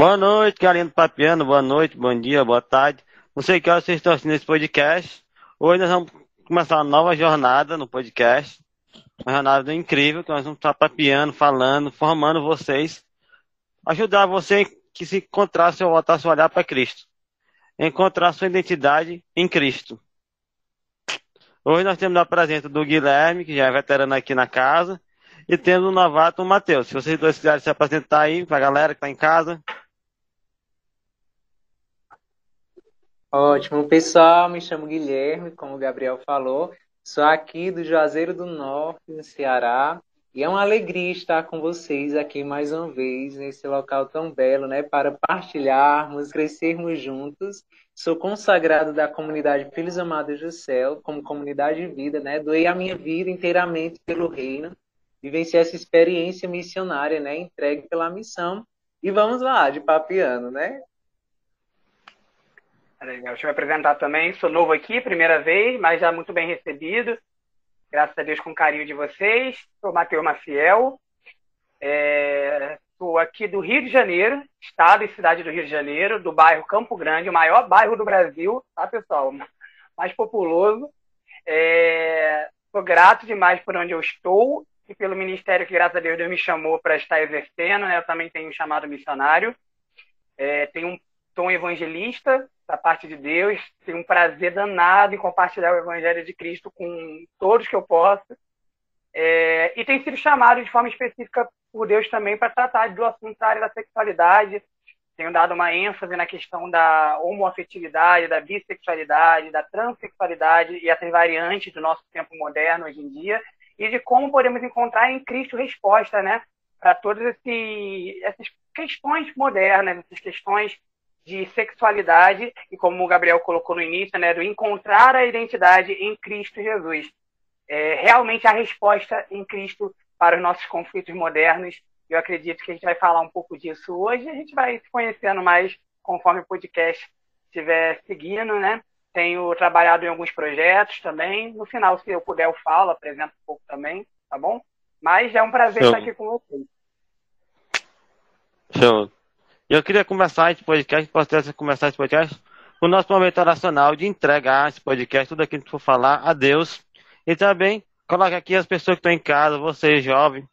Boa noite, do Papiano. Boa noite, bom dia, boa tarde. Não sei que hora vocês estão assistindo esse podcast. Hoje nós vamos começar uma nova jornada no podcast. Uma jornada incrível que nós vamos estar papiando, falando, formando vocês. Ajudar você que se encontrasse ou voltasse a olhar para Cristo. Encontrar sua identidade em Cristo. Hoje nós temos a presença do Guilherme, que já é veterano aqui na casa, e temos o novato o Matheus. Se vocês dois quiserem se apresentar aí para a galera que está em casa. Ótimo, pessoal. Me chamo Guilherme, como o Gabriel falou. Sou aqui do Juazeiro do Norte, no Ceará. E é uma alegria estar com vocês aqui mais uma vez, nesse local tão belo, né? Para partilharmos, crescermos juntos. Sou consagrado da comunidade Filhos Amados do Céu, como comunidade de vida, né? Doei a minha vida inteiramente pelo reino. Vivenciei essa experiência missionária, né? Entregue pela missão. E vamos lá, de papiano, né? Legal. Deixa eu me apresentar também. Sou novo aqui, primeira vez, mas já muito bem recebido. Graças a Deus com carinho de vocês. Sou Matheus Maciel. É... Sou aqui do Rio de Janeiro, estado e cidade do Rio de Janeiro, do bairro Campo Grande, o maior bairro do Brasil, tá, pessoal? Mais populoso. É... Sou grato demais por onde eu estou e pelo ministério que, graças a Deus, Deus me chamou para estar exercendo. Né? Eu também tenho um chamado missionário. É... Tenho um sou um evangelista da parte de Deus, tenho um prazer danado em compartilhar o evangelho de Cristo com todos que eu posso. É, e tenho sido chamado de forma específica por Deus também para tratar do assunto da área da sexualidade. Tenho dado uma ênfase na questão da homoafetividade, da bissexualidade, da transexualidade e essas variantes do nosso tempo moderno hoje em dia, e de como podemos encontrar em Cristo resposta né, para todas essas questões modernas, essas questões de sexualidade e como o Gabriel colocou no início, né, do encontrar a identidade em Cristo Jesus. É, realmente a resposta em Cristo para os nossos conflitos modernos. Eu acredito que a gente vai falar um pouco disso hoje. A gente vai se conhecendo mais conforme o podcast estiver seguindo, né? Tenho trabalhado em alguns projetos também. No final, se eu puder, eu falo, apresento um pouco também, tá bom? Mas é um prazer Show. estar aqui com vocês. Show. Eu queria começar esse podcast, posso começar esse podcast, o nosso momento oracional de entregar esse podcast, tudo aquilo que for falar, a Deus. E também coloca aqui as pessoas que estão em casa, você jovem,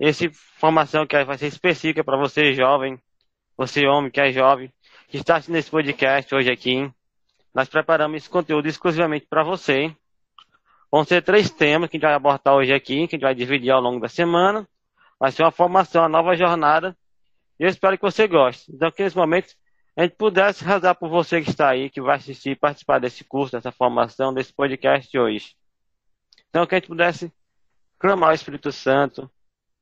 essa informação que vai ser específica para você jovem, você homem que é jovem, que está assistindo esse podcast hoje aqui. Nós preparamos esse conteúdo exclusivamente para você. Vão ser três temas que a gente vai abordar hoje aqui, que a gente vai dividir ao longo da semana. Vai ser uma formação, uma nova jornada eu espero que você goste. Então, que nesse momento a gente pudesse rezar por você que está aí, que vai assistir e participar desse curso, dessa formação, desse podcast de hoje. Então, que a gente pudesse clamar o Espírito Santo,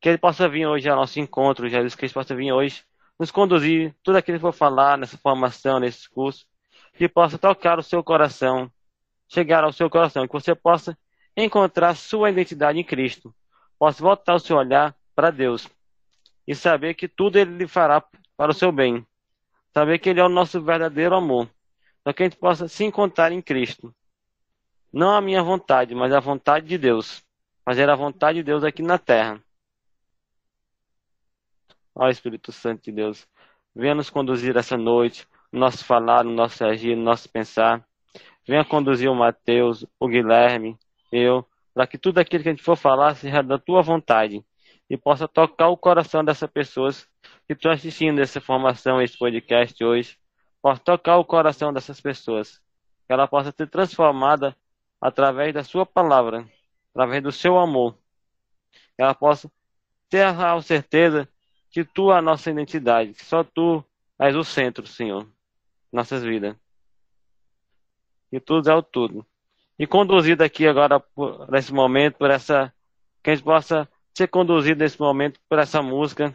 que ele possa vir hoje ao nosso encontro, Jesus Cristo possa vir hoje, nos conduzir, tudo aquilo que for falar nessa formação, nesse curso, que possa tocar o seu coração, chegar ao seu coração, que você possa encontrar sua identidade em Cristo, possa voltar o seu olhar para Deus e saber que tudo ele lhe fará para o seu bem. Saber que ele é o nosso verdadeiro amor. Para que a gente possa se encontrar em Cristo. Não a minha vontade, mas a vontade de Deus. Fazer a vontade de Deus aqui na terra. Ó Espírito Santo de Deus, venha nos conduzir essa noite, no nosso falar, no nosso agir, no nosso pensar. Venha conduzir o Mateus, o Guilherme, eu, para que tudo aquilo que a gente for falar seja da tua vontade e possa tocar o coração dessas pessoas que estão assistindo essa formação, esse podcast hoje, possa tocar o coração dessas pessoas, que ela possa ser transformada através da sua palavra, através do seu amor, que ela possa ter a certeza que tu é a nossa identidade, que só tu és o centro, Senhor, nossas vidas. E tudo é o tudo. E conduzido aqui agora, por, nesse momento, por essa, que a gente possa ser conduzido nesse momento por essa música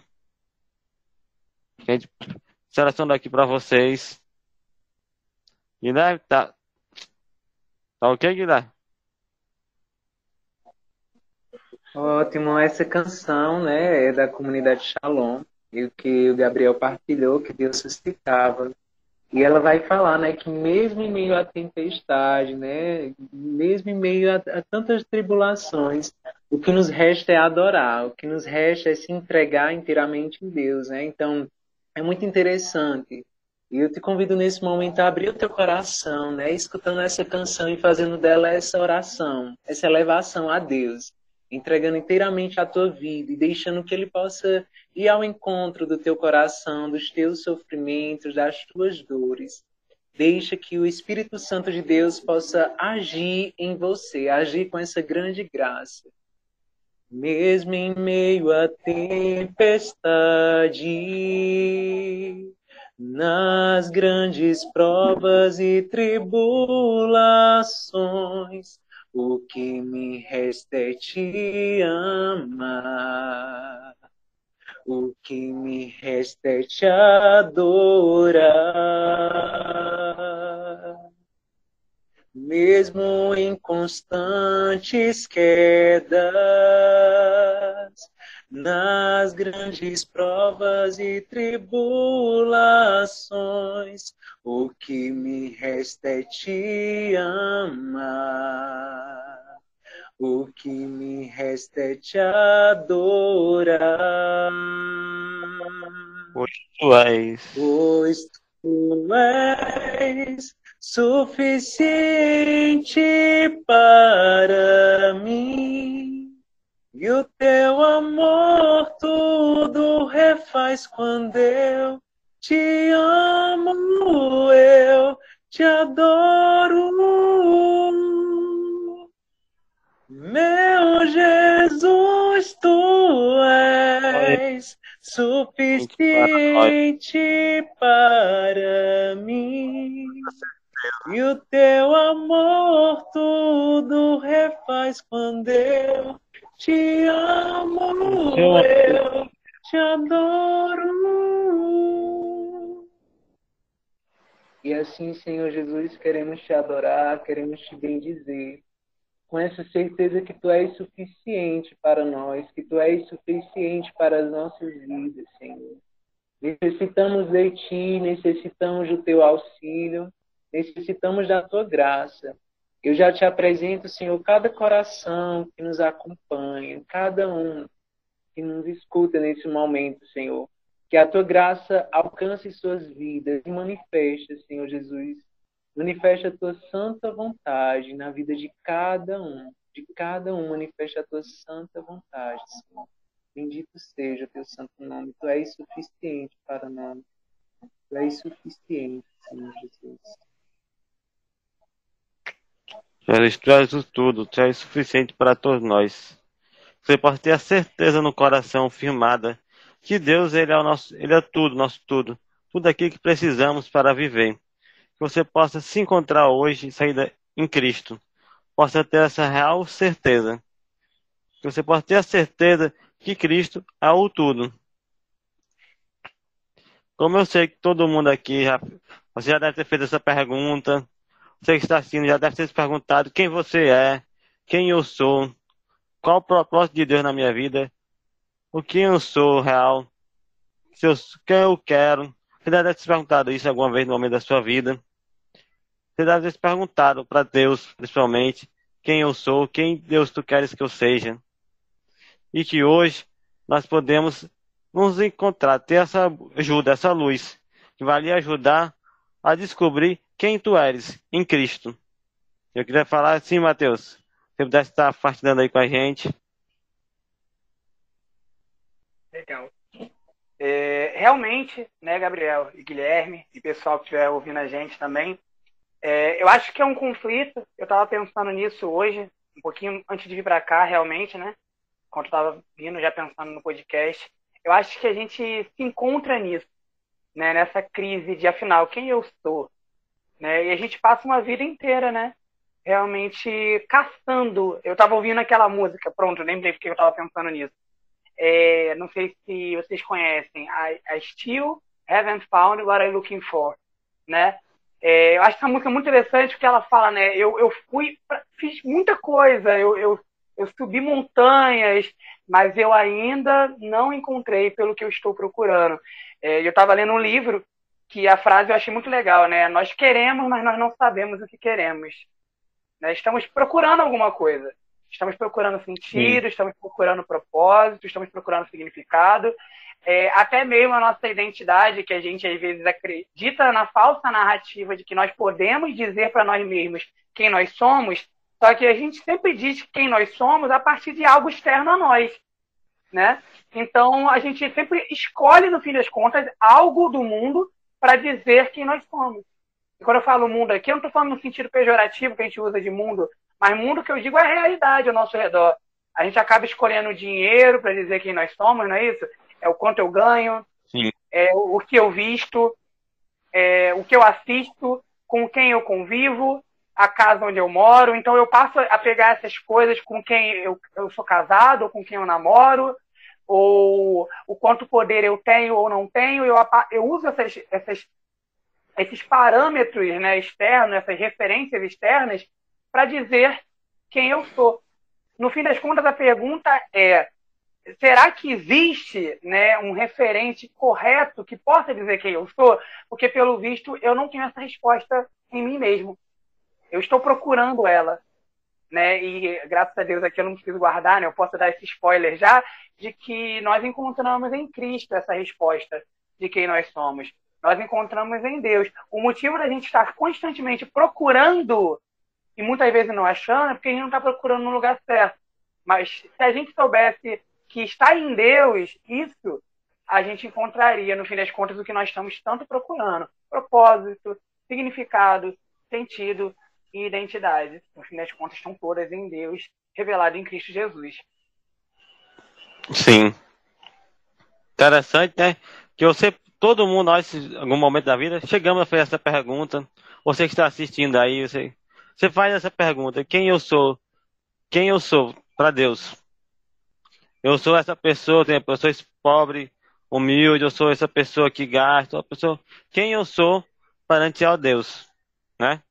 que a gente selecionou aqui para vocês. Guilherme, tá, tá ok, Guilherme? Ótimo, essa canção, né, é da comunidade Shalom, e o que o Gabriel partilhou, que Deus suscitava e ela vai falar, né, que mesmo em meio à tempestade, né, mesmo em meio a, a, tantas tribulações, o que nos resta é adorar, o que nos resta é se entregar inteiramente em Deus, né? Então, é muito interessante. E eu te convido nesse momento a abrir o teu coração, né? Escutando essa canção e fazendo dela essa oração, essa elevação a Deus, entregando inteiramente a tua vida e deixando que Ele possa ir ao encontro do teu coração, dos teus sofrimentos, das tuas dores. Deixa que o Espírito Santo de Deus possa agir em você, agir com essa grande graça. Mesmo em meio à tempestade, nas grandes provas e tribulações, o que me resta é te amar. O que me resta é te adorar. Mesmo em constantes quedas, nas grandes provas e tribulações, o que me resta é te amar. O que me resta é te adorar. Pois tu és. Pois tu és suficiente para mim. E o teu amor tudo refaz quando eu te amo, eu te adoro. Meu Jesus, tu és suficiente para mim. E o teu amor tudo refaz quando eu te amo, eu te adoro. E assim, Senhor Jesus, queremos te adorar, queremos te bendizer com essa certeza que tu és suficiente para nós, que tu és suficiente para as nossas vidas, Senhor. Necessitamos de ti, necessitamos do teu auxílio, necessitamos da tua graça. Eu já te apresento, Senhor, cada coração que nos acompanha, cada um que nos escuta nesse momento, Senhor. Que a tua graça alcance suas vidas e manifeste, Senhor Jesus, Manifesta a tua santa vontade na vida de cada um. De cada um, manifesta a tua santa vontade, Senhor. Bendito seja o teu santo nome. Tu és suficiente para nós. Tu és suficiente, Senhor Jesus. És o tudo, tu és suficiente para todos nós. Você pode ter a certeza no coração firmada que Deus ele é o nosso, ele é tudo, nosso tudo, tudo aquilo que precisamos para viver que você possa se encontrar hoje saída em Cristo. Possa ter essa real certeza. Que você possa ter a certeza que Cristo é o tudo. Como eu sei que todo mundo aqui já, você já deve ter feito essa pergunta. Você que está assistindo já deve ter se perguntado quem você é, quem eu sou, qual o propósito de Deus na minha vida, o que eu sou real, se eu, quem eu quero, você deve ter se perguntado isso alguma vez no momento da sua vida. Você deve ter se perguntado para Deus, principalmente, quem eu sou, quem Deus tu queres que eu seja. E que hoje nós podemos nos encontrar, ter essa ajuda, essa luz, que vai lhe ajudar a descobrir quem tu eres em Cristo. Eu queria falar assim, Mateus, se pudesse estar partilhando aí com a gente. Legal. É, realmente, né, Gabriel e Guilherme, e pessoal que estiver ouvindo a gente também, é, eu acho que é um conflito. Eu estava pensando nisso hoje, um pouquinho antes de vir para cá, realmente, né? Quando estava vindo, já pensando no podcast. Eu acho que a gente se encontra nisso, né? Nessa crise de, afinal, quem eu sou? Né? E a gente passa uma vida inteira, né? Realmente caçando. Eu estava ouvindo aquela música, pronto, lembrei porque eu estava pensando nisso é, não sei se vocês conhecem, I, Still Haven't Found What I'm Looking For, né? É, eu acho essa música muito interessante porque ela fala, né? Eu, eu fui, fiz muita coisa, eu, eu, eu subi montanhas, mas eu ainda não encontrei pelo que eu estou procurando. É, eu estava lendo um livro que a frase eu achei muito legal, né? Nós queremos, mas nós não sabemos o que queremos. Né? Estamos procurando alguma coisa. Estamos procurando sentido, Sim. estamos procurando propósito, estamos procurando significado. é, até mesmo a nossa identidade, que a gente às vezes acredita na falsa narrativa de que nós podemos dizer para nós mesmos quem nós somos, só que a gente sempre diz quem nós somos a partir de algo externo a nós, né? Então a gente sempre escolhe no fim das contas algo do mundo para dizer quem nós somos. E quando eu falo mundo aqui, eu não estou falando no sentido pejorativo que a gente usa de mundo, mas mundo que eu digo é a realidade ao nosso redor. A gente acaba escolhendo dinheiro para dizer quem nós somos, não é isso? É o quanto eu ganho, Sim. é o que eu visto, é o que eu assisto, com quem eu convivo, a casa onde eu moro. Então eu passo a pegar essas coisas com quem eu, eu sou casado, ou com quem eu namoro, ou o quanto poder eu tenho ou não tenho. Eu, eu uso essas, essas, esses parâmetros né, externos, essas referências externas, para dizer quem eu sou. No fim das contas, a pergunta é: será que existe né, um referente correto que possa dizer quem eu sou? Porque, pelo visto, eu não tenho essa resposta em mim mesmo. Eu estou procurando ela. Né? E graças a Deus aqui eu não preciso guardar, né? eu posso dar esse spoiler já, de que nós encontramos em Cristo essa resposta de quem nós somos. Nós encontramos em Deus. O motivo da gente estar constantemente procurando e muitas vezes não achando é porque a gente não está procurando no lugar certo. Mas se a gente soubesse que está em Deus, isso a gente encontraria, no fim das contas, o que nós estamos tanto procurando: propósito, significado, sentido e identidade. No fim das contas, estão todas em Deus, revelado em Cristo Jesus. Sim. Interessante, né? Que você, todo mundo, nós, em algum momento da vida, chegamos a fazer essa pergunta. Você que está assistindo aí, você, você faz essa pergunta: quem eu sou? Quem eu sou para Deus? Eu sou essa pessoa, eu sou pobre, humilde, eu sou essa pessoa que gasta, pessoa. Quem eu sou perante ao Deus, né?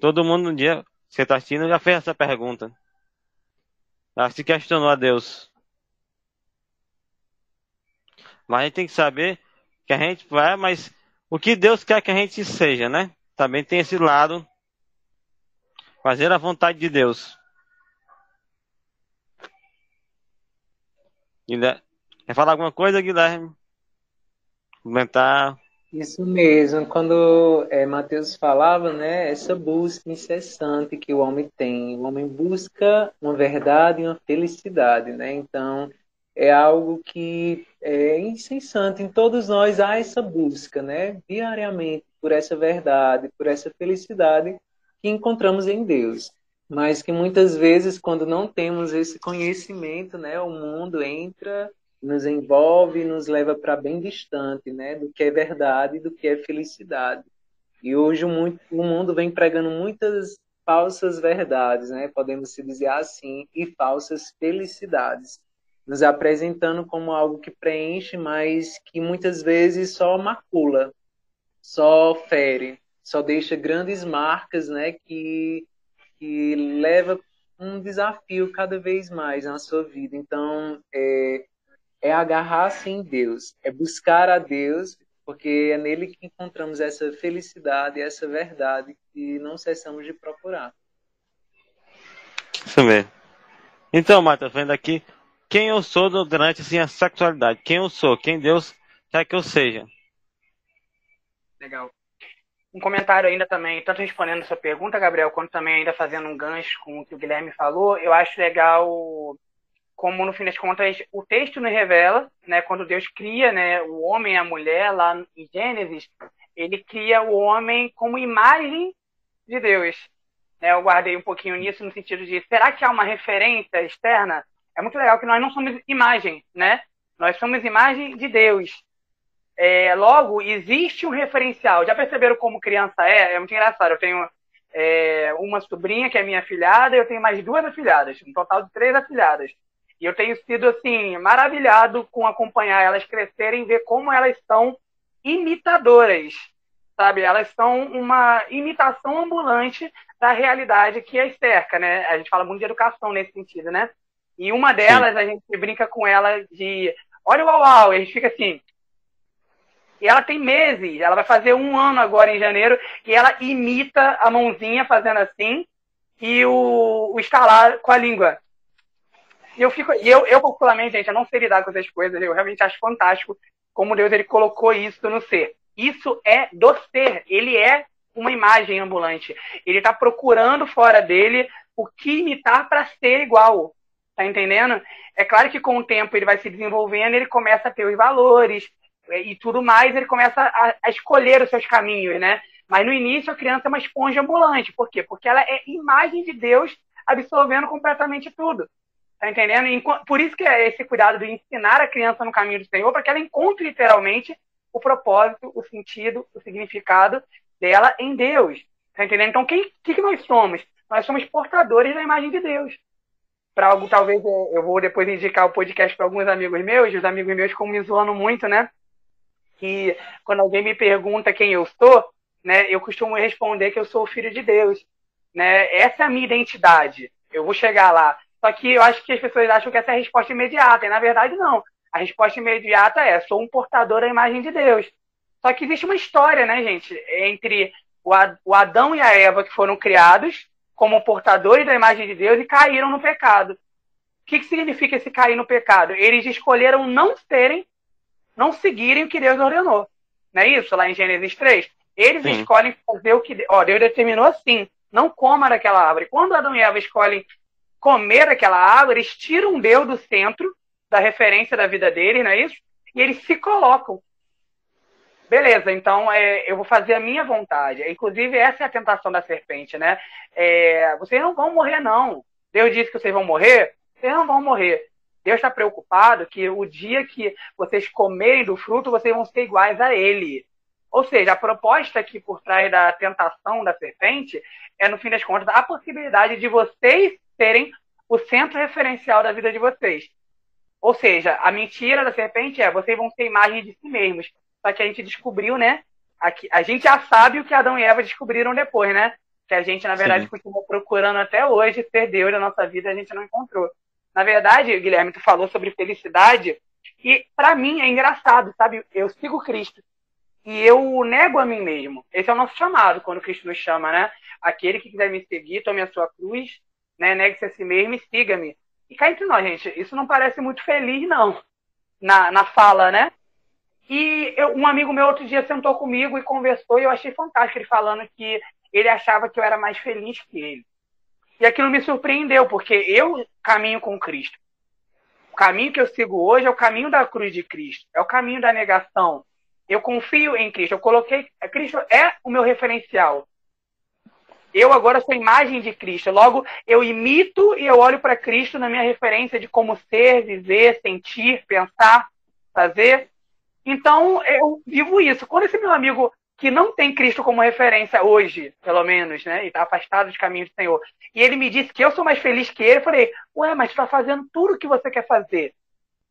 Todo mundo um dia, você está assistindo, já fez essa pergunta. Já se questionou a Deus. Mas a gente tem que saber que a gente vai, mas o que Deus quer que a gente seja, né? Também tem esse lado. Fazer a vontade de Deus. Guilherme, quer falar alguma coisa, Guilherme? Comentar? Isso mesmo, quando é, Mateus falava, né, essa busca incessante que o homem tem, o homem busca uma verdade e uma felicidade, né, então é algo que é incessante, em todos nós. Há essa busca, né, diariamente, por essa verdade, por essa felicidade que encontramos em Deus, mas que muitas vezes, quando não temos esse conhecimento, né, o mundo entra nos envolve e nos leva para bem distante, né, do que é verdade, do que é felicidade. E hoje o mundo vem pregando muitas falsas verdades, né, podemos se dizer assim, e falsas felicidades, nos apresentando como algo que preenche, mas que muitas vezes só macula, só fere, só deixa grandes marcas, né, que que leva um desafio cada vez mais na sua vida. Então, é, é agarrar-se em Deus, é buscar a Deus, porque é nele que encontramos essa felicidade, essa verdade que não cessamos de procurar. Isso mesmo. Então, Marta, vendo aqui, quem eu sou durante assim, a sexualidade? Quem eu sou? Quem Deus quer que eu seja? Legal. Um comentário ainda também, tanto respondendo essa pergunta, Gabriel, quanto também ainda fazendo um gancho com o que o Guilherme falou, eu acho legal como no fim das contas o texto nos revela, né, quando Deus cria, né, o homem e a mulher lá em Gênesis, ele cria o homem como imagem de Deus. Né, eu guardei um pouquinho nisso no sentido de, será que há uma referência externa? É muito legal que nós não somos imagem, né? Nós somos imagem de Deus. É, logo, existe um referencial. Já perceberam como criança é? É muito engraçado. Eu tenho é, uma sobrinha que é minha afilhada eu tenho mais duas afilhadas, um total de três afilhadas. E eu tenho sido, assim, maravilhado com acompanhar elas crescerem, ver como elas são imitadoras, sabe? Elas são uma imitação ambulante da realidade que as cerca, né? A gente fala muito de educação nesse sentido, né? E uma delas, Sim. a gente brinca com ela de, olha o uau, uau, e a gente fica assim, e ela tem meses, ela vai fazer um ano agora em janeiro, e ela imita a mãozinha fazendo assim, e o, o estalar com a língua. E eu fico, e eu, eu particularmente, gente, eu não sei lidar com essas coisas, eu realmente acho fantástico como Deus ele colocou isso no ser. Isso é do ser, ele é uma imagem ambulante. Ele está procurando fora dele o que imitar para ser igual. Tá entendendo? É claro que com o tempo ele vai se desenvolvendo, ele começa a ter os valores é, e tudo mais, ele começa a, a escolher os seus caminhos, né? Mas no início a criança é uma esponja ambulante. Por quê? Porque ela é imagem de Deus absorvendo completamente tudo. Tá entendendo? Por isso que é esse cuidado de ensinar a criança no caminho do Senhor, para que ela encontre literalmente o propósito, o sentido, o significado dela em Deus. Tá entendendo? Então, o que, que nós somos? Nós somos portadores da imagem de Deus. Para algo, talvez eu vou depois indicar o podcast para alguns amigos meus, os amigos meus ficam me zoando muito, né? Que quando alguém me pergunta quem eu sou, né, eu costumo responder que eu sou o filho de Deus. Né? Essa é a minha identidade. Eu vou chegar lá. Só que eu acho que as pessoas acham que essa é a resposta imediata, e na verdade não. A resposta imediata é: sou um portador da imagem de Deus. Só que existe uma história, né, gente, entre o Adão e a Eva que foram criados como portadores da imagem de Deus e caíram no pecado. O que, que significa esse cair no pecado? Eles escolheram não serem, não seguirem o que Deus ordenou. Não é isso? Lá em Gênesis 3. Eles Sim. escolhem fazer o que. Ó, Deus determinou assim: não coma daquela árvore. Quando Adão e Eva escolhem comer aquela árvore, eles tiram Deus do centro da referência da vida deles, não é isso? E eles se colocam Beleza, então é, eu vou fazer a minha vontade. Inclusive, essa é a tentação da serpente, né? É, vocês não vão morrer, não. Deus disse que vocês vão morrer, vocês não vão morrer. Deus está preocupado que o dia que vocês comerem do fruto, vocês vão ser iguais a Ele. Ou seja, a proposta aqui por trás da tentação da serpente é, no fim das contas, a possibilidade de vocês serem o centro referencial da vida de vocês. Ou seja, a mentira da serpente é vocês vão ser imagem de si mesmos. Só que a gente descobriu, né? Aqui, a gente já sabe o que Adão e Eva descobriram depois, né? Que a gente, na verdade, Sim. continua procurando até hoje ser Deus na nossa vida, a gente não encontrou. Na verdade, Guilherme, tu falou sobre felicidade, e para mim é engraçado, sabe? Eu sigo Cristo e eu nego a mim mesmo. Esse é o nosso chamado, quando Cristo nos chama, né? Aquele que quiser me seguir, tome a sua cruz, né? Negue-se a si mesmo e siga-me. E cá entre nós, gente, isso não parece muito feliz, não. Na, na fala, né? E eu, um amigo meu outro dia sentou comigo e conversou, e eu achei fantástico ele falando que ele achava que eu era mais feliz que ele. E aquilo me surpreendeu, porque eu caminho com Cristo. O caminho que eu sigo hoje é o caminho da cruz de Cristo, é o caminho da negação. Eu confio em Cristo, eu coloquei. Cristo é o meu referencial. Eu agora sou imagem de Cristo. Logo, eu imito e eu olho para Cristo na minha referência de como ser, viver, sentir, pensar, fazer. Então, eu vivo isso. Quando esse meu amigo que não tem Cristo como referência hoje, pelo menos, né, e está afastado dos caminhos do Senhor, e ele me disse que eu sou mais feliz que ele, eu falei, ué, mas está fazendo tudo o que você quer fazer.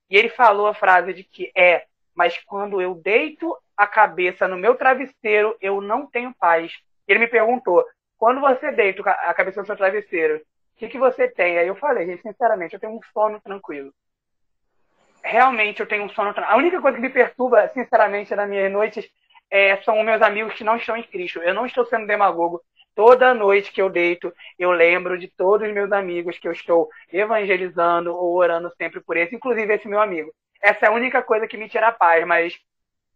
E ele falou a frase de que é, mas quando eu deito a cabeça no meu travesseiro, eu não tenho paz. Ele me perguntou, quando você deita a cabeça no seu travesseiro, o que, que você tem? Aí eu falei, gente, sinceramente, eu tenho um sono tranquilo realmente eu tenho um sono. A única coisa que me perturba, sinceramente, nas minhas noites é, são meus amigos que não estão em Cristo. Eu não estou sendo demagogo. Toda noite que eu deito, eu lembro de todos os meus amigos que eu estou evangelizando ou orando sempre por esse, inclusive esse meu amigo. Essa é a única coisa que me tira a paz, mas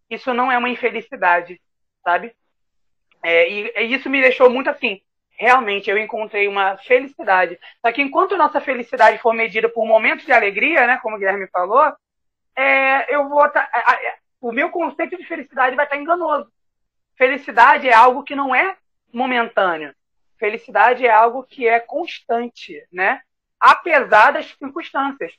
isso não é uma infelicidade, sabe? É, e, e isso me deixou muito assim. Realmente, eu encontrei uma felicidade. Só que enquanto nossa felicidade for medida por momentos de alegria, né, como o Guilherme falou, é, eu vou tá, o meu conceito de felicidade vai estar enganoso. Felicidade é algo que não é momentâneo. Felicidade é algo que é constante, né? Apesar das circunstâncias.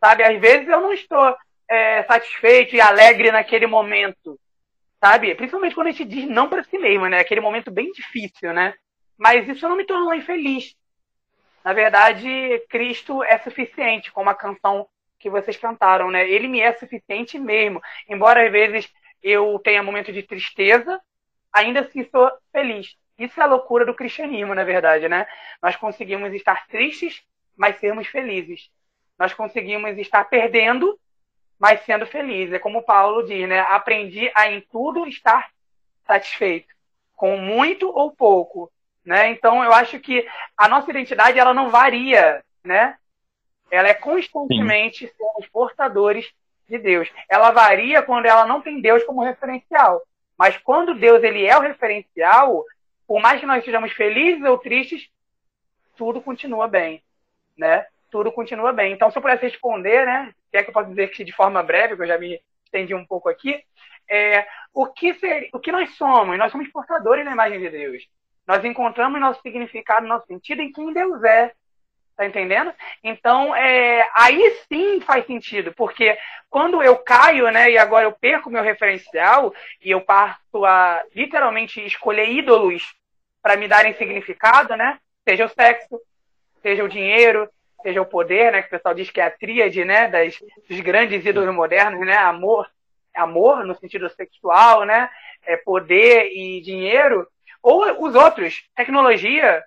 Sabe? Às vezes eu não estou é, satisfeito e alegre naquele momento. Sabe? Principalmente quando a gente diz não para si mesmo, né? Aquele momento bem difícil, né? Mas isso não me tornou infeliz. Na verdade, Cristo é suficiente, como a canção que vocês cantaram, né? Ele me é suficiente mesmo. Embora às vezes eu tenha momentos de tristeza, ainda assim sou feliz. Isso é a loucura do cristianismo, na verdade, né? Nós conseguimos estar tristes, mas sermos felizes. Nós conseguimos estar perdendo, mas sendo felizes. É como Paulo diz, né? Aprendi a em tudo estar satisfeito, com muito ou pouco, né? Então, eu acho que a nossa identidade ela não varia, né? Ela é constantemente sermos portadores de Deus. Ela varia quando ela não tem Deus como referencial. Mas quando Deus ele é o referencial, por mais que nós estejamos felizes ou tristes, tudo continua bem, né? Tudo continua bem. Então, se eu pudesse responder, né? Se é que eu posso dizer que de forma breve, porque eu já me estendi um pouco aqui, é, o, que ser, o que nós somos? Nós somos portadores da imagem de Deus. Nós encontramos nosso significado, nosso sentido em quem Deus é. Tá entendendo? Então, é, aí sim faz sentido, porque quando eu caio, né, e agora eu perco meu referencial e eu parto a literalmente escolher ídolos para me darem significado, né? Seja o sexo, seja o dinheiro, seja o poder, né? Que o pessoal diz que é a tríade, né? Das, dos grandes ídolos modernos, né? Amor, amor no sentido sexual, né? É poder e dinheiro, ou os outros, tecnologia,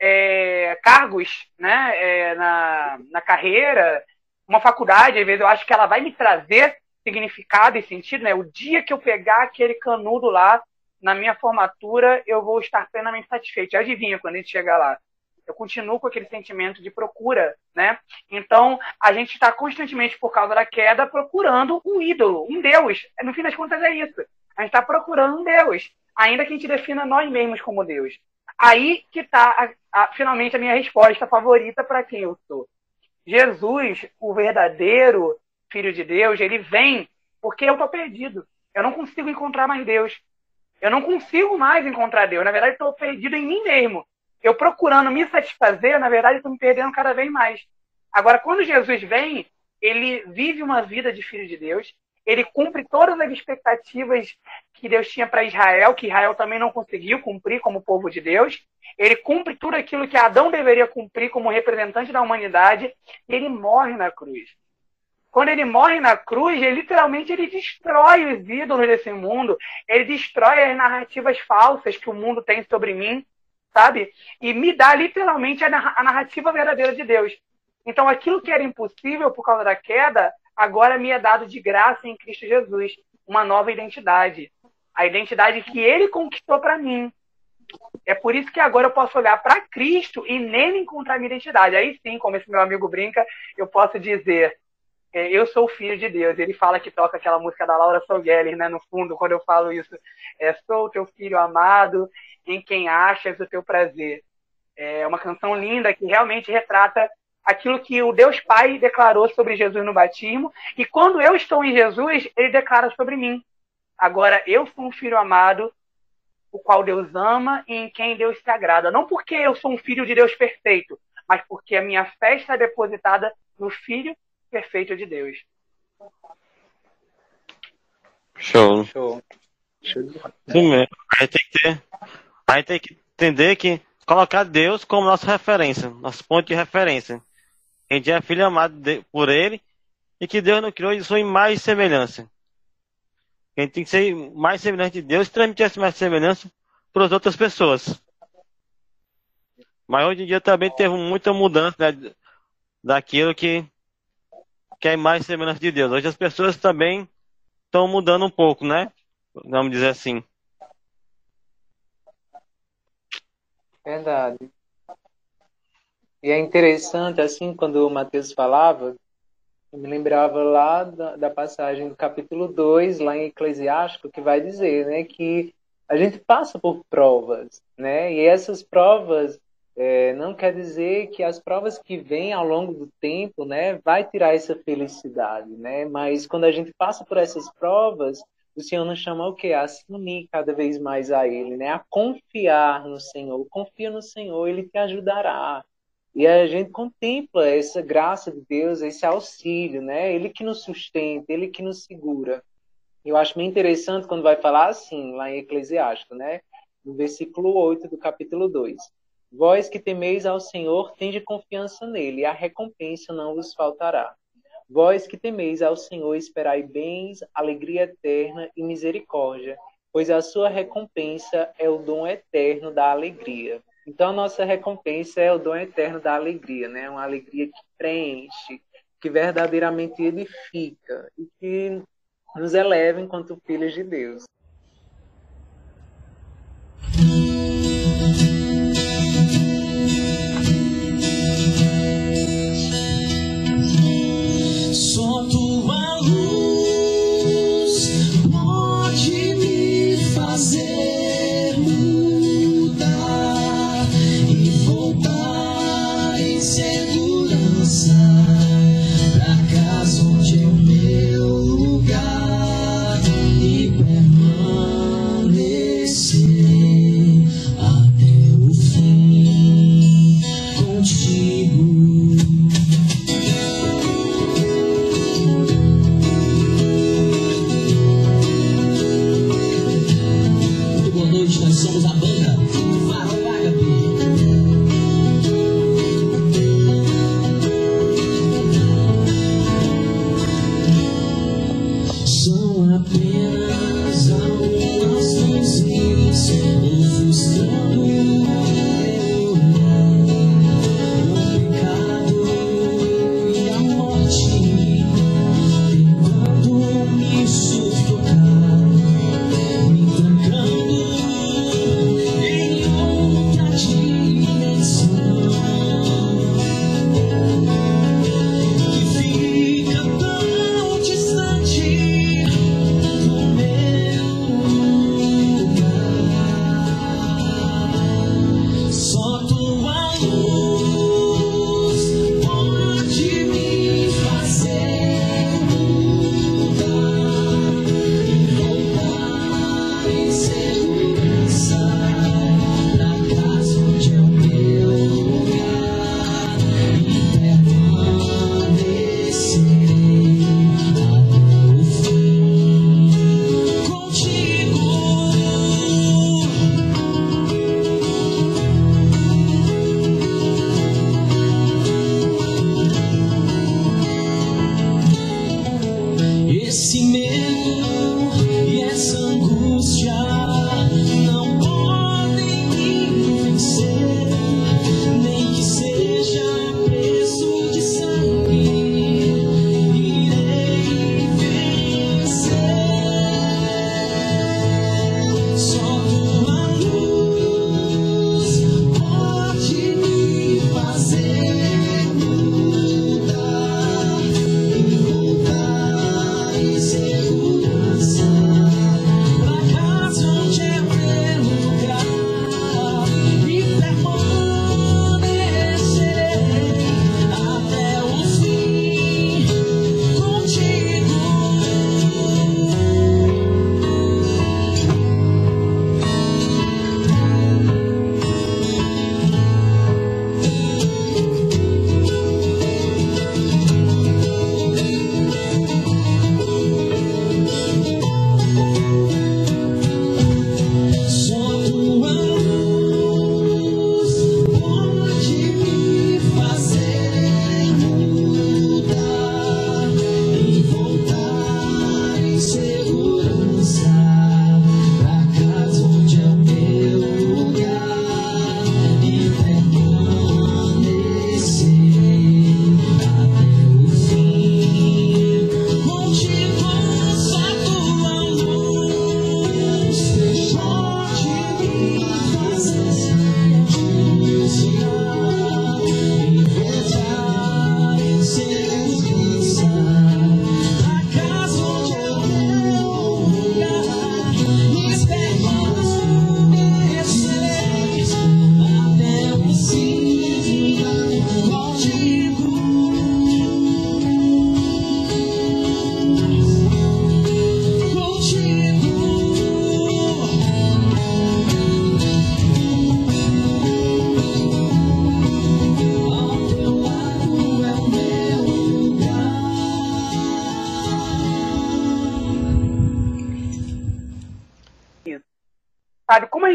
é, cargos, né? É, na, na carreira, uma faculdade, às vezes eu acho que ela vai me trazer significado e sentido, né? O dia que eu pegar aquele canudo lá na minha formatura, eu vou estar plenamente satisfeito. Adivinha quando a gente chegar lá? Eu continuo com aquele sentimento de procura, né? Então, a gente está constantemente, por causa da queda, procurando um ídolo, um Deus. No fim das contas, é isso. A gente está procurando um Deus, ainda que a gente defina nós mesmos como Deus. Aí que está, finalmente, a minha resposta favorita para quem eu sou. Jesus, o verdadeiro Filho de Deus, ele vem porque eu estou perdido. Eu não consigo encontrar mais Deus. Eu não consigo mais encontrar Deus. Na verdade, estou perdido em mim mesmo. Eu procurando me satisfazer, na verdade, estou me perdendo cada vez mais. Agora, quando Jesus vem, ele vive uma vida de filho de Deus. Ele cumpre todas as expectativas que Deus tinha para Israel, que Israel também não conseguiu cumprir como povo de Deus. Ele cumpre tudo aquilo que Adão deveria cumprir como representante da humanidade. E ele morre na cruz quando ele morre na cruz, ele, literalmente ele destrói os ídolos desse mundo, ele destrói as narrativas falsas que o mundo tem sobre mim, sabe? E me dá literalmente a narrativa verdadeira de Deus. Então, aquilo que era impossível por causa da queda, agora me é dado de graça em Cristo Jesus, uma nova identidade, a identidade que ele conquistou para mim. É por isso que agora eu posso olhar para Cristo e nele encontrar minha identidade. Aí sim, como esse meu amigo brinca, eu posso dizer: eu sou filho de Deus. Ele fala que toca aquela música da Laura Sogueles, né? No fundo, quando eu falo isso, é, sou teu filho amado, em quem achas o teu prazer. É uma canção linda que realmente retrata aquilo que o Deus Pai declarou sobre Jesus no batismo. E quando eu estou em Jesus, ele declara sobre mim. Agora, eu sou um filho amado, o qual Deus ama e em quem Deus se agrada. Não porque eu sou um filho de Deus perfeito, mas porque a minha fé está depositada no Filho perfeito de Deus. Show. Show. Sim mesmo. Aí tem que ter. Aí tem que entender que colocar Deus como nossa referência, nosso ponto de referência. A gente é filho amado de, por Ele e que Deus nos criou de sua imagem e semelhança. A gente tem que ser mais semelhante de Deus e transmitir essa mais semelhança para as outras pessoas. Mas hoje em dia também teve muita mudança né, daquilo que que é mais semelhança de Deus. Hoje as pessoas também estão mudando um pouco, né? Vamos dizer assim. Verdade. E é interessante, assim, quando o Mateus falava, eu me lembrava lá da, da passagem do capítulo 2, lá em Eclesiástico, que vai dizer, né, que a gente passa por provas, né? E essas provas é, não quer dizer que as provas que vêm ao longo do tempo, né, vai tirar essa felicidade, né? Mas quando a gente passa por essas provas, o Senhor nos chama o quê? A se unir cada vez mais a Ele, né? A confiar no Senhor. Confia no Senhor, Ele te ajudará. E a gente contempla essa graça de Deus, esse auxílio, né? Ele que nos sustenta, Ele que nos segura. Eu acho bem interessante quando vai falar assim, lá em Eclesiástico, né? No versículo 8 do capítulo 2. Vós que temeis ao Senhor, tende confiança nele, e a recompensa não vos faltará. Vós que temeis ao Senhor, esperai bens, alegria eterna e misericórdia, pois a sua recompensa é o dom eterno da alegria. Então, a nossa recompensa é o dom eterno da alegria, né? Uma alegria que preenche, que verdadeiramente edifica e que nos eleva enquanto filhos de Deus.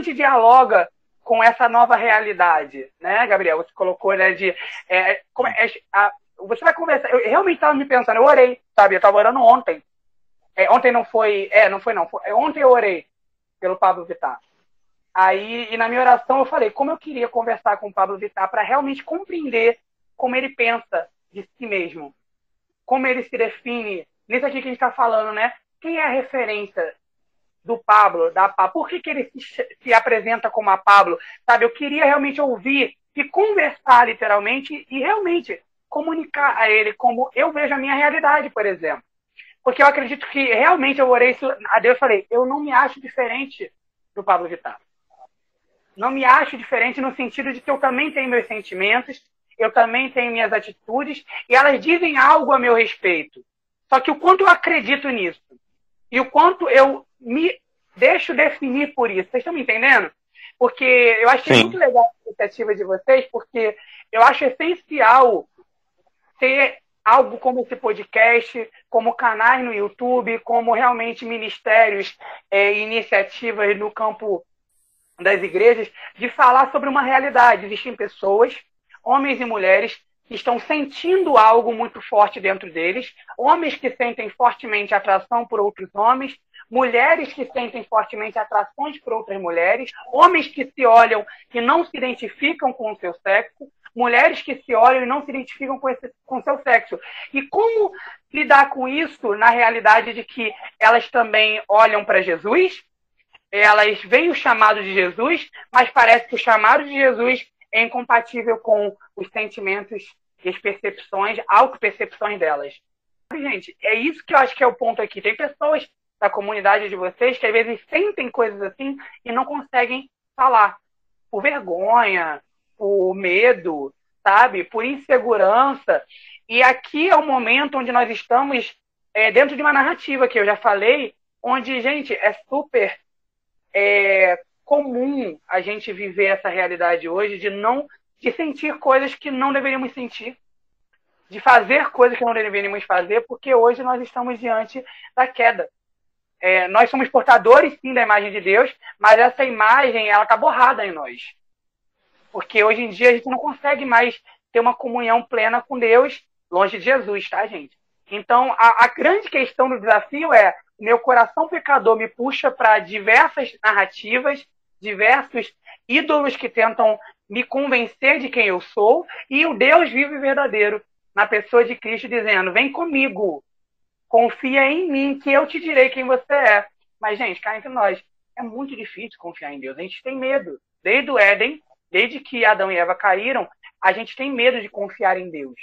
Gente dialoga com essa nova realidade, né, Gabriel? Você colocou, né, de é, é, a, você vai conversar. Eu realmente estava me pensando, eu orei, sabe? Eu estava orando ontem. É, ontem não foi, é, não foi não. Foi, é, ontem eu orei pelo Pablo Vittar. Aí, e na minha oração eu falei como eu queria conversar com o Pablo Vittar para realmente compreender como ele pensa de si mesmo, como ele se define. Nisso aqui que a gente está falando, né? Quem é a referência do Pablo, da Pablo? Por que, que ele se, se apresenta como a Pablo? Sabe, eu queria realmente ouvir e conversar literalmente e realmente comunicar a ele como eu vejo a minha realidade, por exemplo. Porque eu acredito que realmente eu orei a Deus falei, eu não me acho diferente do Pablo Vittar. Não me acho diferente no sentido de que eu também tenho meus sentimentos, eu também tenho minhas atitudes, e elas dizem algo a meu respeito. Só que o quanto eu acredito nisso, e o quanto eu me deixo definir por isso. Vocês estão me entendendo? Porque eu achei Sim. muito legal a iniciativa de vocês, porque eu acho essencial ter algo como esse podcast, como canais no YouTube, como realmente ministérios é, iniciativas no campo das igrejas, de falar sobre uma realidade. Existem pessoas, homens e mulheres, que estão sentindo algo muito forte dentro deles, homens que sentem fortemente atração por outros homens, mulheres que sentem fortemente atrações por outras mulheres, homens que se olham e não se identificam com o seu sexo, mulheres que se olham e não se identificam com, esse, com seu sexo. E como lidar com isso na realidade de que elas também olham para Jesus, elas veem o chamado de Jesus, mas parece que o chamado de Jesus é incompatível com os sentimentos e as percepções, auto-percepções delas. Gente, é isso que eu acho que é o ponto aqui. Tem pessoas da comunidade de vocês que às vezes sentem coisas assim e não conseguem falar. Por vergonha, por medo, sabe? Por insegurança. E aqui é o momento onde nós estamos é, dentro de uma narrativa que eu já falei, onde, gente, é super é, comum a gente viver essa realidade hoje de não de sentir coisas que não deveríamos sentir, de fazer coisas que não deveríamos fazer, porque hoje nós estamos diante da queda. É, nós somos portadores, sim, da imagem de Deus, mas essa imagem ela está borrada em nós. Porque hoje em dia a gente não consegue mais ter uma comunhão plena com Deus longe de Jesus, tá, gente? Então, a, a grande questão do desafio é: meu coração pecador me puxa para diversas narrativas, diversos ídolos que tentam me convencer de quem eu sou, e o Deus vivo e verdadeiro, na pessoa de Cristo, dizendo: vem comigo, confia em mim, que eu te direi quem você é. Mas, gente, cá entre nós, é muito difícil confiar em Deus. A gente tem medo. Desde o Éden, desde que Adão e Eva caíram, a gente tem medo de confiar em Deus.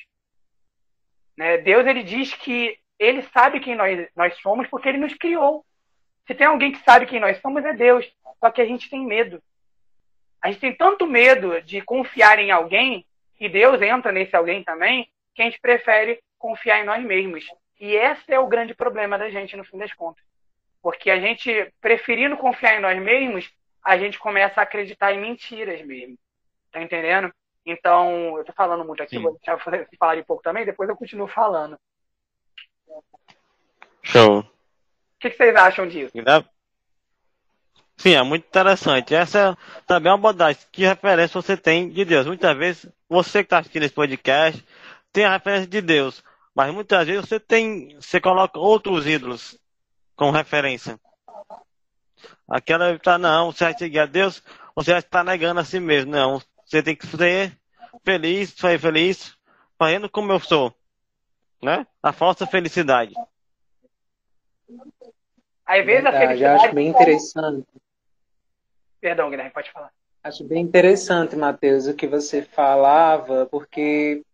Né? Deus ele diz que ele sabe quem nós, nós somos porque ele nos criou. Se tem alguém que sabe quem nós somos, é Deus. Só que a gente tem medo. A gente tem tanto medo de confiar em alguém, e Deus entra nesse alguém também, que a gente prefere confiar em nós mesmos. E esse é o grande problema da gente, no fim das contas. Porque a gente, preferindo confiar em nós mesmos, a gente começa a acreditar em mentiras mesmo. Tá entendendo? Então, eu tô falando muito aqui, Sim. vou deixar você falar um pouco também, depois eu continuo falando. Show. O que, que vocês acham disso? Sim, é muito interessante. Essa também é uma abordagem. Que referência você tem de Deus? Muitas vezes, você que está assistindo esse podcast tem a referência de Deus. Mas muitas vezes você tem. Você coloca outros ídolos como referência. Aquela está, não, você vai seguir a Deus, você vai estar negando a si mesmo. Não, você tem que ser feliz, ser feliz, fazendo como eu sou. Né? A falsa felicidade. Às vezes Verdade, a felicidade. acho bem interessante. Perdão, Guilherme, pode falar. Acho bem interessante, Matheus, o que você falava, porque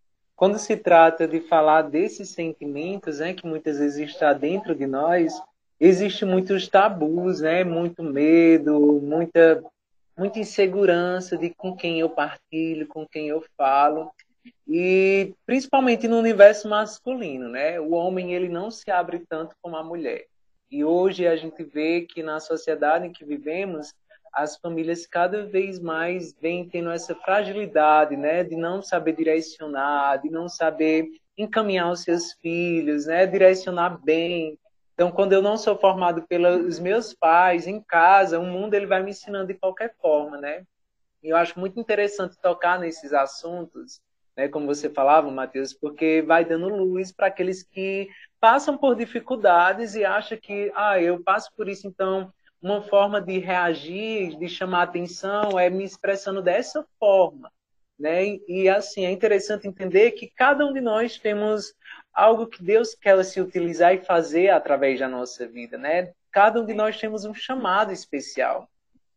quando se trata de falar desses sentimentos, né, que muitas vezes está dentro de nós, existe muitos tabus, né, muito medo, muita muita insegurança de com quem eu partilho, com quem eu falo. E principalmente no universo masculino, né? O homem ele não se abre tanto como a mulher. E hoje a gente vê que na sociedade em que vivemos, as famílias cada vez mais vêm tendo essa fragilidade, né, de não saber direcionar, de não saber encaminhar os seus filhos, né, direcionar bem. Então, quando eu não sou formado pelos meus pais, em casa, o mundo ele vai me ensinando de qualquer forma, né? E eu acho muito interessante tocar nesses assuntos, né, como você falava, Matheus, porque vai dando luz para aqueles que passam por dificuldades e acham que, ah, eu passo por isso, então uma forma de reagir, de chamar atenção, é me expressando dessa forma. Né? E, assim, é interessante entender que cada um de nós temos algo que Deus quer se utilizar e fazer através da nossa vida, né? Cada um de nós temos um chamado especial.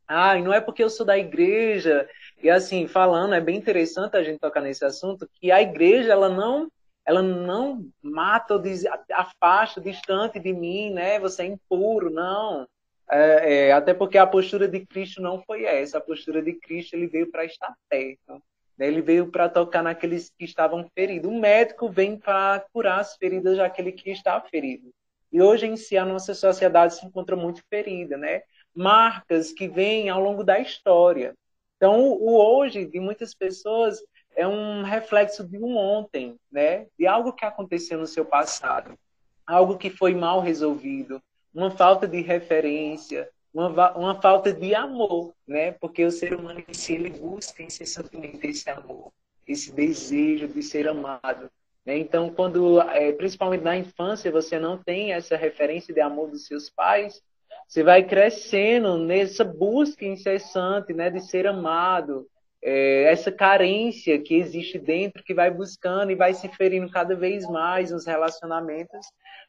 Ah, e não é porque eu sou da igreja, e assim, falando, é bem interessante a gente tocar nesse assunto, que a igreja, ela não ela não mata ou afasta, distante de mim, né? Você é impuro, não. É, é, até porque a postura de Cristo não foi essa. A postura de Cristo ele veio para estar perto. Né? Ele veio para tocar naqueles que estavam feridos. O médico vem para curar as feridas daquele que está ferido. E hoje em si a nossa sociedade se encontra muito ferida, né? Marcas que vêm ao longo da história. Então, o hoje de muitas pessoas é um reflexo de um ontem, né? De algo que aconteceu no seu passado, algo que foi mal resolvido, uma falta de referência, uma, uma falta de amor, né? Porque o ser humano em si ele busca incessantemente esse amor, esse desejo de ser amado. Né? Então, quando, é, principalmente na infância, você não tem essa referência de amor dos seus pais, você vai crescendo nessa busca incessante, né, de ser amado, é, essa carência que existe dentro, que vai buscando e vai se ferindo cada vez mais nos relacionamentos,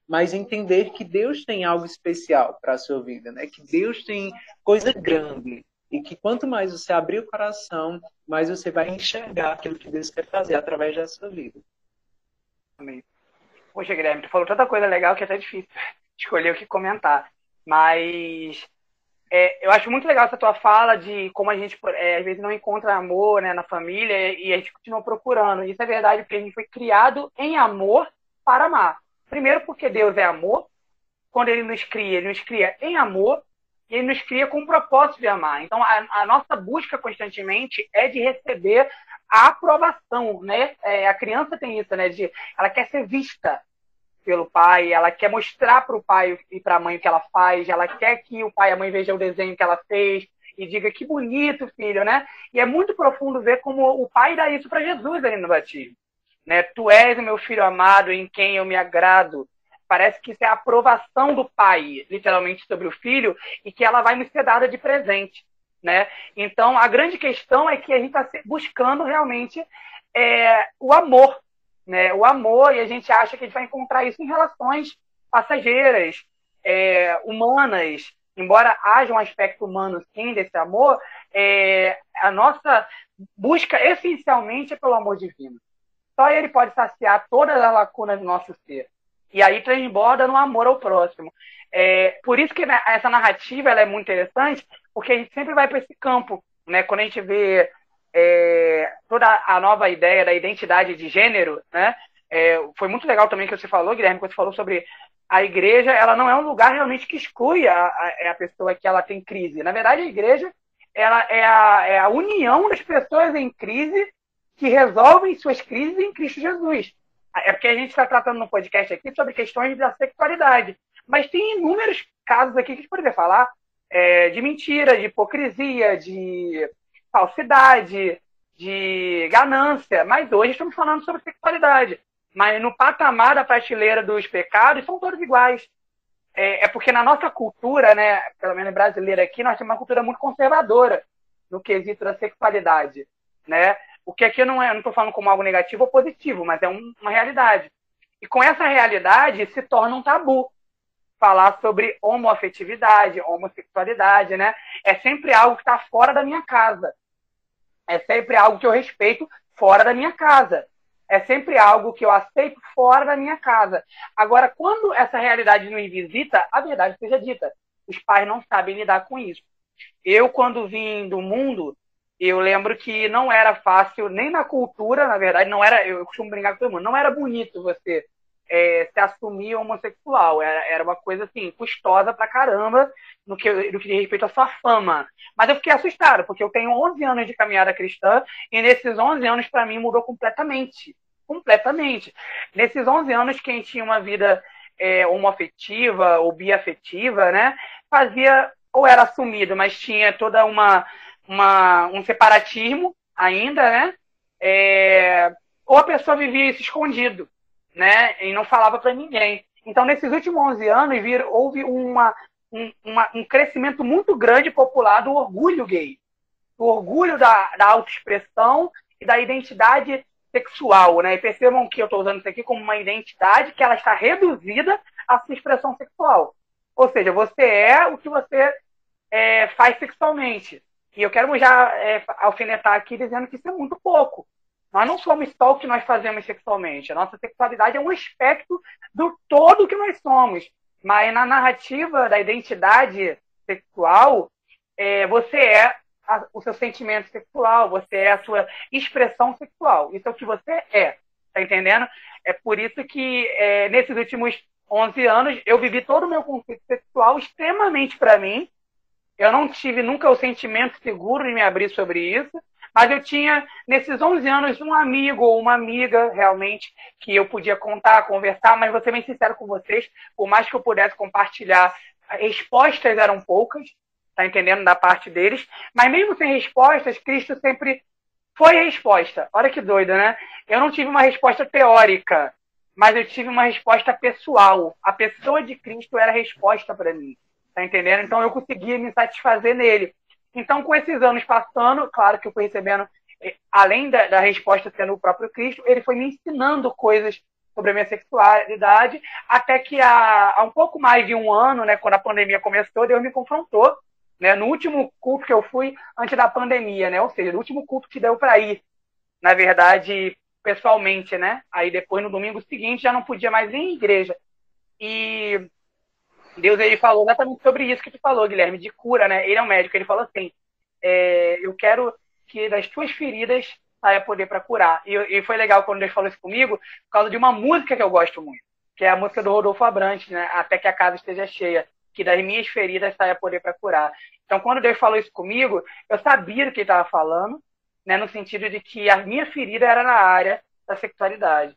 mas entender que Deus tem algo especial para a sua vida, né? Que Deus tem coisa grande e que quanto mais você abrir o coração, mais você vai enxergar aquilo que Deus quer fazer através da sua vida. Amém. Poxa, Guilherme, tu falou tanta coisa legal que é até difícil escolher o que comentar. Mas é, eu acho muito legal essa tua fala de como a gente, é, às vezes, não encontra amor né, na família e a gente continua procurando. Isso é verdade, porque a gente foi criado em amor para amar. Primeiro, porque Deus é amor. Quando Ele nos cria, Ele nos cria em amor e Ele nos cria com o propósito de amar. Então, a, a nossa busca constantemente é de receber a aprovação, né? É, a criança tem isso, né? De, ela quer ser vista, pelo pai, ela quer mostrar para o pai e para a mãe o que ela faz, ela quer que o pai e a mãe vejam o desenho que ela fez e diga que bonito, filho, né? E é muito profundo ver como o pai dá isso para Jesus ali no batismo. Né? Tu és o meu filho amado em quem eu me agrado. Parece que isso é a aprovação do pai, literalmente, sobre o filho, e que ela vai me ser dada de presente. Né? Então, a grande questão é que a gente está buscando realmente é, o amor né, o amor, e a gente acha que a gente vai encontrar isso em relações passageiras, é, humanas, embora haja um aspecto humano sim desse amor, é, a nossa busca essencialmente é pelo amor divino. Só ele pode saciar todas as lacunas do nosso ser. E aí transborda no amor ao próximo. É, por isso que essa narrativa ela é muito interessante, porque a gente sempre vai para esse campo. Né? Quando a gente vê é, toda a nova ideia da identidade de gênero, né? É, foi muito legal também que você falou, Guilherme, que você falou sobre a igreja, ela não é um lugar realmente que exclui a, a, é a pessoa que ela tem crise. Na verdade, a igreja ela é a, é a união das pessoas em crise que resolvem suas crises em Cristo Jesus. É porque a gente está tratando no podcast aqui sobre questões da sexualidade. Mas tem inúmeros casos aqui que a gente poderia falar é, de mentira, de hipocrisia, de falsidade, de ganância. Mas hoje estamos falando sobre sexualidade. Mas no patamar da prateleira dos pecados são todos iguais. É, é, porque na nossa cultura, né, pelo menos brasileira aqui, nós temos uma cultura muito conservadora no quesito da sexualidade, né? O que aqui não é, não estou falando como algo negativo ou positivo, mas é um, uma realidade. E com essa realidade se torna um tabu falar sobre homoafetividade, homossexualidade, né? É sempre algo que está fora da minha casa. É sempre algo que eu respeito fora da minha casa. É sempre algo que eu aceito fora da minha casa. Agora, quando essa realidade nos visita, a verdade seja dita, os pais não sabem lidar com isso. Eu, quando vim do mundo, eu lembro que não era fácil, nem na cultura, na verdade, não era, eu costumo brincar com todo mundo, não era bonito você é, se assumir homossexual. Era, era uma coisa assim, custosa pra caramba no que, no que diz respeito à sua fama. Mas eu fiquei assustado, porque eu tenho 11 anos de caminhada cristã e nesses 11 anos, para mim, mudou completamente. Completamente. Nesses 11 anos, quem tinha uma vida é, homoafetiva ou biafetiva, né, fazia ou era assumido, mas tinha toda uma, uma um separatismo ainda, né? É, ou a pessoa vivia isso escondido, né? E não falava para ninguém. Então, nesses últimos 11 anos, vir, houve uma, um, uma, um crescimento muito grande popular do orgulho gay, do orgulho da, da autoexpressão e da identidade sexual, né? E percebam que eu estou usando isso aqui como uma identidade que ela está reduzida à sua expressão sexual. Ou seja, você é o que você é, faz sexualmente. E eu quero já é, alfinetar aqui dizendo que isso é muito pouco. Nós não somos só o que nós fazemos sexualmente. A nossa sexualidade é um aspecto do todo que nós somos. Mas na narrativa da identidade sexual, é, você é a, o seu sentimento sexual, você é a sua expressão sexual. Isso é o que você é. Tá entendendo? É por isso que é, nesses últimos 11 anos eu vivi todo o meu conflito sexual extremamente para mim eu não tive nunca o sentimento seguro de me abrir sobre isso, mas eu tinha, nesses 11 anos, um amigo ou uma amiga, realmente, que eu podia contar, conversar, mas vou ser bem sincero com vocês, por mais que eu pudesse compartilhar, respostas eram poucas, tá entendendo, da parte deles, mas mesmo sem respostas, Cristo sempre foi a resposta. Olha que doido, né? Eu não tive uma resposta teórica, mas eu tive uma resposta pessoal. A pessoa de Cristo era a resposta para mim. Tá entendendo? Então eu conseguia me satisfazer nele. Então, com esses anos passando, claro que eu fui recebendo, eh, além da, da resposta sendo o próprio Cristo, ele foi me ensinando coisas sobre a minha sexualidade, até que há, há um pouco mais de um ano, né, quando a pandemia começou, Deus me confrontou, né, no último culto que eu fui antes da pandemia, né, ou seja, no último culto que deu para ir, na verdade, pessoalmente, né, aí depois no domingo seguinte já não podia mais ir em igreja. E Deus ele falou exatamente sobre isso que tu falou, Guilherme, de cura, né? Ele é um médico, ele falou assim: é, eu quero que das tuas feridas saia poder para curar. E, e, foi legal quando Deus falou isso comigo, por causa de uma música que eu gosto muito, que é a música do Rodolfo Abrantes, né? Até que a casa esteja cheia, que das minhas feridas saia poder para curar. Então, quando Deus falou isso comigo, eu sabia do que ele estava falando, né? No sentido de que a minha ferida era na área da sexualidade.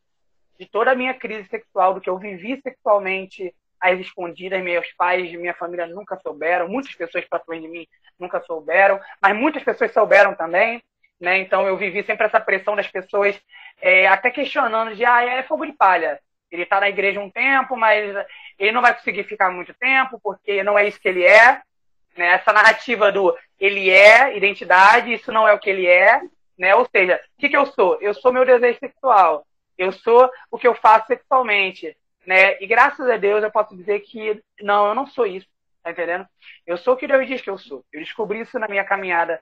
De toda a minha crise sexual, do que eu vivi sexualmente as escondidas, meus pais, minha família nunca souberam, muitas pessoas próximas de mim nunca souberam, mas muitas pessoas souberam também, né? Então eu vivi sempre essa pressão das pessoas, é, até questionando de, ah, é fogo de palha. Ele está na igreja um tempo, mas ele não vai conseguir ficar muito tempo, porque não é isso que ele é. Né? Essa narrativa do ele é, identidade, isso não é o que ele é. Né? Ou seja, o que, que eu sou? Eu sou meu desejo sexual. Eu sou o que eu faço sexualmente. Né? E graças a Deus eu posso dizer que não, eu não sou isso, tá entendendo? Eu sou o que Deus diz que eu sou. Eu descobri isso na minha caminhada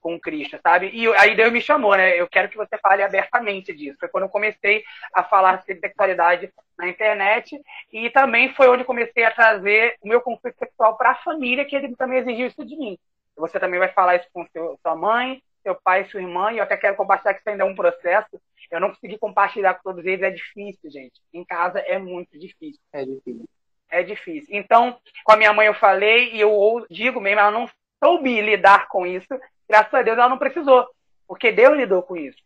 com Cristo, sabe? E aí Deus me chamou, né? Eu quero que você fale abertamente disso. Foi quando eu comecei a falar sobre sexualidade na internet e também foi onde comecei a trazer o meu conflito sexual para a família, que ele também exigiu isso de mim. Você também vai falar isso com seu, sua mãe, seu pai, sua irmã, e eu até quero compartilhar que isso ainda é um processo, eu não consegui compartilhar com todos eles, é difícil, gente. Em casa é muito difícil. É difícil. É difícil. Então, com a minha mãe eu falei, e eu digo mesmo, ela não soube lidar com isso. Graças a Deus ela não precisou. Porque Deus lidou com isso.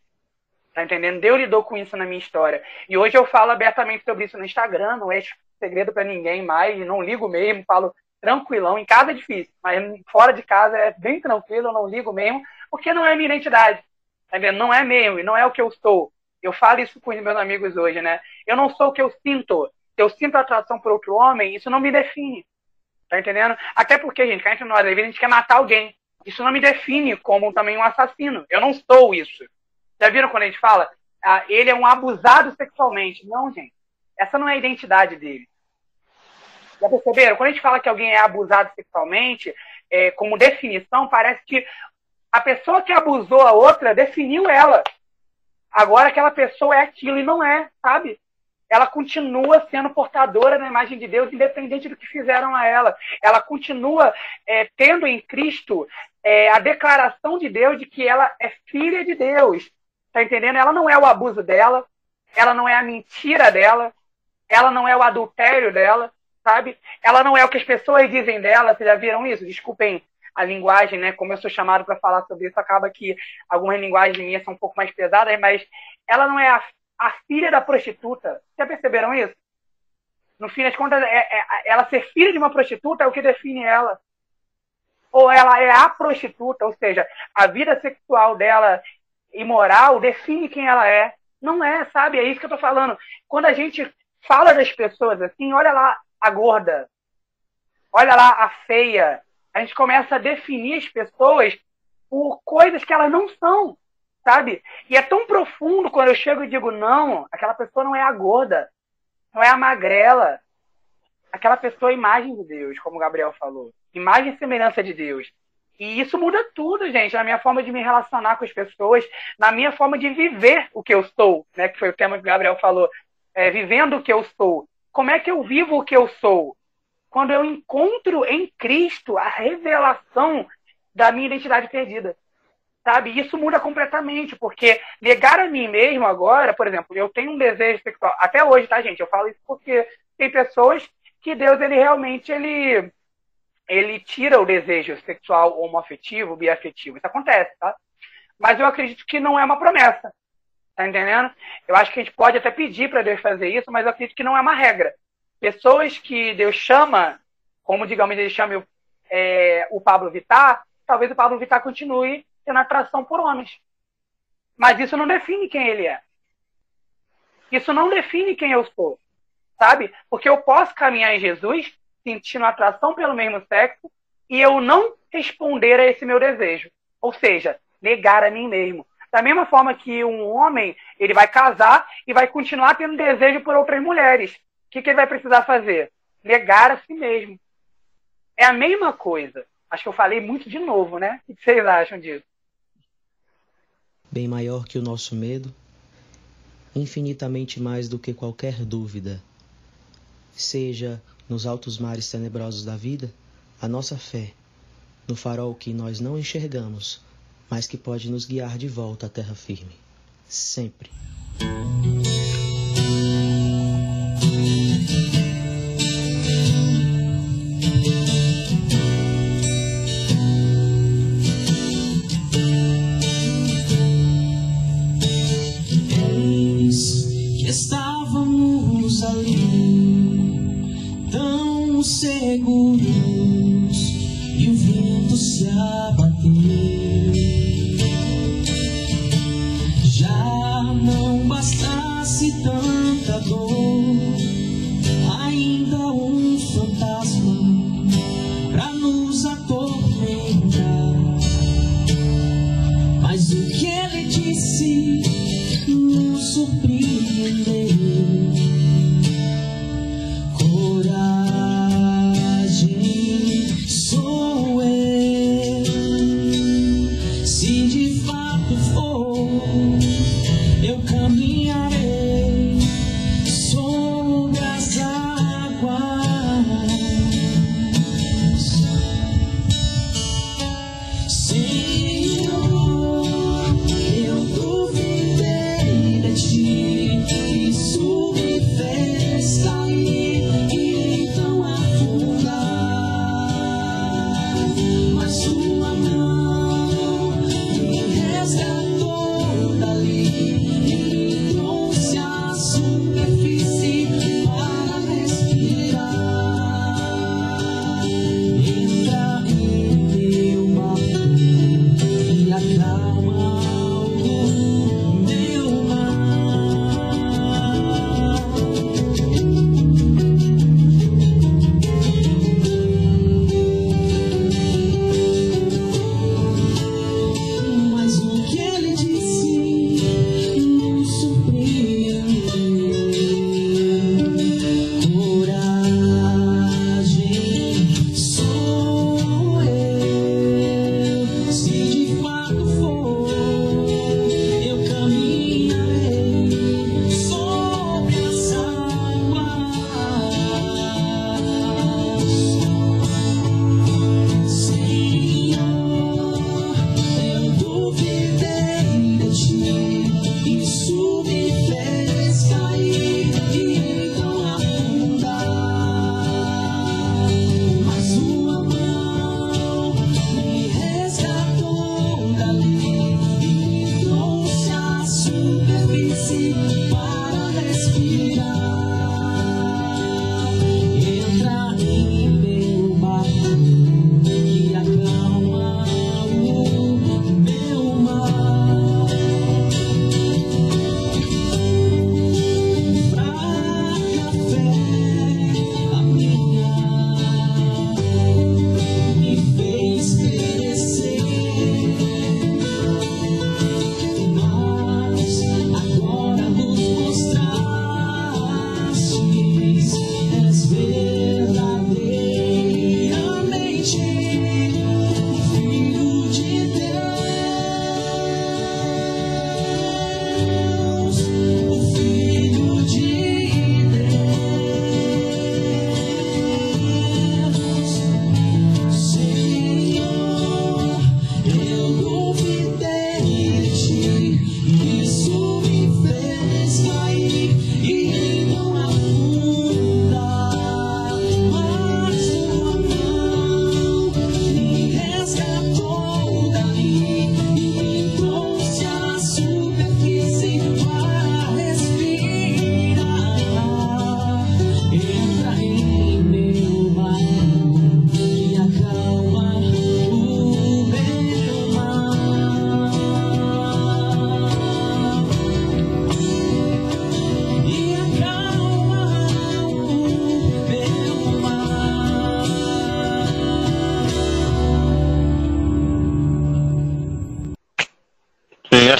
Tá entendendo? Deus lidou com isso na minha história. E hoje eu falo abertamente sobre isso no Instagram, não é segredo para ninguém mais, não ligo mesmo, falo tranquilão. Em casa é difícil, mas fora de casa é bem tranquilo, eu não ligo mesmo, porque não é minha identidade. Tá vendo? Não é meu, e não é o que eu sou. Eu falo isso com os meus amigos hoje, né? Eu não sou o que eu sinto. Se eu sinto atração por outro homem, isso não me define. Tá entendendo? Até porque, gente, cá nós, a gente quer matar alguém. Isso não me define como também um assassino. Eu não sou isso. Já viram quando a gente fala? Ah, ele é um abusado sexualmente. Não, gente. Essa não é a identidade dele. Já perceberam? Quando a gente fala que alguém é abusado sexualmente, é, como definição, parece que a pessoa que abusou a outra definiu ela. Agora aquela pessoa é aquilo e não é, sabe? Ela continua sendo portadora da imagem de Deus, independente do que fizeram a ela. Ela continua é, tendo em Cristo é, a declaração de Deus de que ela é filha de Deus. Tá entendendo? Ela não é o abuso dela, ela não é a mentira dela, ela não é o adultério dela, sabe? Ela não é o que as pessoas dizem dela. Vocês já viram isso? Desculpem a linguagem, né? Como eu sou chamado para falar sobre isso, acaba que algumas linguagens minhas são um pouco mais pesadas, mas ela não é a, a filha da prostituta. Já perceberam isso? No fim das contas, é, é, ela ser filha de uma prostituta é o que define ela. Ou ela é a prostituta, ou seja, a vida sexual dela imoral define quem ela é. Não é, sabe? É isso que eu tô falando. Quando a gente fala das pessoas assim, olha lá a gorda, olha lá a feia. A gente começa a definir as pessoas por coisas que elas não são, sabe? E é tão profundo quando eu chego e digo, não, aquela pessoa não é a gorda, não é a magrela. Aquela pessoa é imagem de Deus, como o Gabriel falou. Imagem e semelhança de Deus. E isso muda tudo, gente, na minha forma de me relacionar com as pessoas, na minha forma de viver o que eu sou, né? Que foi o tema que o Gabriel falou. É, vivendo o que eu sou. Como é que eu vivo o que eu sou? Quando eu encontro em Cristo a revelação da minha identidade perdida. Sabe? Isso muda completamente, porque negar a mim mesmo agora, por exemplo, eu tenho um desejo sexual, até hoje, tá, gente? Eu falo isso porque tem pessoas que Deus, ele realmente, ele, ele tira o desejo sexual homoafetivo, biafetivo. Isso acontece, tá? Mas eu acredito que não é uma promessa. Tá entendendo? Eu acho que a gente pode até pedir para Deus fazer isso, mas eu acredito que não é uma regra. Pessoas que Deus chama, como digamos ele chama é, o Pablo Vittar, talvez o Pablo Vittar continue tendo atração por homens. Mas isso não define quem ele é. Isso não define quem eu sou. Sabe? Porque eu posso caminhar em Jesus sentindo atração pelo mesmo sexo e eu não responder a esse meu desejo. Ou seja, negar a mim mesmo. Da mesma forma que um homem, ele vai casar e vai continuar tendo desejo por outras mulheres. O que, que ele vai precisar fazer? Negar a si mesmo. É a mesma coisa. Acho que eu falei muito de novo, né? O que vocês acham disso? Bem maior que o nosso medo, infinitamente mais do que qualquer dúvida. Seja nos altos mares tenebrosos da vida, a nossa fé, no farol que nós não enxergamos, mas que pode nos guiar de volta à terra firme. Sempre. estávamos ali, tão seguros, e o vento se abateu.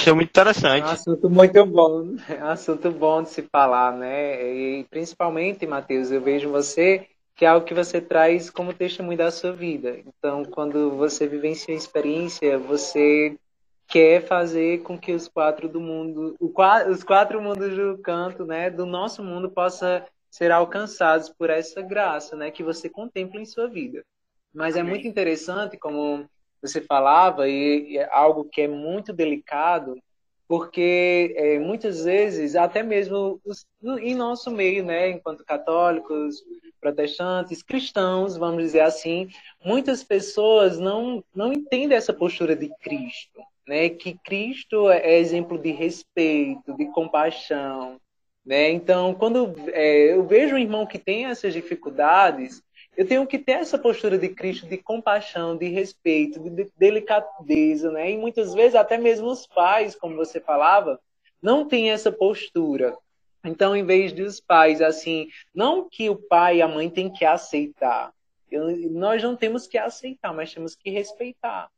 Achei muito interessante. É um assunto muito bom, é um assunto bom de se falar, né? E principalmente, Matheus, eu vejo você que é algo que você traz como testemunho da sua vida. Então, quando você vivencia a experiência, você quer fazer com que os quatro do mundo, os quatro mundos do canto, né, do nosso mundo possa ser alcançados por essa graça, né, que você contempla em sua vida. Mas é muito interessante, como você falava, e, é algo que é muito delicado, porque é, muitas vezes, até mesmo os, em nosso meio, né, enquanto católicos, protestantes, cristãos, vamos dizer assim, muitas pessoas não, não entendem essa postura de Cristo, né, que Cristo é exemplo de respeito, de compaixão, né, então quando é, eu vejo um irmão que tem essas dificuldades, eu tenho que ter essa postura de Cristo, de compaixão, de respeito, de delicadeza, né? E muitas vezes até mesmo os pais, como você falava, não têm essa postura. Então, em vez dos pais, assim, não que o pai e a mãe têm que aceitar. Eu, nós não temos que aceitar, mas temos que respeitar.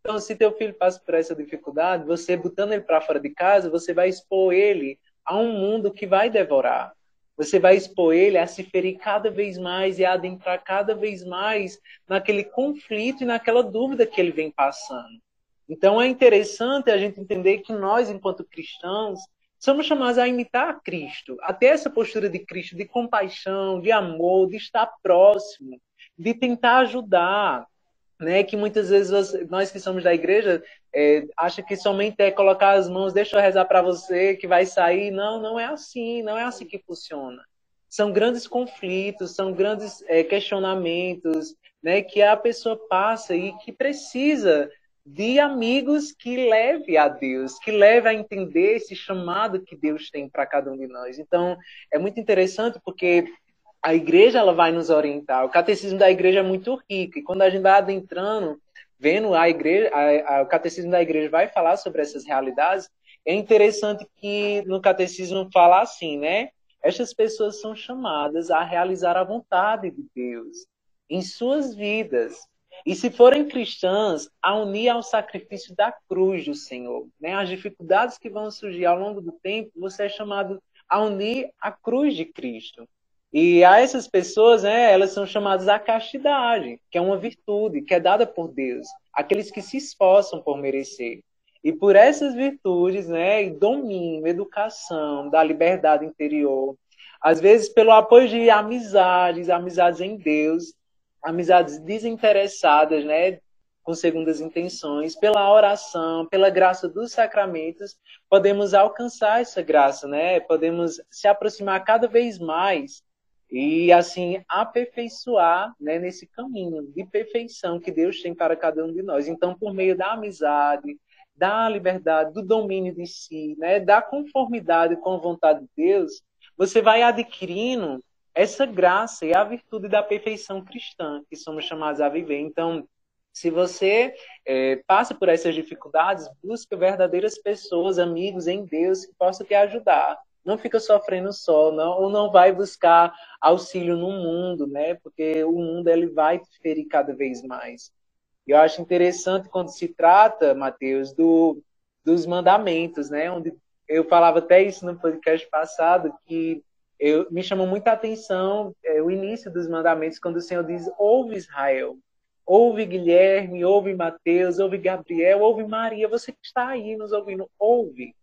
Então, se teu filho passa por essa dificuldade, você botando ele para fora de casa, você vai expor ele a um mundo que vai devorar. Você vai expor ele a se ferir cada vez mais e a adentrar cada vez mais naquele conflito e naquela dúvida que ele vem passando. Então é interessante a gente entender que nós, enquanto cristãos, somos chamados a imitar Cristo, até essa postura de Cristo, de compaixão, de amor, de estar próximo, de tentar ajudar, né? Que muitas vezes nós que somos da igreja é, acha que somente é colocar as mãos, deixa eu rezar para você que vai sair. Não, não é assim, não é assim que funciona. São grandes conflitos, são grandes é, questionamentos, né? Que a pessoa passa e que precisa de amigos que leve a Deus, que leve a entender esse chamado que Deus tem para cada um de nós. Então, é muito interessante porque a igreja ela vai nos orientar. O catecismo da igreja é muito rico e quando a gente vai adentrando, vendo a igreja, a, a, o catecismo da igreja vai falar sobre essas realidades, é interessante que no catecismo fala assim, né? Estas pessoas são chamadas a realizar a vontade de Deus em suas vidas. E se forem cristãs, a unir ao sacrifício da cruz do Senhor. Né? As dificuldades que vão surgir ao longo do tempo, você é chamado a unir a cruz de Cristo. E a essas pessoas, né, elas são chamadas à castidade, que é uma virtude que é dada por Deus, aqueles que se esforçam por merecer. E por essas virtudes, né, domínio, educação, da liberdade interior, às vezes pelo apoio de amizades, amizades em Deus, amizades desinteressadas, né, com segundas intenções, pela oração, pela graça dos sacramentos, podemos alcançar essa graça, né? Podemos se aproximar cada vez mais e assim aperfeiçoar né, nesse caminho de perfeição que Deus tem para cada um de nós. Então, por meio da amizade, da liberdade, do domínio de si, né, da conformidade com a vontade de Deus, você vai adquirindo essa graça e a virtude da perfeição cristã que somos chamados a viver. Então, se você é, passa por essas dificuldades, busca verdadeiras pessoas, amigos em Deus que possam te ajudar não fica sofrendo só, não, ou não vai buscar auxílio no mundo, né? Porque o mundo ele vai ferir cada vez mais. Eu acho interessante quando se trata, Mateus, do, dos mandamentos, né? Onde eu falava até isso no podcast passado que eu, me chamou muita atenção é, o início dos mandamentos quando o Senhor diz: ouve Israel, ouve Guilherme, ouve Mateus, ouve Gabriel, ouve Maria, você que está aí nos ouvindo, ouve.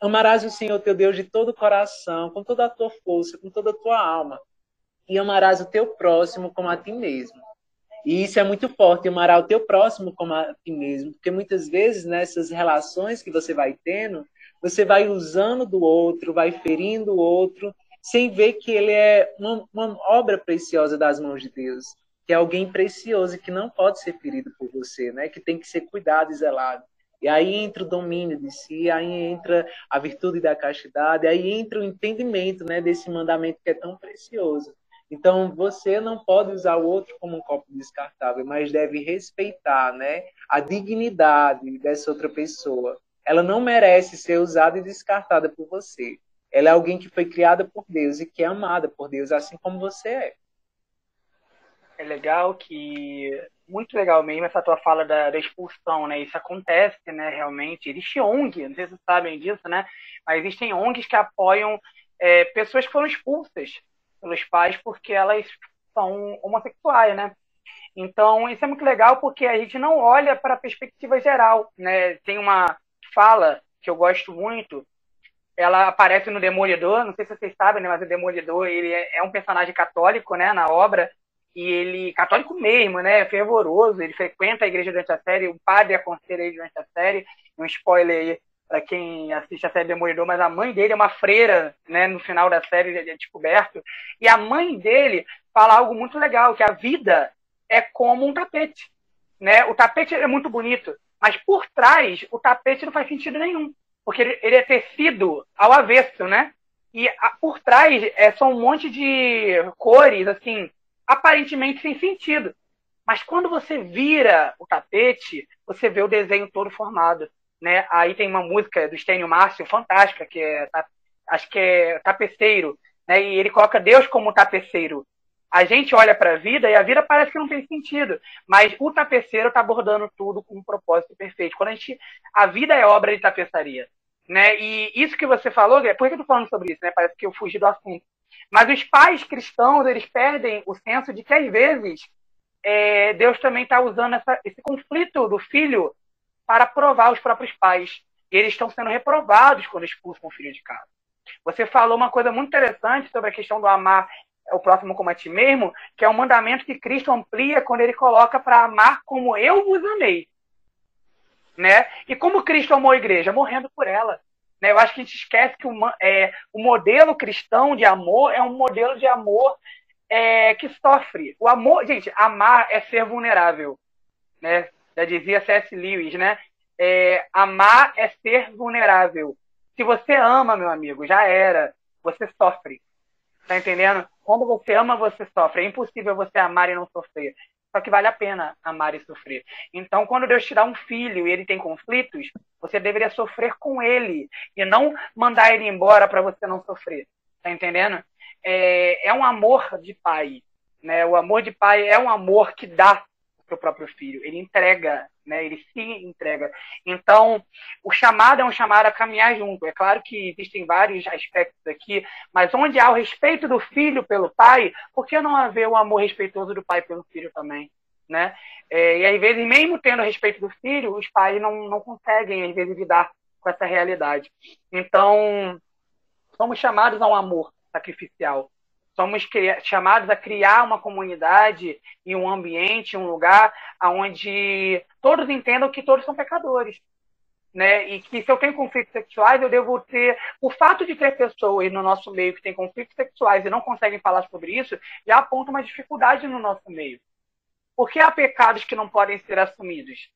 Amarás o Senhor teu Deus de todo o coração, com toda a tua força, com toda a tua alma. E amarás o teu próximo como a ti mesmo. E isso é muito forte, amarás o teu próximo como a ti mesmo. Porque muitas vezes nessas relações que você vai tendo, você vai usando do outro, vai ferindo o outro, sem ver que ele é uma, uma obra preciosa das mãos de Deus. Que é alguém precioso que não pode ser ferido por você, né? que tem que ser cuidado e zelado. E aí entra o domínio de si, aí entra a virtude da castidade, aí entra o entendimento né, desse mandamento que é tão precioso. Então, você não pode usar o outro como um copo descartável, mas deve respeitar né, a dignidade dessa outra pessoa. Ela não merece ser usada e descartada por você. Ela é alguém que foi criada por Deus e que é amada por Deus, assim como você é. É legal que muito legal mesmo essa tua fala da, da, expulsão, né? Isso acontece, né? Realmente. Existe ONG, não sei se vocês sabem disso, né? Mas existem ONGs que apoiam é, pessoas que foram expulsas pelos pais porque elas são homossexuais, né? Então, isso é muito legal porque a gente não olha para a perspectiva geral, né? Tem uma fala que eu gosto muito, ela aparece no Demolidor, não sei se vocês sabem, né, mas o Demolidor, ele é, é um personagem católico, né, na obra, e ele, católico mesmo, né, fervoroso, ele frequenta a igreja durante a série, o padre aconselha ele durante a série, um spoiler aí para quem assiste a série Demolidor, mas a mãe dele é uma freira, né, no final da série ele é descoberto, e a mãe dele fala algo muito legal, que a vida é como um tapete, né, o tapete é muito bonito, mas por trás o tapete não faz sentido nenhum, porque ele, é tecido ao avesso, né, e por trás é só um monte de cores, assim, aparentemente sem sentido. Mas quando você vira o tapete, você vê o desenho todo formado. Né? Aí tem uma música do Stênio Márcio fantástica, que é, acho que é Tapeceiro, né? e ele coloca Deus como tapeceiro. A gente olha para a vida e a vida parece que não tem sentido, mas o tapeceiro está abordando tudo com um propósito perfeito. Quando a gente, a vida é obra de tapeçaria, né? E isso que você falou, por que eu tô falando sobre isso, né? Parece que eu fugi do assunto. Mas os pais cristãos, eles perdem o senso de que, às vezes, é, Deus também está usando essa, esse conflito do filho para provar os próprios pais. E eles estão sendo reprovados quando expulsam o filho de casa. Você falou uma coisa muito interessante sobre a questão do amar o próximo como a ti mesmo, que é um mandamento que Cristo amplia quando ele coloca para amar como eu vos amei. Né? E como Cristo amou a igreja? Morrendo por ela. Né? Eu acho que a gente esquece que o, é, o modelo cristão de amor é um modelo de amor é, que sofre. O amor, gente, amar é ser vulnerável. Né? Já dizia C.S. Lewis, né? É, amar é ser vulnerável. Se você ama, meu amigo, já era. Você sofre. Tá entendendo? Quando você ama, você sofre. É impossível você amar e não sofrer. Só que vale a pena amar e sofrer. Então, quando Deus te dá um filho e ele tem conflitos, você deveria sofrer com ele e não mandar ele embora para você não sofrer. Tá entendendo? É, é um amor de pai. Né? O amor de pai é um amor que dá para o próprio filho. Ele entrega, né? Ele se entrega. Então, o chamado é um chamado a caminhar junto. É claro que existem vários aspectos aqui, mas onde há o respeito do filho pelo pai, por que não haver o amor respeitoso do pai pelo filho também? Né? É, e às vezes, mesmo tendo respeito do filho, os pais não, não conseguem, às vezes, lidar com essa realidade. Então, somos chamados a um amor sacrificial. Somos chamados a criar uma comunidade e um ambiente, um lugar onde todos entendam que todos são pecadores. Né? E que se eu tenho conflitos sexuais, eu devo ter. O fato de ter pessoas no nosso meio que têm conflitos sexuais e não conseguem falar sobre isso, já aponta uma dificuldade no nosso meio. Porque há pecados que não podem ser assumidos.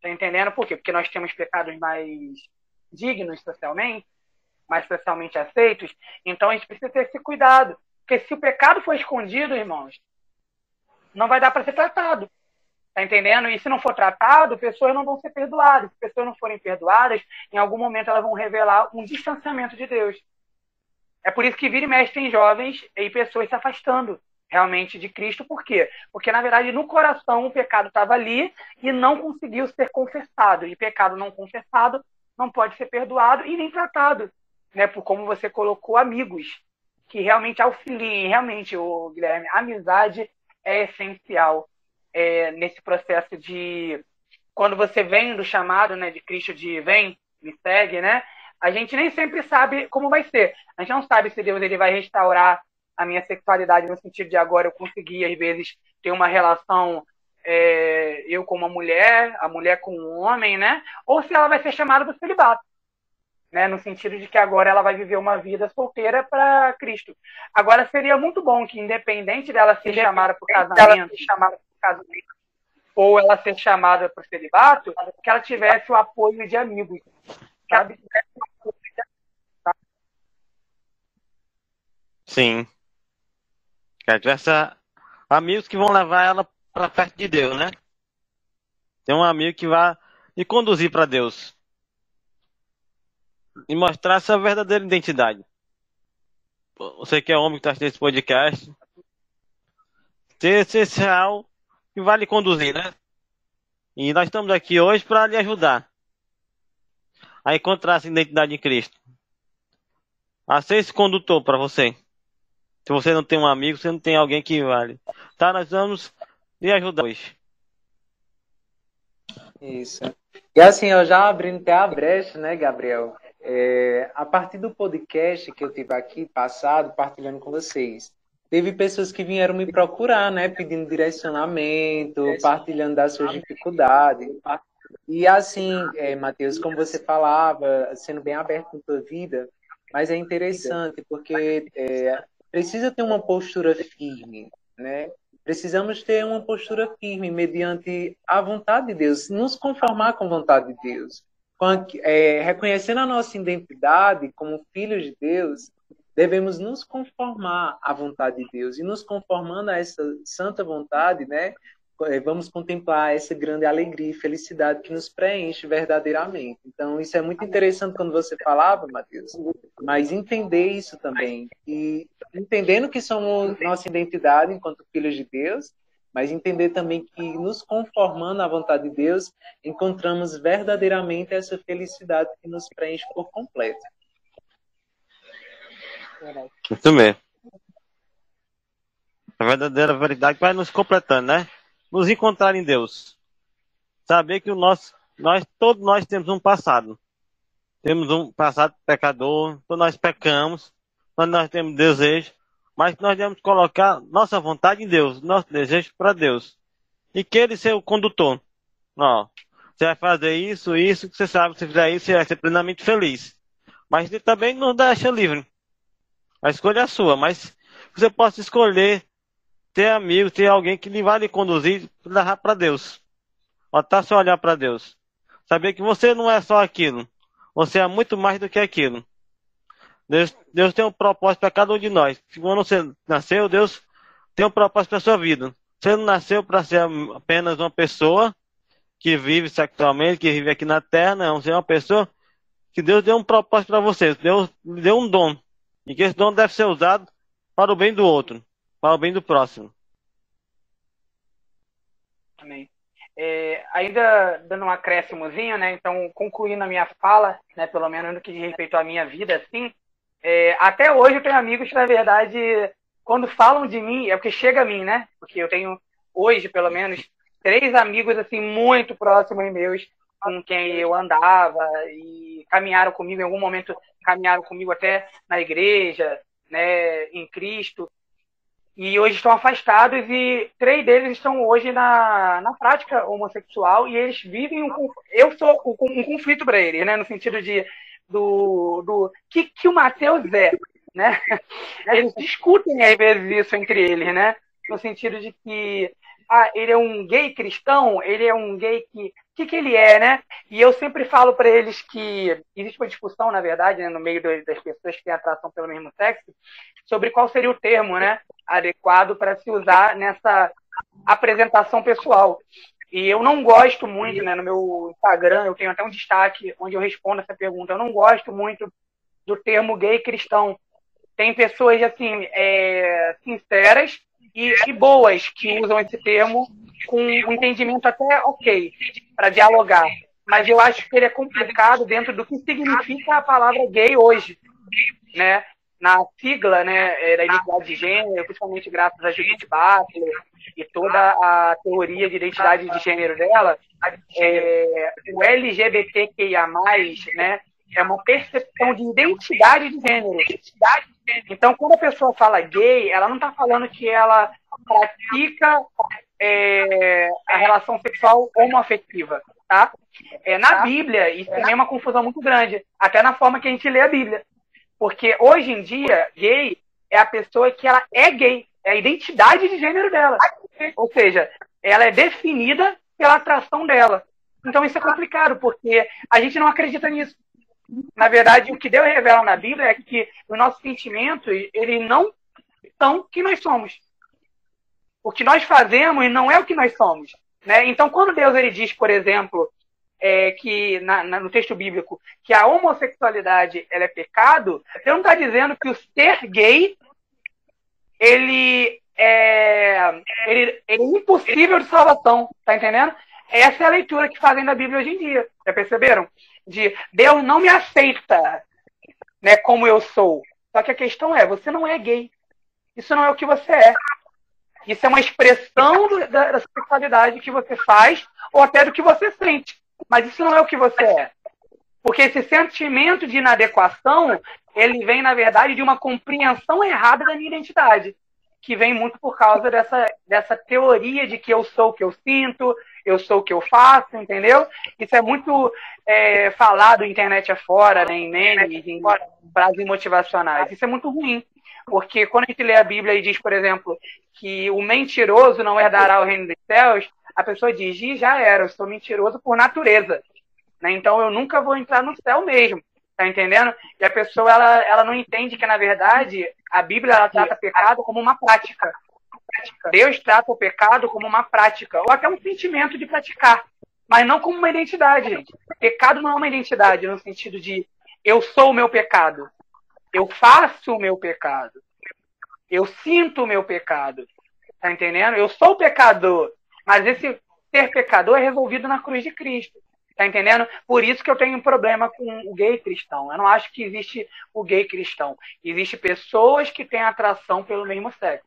Tá entendendo por quê? Porque nós temos pecados mais dignos socialmente, mais socialmente aceitos. Então a gente precisa ter esse cuidado. Porque se o pecado for escondido, irmãos, não vai dar para ser tratado. Tá entendendo? E se não for tratado, pessoas não vão ser perdoadas. Se pessoas não forem perdoadas, em algum momento elas vão revelar um distanciamento de Deus. É por isso que vira e mexe tem jovens e pessoas se afastando realmente de Cristo. Por quê? Porque, na verdade, no coração o pecado estava ali e não conseguiu ser confessado. E pecado não confessado não pode ser perdoado e nem tratado. Né? Por como você colocou amigos que realmente auxiliem, realmente, o Guilherme, a amizade é essencial é, nesse processo de quando você vem do chamado, né, de Cristo de vem, me segue, né? A gente nem sempre sabe como vai ser. A gente não sabe se Deus ele vai restaurar a minha sexualidade no sentido de agora eu conseguir às vezes ter uma relação é, eu com uma mulher, a mulher com um homem, né? Ou se ela vai ser chamada para celibato né, no sentido de que agora ela vai viver uma vida solteira para Cristo. Agora seria muito bom que, independente dela ser chamada para o casamento, chamada para casamento, ou ela ser chamada para o celibato, que ela tivesse o apoio de amigos, sabe? Sim. Que ela tivesse amigos que vão levar ela para perto de Deus, né? Tem um amigo que vai me conduzir para Deus e mostrar sua verdadeira identidade. Você que é homem que está assistindo esse podcast, ter esse real que vai lhe conduzir, né? E nós estamos aqui hoje para lhe ajudar a encontrar essa identidade em Cristo. A ser esse condutor para você. Se você não tem um amigo, você não tem alguém que vale. Tá, nós vamos lhe ajudar hoje. Isso. E assim, eu já abrindo até a brecha, né, Gabriel? É, a partir do podcast que eu tive aqui passado, partilhando com vocês, teve pessoas que vieram me procurar, né, pedindo direcionamento, partilhando das suas dificuldades. E assim, é, Matheus, como você falava, sendo bem aberto com tua vida, mas é interessante porque é, precisa ter uma postura firme, né? Precisamos ter uma postura firme mediante a vontade de Deus, nos conformar com a vontade de Deus. É, reconhecendo a nossa identidade como filhos de Deus, devemos nos conformar à vontade de Deus. E nos conformando a essa santa vontade, né, é, vamos contemplar essa grande alegria e felicidade que nos preenche verdadeiramente. Então, isso é muito interessante quando você falava, Mateus, mas entender isso também. E entendendo que somos nossa identidade enquanto filhos de Deus, mas entender também que nos conformando à vontade de Deus, encontramos verdadeiramente essa felicidade que nos preenche por completo. Isso mesmo. A verdadeira verdade vai nos completando, né? nos encontrar em Deus. Saber que o nosso, nós, todos nós temos um passado. Temos um passado pecador, todos nós pecamos, todos nós temos desejo, mas nós devemos colocar nossa vontade em Deus, nosso desejo para Deus. E que Ele seja o condutor. Ó, você vai fazer isso, isso, que você sabe, se fizer isso, você vai ser plenamente feliz. Mas Ele também nos deixa livre. A escolha é sua, mas você pode escolher ter amigo, ter alguém que lhe vai lhe conduzir, para Deus. Botar seu olhar para Deus. Saber que você não é só aquilo. Você é muito mais do que aquilo. Deus, Deus tem um propósito para cada um de nós. Quando você nasceu, Deus tem um propósito para sua vida. Você não nasceu para ser apenas uma pessoa que vive sexualmente, que vive aqui na terra, não. Você é uma pessoa que Deus deu um propósito para você. Deus deu um dom. E que esse dom deve ser usado para o bem do outro para o bem do próximo. Amém. É, ainda dando um acréscimozinho, né? Então, concluindo a minha fala, né? Pelo menos no que diz respeito à minha vida, assim, é, até hoje eu tenho amigos que, na verdade, quando falam de mim, é porque chega a mim, né? Porque eu tenho, hoje, pelo menos, três amigos, assim, muito próximos meus, com quem eu andava e caminharam comigo, em algum momento caminharam comigo até na igreja, né, em Cristo e hoje estão afastados e três deles estão hoje na, na prática homossexual e eles vivem um eu sou um, um conflito para eles, né, no sentido de do, do que que o Mateus é, né? Eles discutem às vezes isso entre eles, né? No sentido de que ah, ele é um gay cristão, ele é um gay que. O que, que ele é, né? E eu sempre falo para eles que existe uma discussão, na verdade, né, no meio das pessoas que têm atração pelo mesmo sexo, sobre qual seria o termo né, adequado para se usar nessa apresentação pessoal. E eu não gosto muito, né, no meu Instagram, eu tenho até um destaque onde eu respondo essa pergunta. Eu não gosto muito do termo gay cristão. Tem pessoas, assim, é, sinceras e, e, boas que usam esse termo com um entendimento até ok para dialogar. Mas eu acho que ele é complicado dentro do que significa a palavra gay hoje, né? Na sigla, né, é, da identidade de gênero, principalmente graças a Judith Butler e toda a teoria de identidade de gênero dela, é, o LGBTQIA+, né, é uma percepção de identidade de gênero. Então, quando a pessoa fala gay, ela não está falando que ela pratica é, a relação sexual homoafetiva, tá? É, na Bíblia, isso também é uma confusão muito grande, até na forma que a gente lê a Bíblia. Porque hoje em dia, gay é a pessoa que ela é gay, é a identidade de gênero dela. Ou seja, ela é definida pela atração dela. Então isso é complicado, porque a gente não acredita nisso. Na verdade, o que Deus revela na Bíblia é que os nossos sentimentos, ele não são o que nós somos. O que nós fazemos não é o que nós somos. Né? Então, quando Deus ele diz, por exemplo, é, que na, na, no texto bíblico que a homossexualidade ela é pecado, ele não está dizendo que o ser gay ele é, ele, ele é impossível de salvação, tá entendendo? Essa é a leitura que fazem da Bíblia hoje em dia. Já perceberam? De Deus não me aceita né, como eu sou. Só que a questão é, você não é gay. Isso não é o que você é. Isso é uma expressão do, da, da sexualidade que você faz ou até do que você sente. Mas isso não é o que você é. Porque esse sentimento de inadequação, ele vem, na verdade, de uma compreensão errada da minha identidade. Que vem muito por causa dessa, dessa teoria de que eu sou o que eu sinto, eu sou o que eu faço, entendeu? Isso é muito é, falado internet afora, né, em memes, em frases motivacionais. Isso é muito ruim. Porque quando a gente lê a Bíblia e diz, por exemplo, que o mentiroso não herdará o reino dos céus, a pessoa diz, já era, eu sou mentiroso por natureza. Né? Então eu nunca vou entrar no céu mesmo. Tá entendendo? E a pessoa ela, ela não entende que, na verdade, a Bíblia ela trata pecado como uma prática. Deus trata o pecado como uma prática, ou até um sentimento de praticar, mas não como uma identidade. Pecado não é uma identidade no sentido de eu sou o meu pecado, eu faço o meu pecado, eu sinto o meu pecado. Tá entendendo? Eu sou o pecador, mas esse ser pecador é resolvido na cruz de Cristo. Tá entendendo? Por isso que eu tenho um problema com o gay cristão. Eu não acho que existe o gay cristão. Existem pessoas que têm atração pelo mesmo sexo.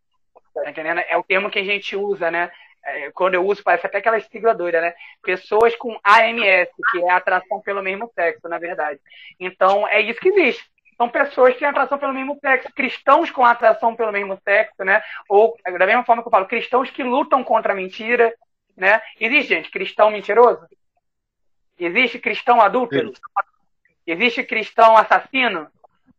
Tá entendendo? É o termo que a gente usa, né? É, quando eu uso, parece até aquela sigla doida, né? Pessoas com AMS, que é atração pelo mesmo sexo, na verdade. Então, é isso que existe. São pessoas que têm atração pelo mesmo sexo, cristãos com atração pelo mesmo sexo, né? Ou, da mesma forma que eu falo, cristãos que lutam contra a mentira, né? Existe, gente, cristão mentiroso? Existe cristão adúltero? Existe cristão assassino?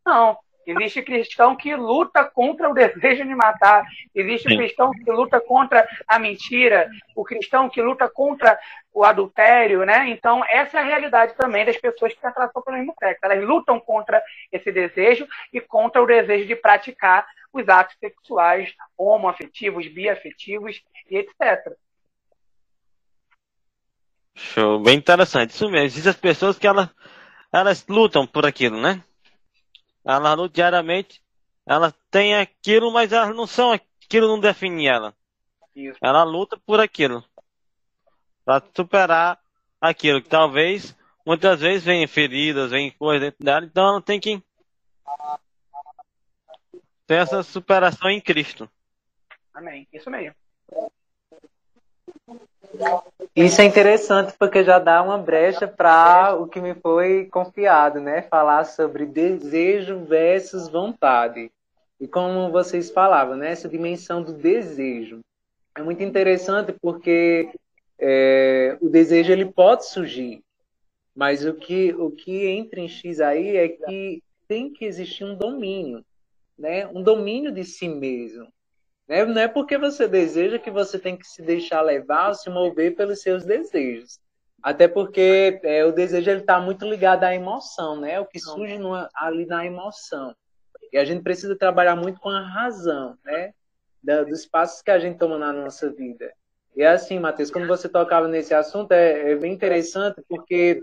Não. Existe cristão que luta contra o desejo de matar. Existe Sim. cristão que luta contra a mentira. O cristão que luta contra o adultério, né? Então, essa é a realidade também das pessoas que se atração pelo mesmo sexo. Elas lutam contra esse desejo e contra o desejo de praticar os atos sexuais homoafetivos, biafetivos e etc. Show, bem interessante. Isso mesmo. Existem as pessoas que elas, elas lutam por aquilo, né? Ela luta diariamente, ela tem aquilo, mas elas não são aquilo, não define ela. Isso. Ela luta por aquilo. Para superar aquilo que talvez, muitas vezes, vem feridas, vem coisas dentro dela, então ela tem que ter essa superação em Cristo. Amém. Isso mesmo. Isso é interessante porque já dá uma brecha para o que me foi confiado, né? Falar sobre desejo versus vontade. E como vocês falavam, né? Essa dimensão do desejo. É muito interessante porque é, o desejo ele pode surgir, mas o que, o que entra em X aí é que tem que existir um domínio, né? Um domínio de si mesmo. Né? Não é porque você deseja que você tem que se deixar levar, se mover pelos seus desejos. Até porque é, o desejo está muito ligado à emoção, né? O que surge ali na emoção. E a gente precisa trabalhar muito com a razão, né? Da, dos passos que a gente toma na nossa vida. E é assim, Matheus, quando você tocava nesse assunto, é, é bem interessante, porque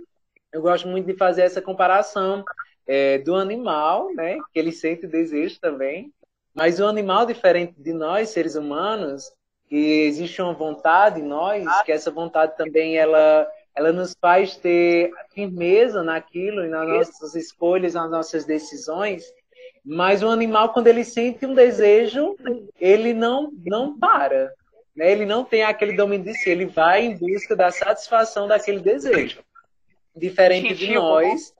eu gosto muito de fazer essa comparação é, do animal, né? Que ele sente desejo também, mas o animal, diferente de nós, seres humanos, que existe uma vontade em nós, que essa vontade também ela, ela nos faz ter firmeza naquilo e nas nossas escolhas, nas nossas decisões. Mas o animal, quando ele sente um desejo, ele não, não para. Né? Ele não tem aquele domínio de si, ele vai em busca da satisfação daquele desejo. Diferente de nós,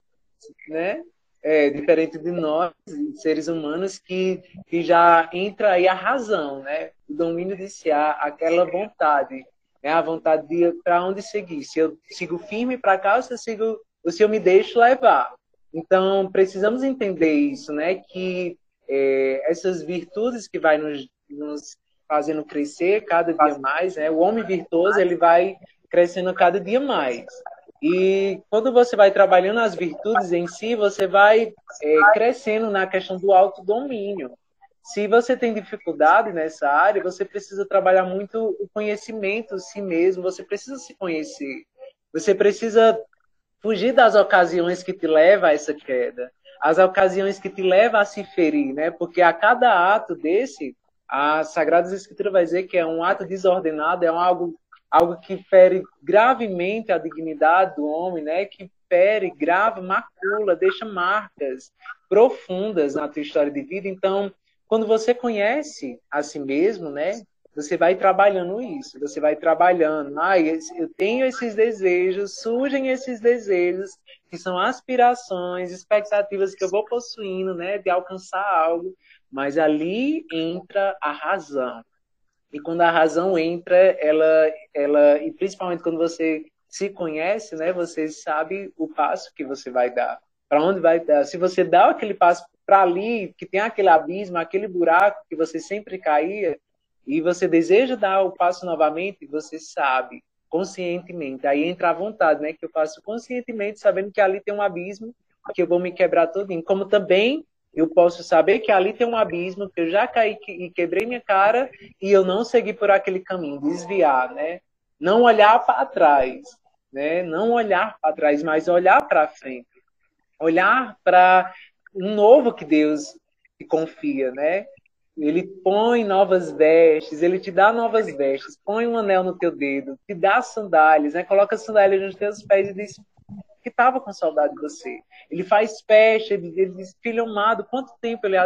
né? É, diferente de nós, seres humanos, que, que já entra aí a razão, né? O domínio de si, aquela vontade, né? a vontade de para onde seguir. Se eu sigo firme para cá, ou se eu, sigo, ou se eu me deixo levar. Então, precisamos entender isso, né? Que é, essas virtudes que vai nos, nos fazendo crescer cada dia mais, né? O homem virtuoso, ele vai crescendo cada dia mais. E quando você vai trabalhando as virtudes em si, você vai é, crescendo na questão do autodomínio. Se você tem dificuldade nessa área, você precisa trabalhar muito o conhecimento si mesmo, você precisa se conhecer. Você precisa fugir das ocasiões que te levam a essa queda, as ocasiões que te levam a se ferir, né? Porque a cada ato desse, A Sagrada Escritura vai dizer que é um ato desordenado, é um algo, algo que fere gravemente a dignidade do homem, né? Que fere, grave, macula, deixa marcas profundas na tua história de vida. Então, quando você conhece a si mesmo, né? Você vai trabalhando isso, você vai trabalhando. Ah, eu tenho esses desejos, surgem esses desejos, que são aspirações, expectativas que eu vou possuindo, né, de alcançar algo, mas ali entra a razão. E quando a razão entra, ela, ela e principalmente quando você se conhece, né, você sabe o passo que você vai dar, para onde vai dar. Se você dá aquele passo para ali, que tem aquele abismo, aquele buraco que você sempre caía, e você deseja dar o passo novamente, você sabe conscientemente. Aí entra a vontade, né? Que eu faço conscientemente, sabendo que ali tem um abismo, que eu vou me quebrar todinho. Como também eu posso saber que ali tem um abismo, que eu já caí e quebrei minha cara e eu não segui por aquele caminho, desviar, né? Não olhar para trás, né? Não olhar para trás, mas olhar para frente. Olhar para um novo que Deus confia, né? Ele põe novas vestes, ele te dá novas vestes, põe um anel no teu dedo, te dá sandálias, né? coloca sandálias nos teus pés e diz que estava com saudade de você. Ele faz festa, ele, ele amado, quanto tempo ele,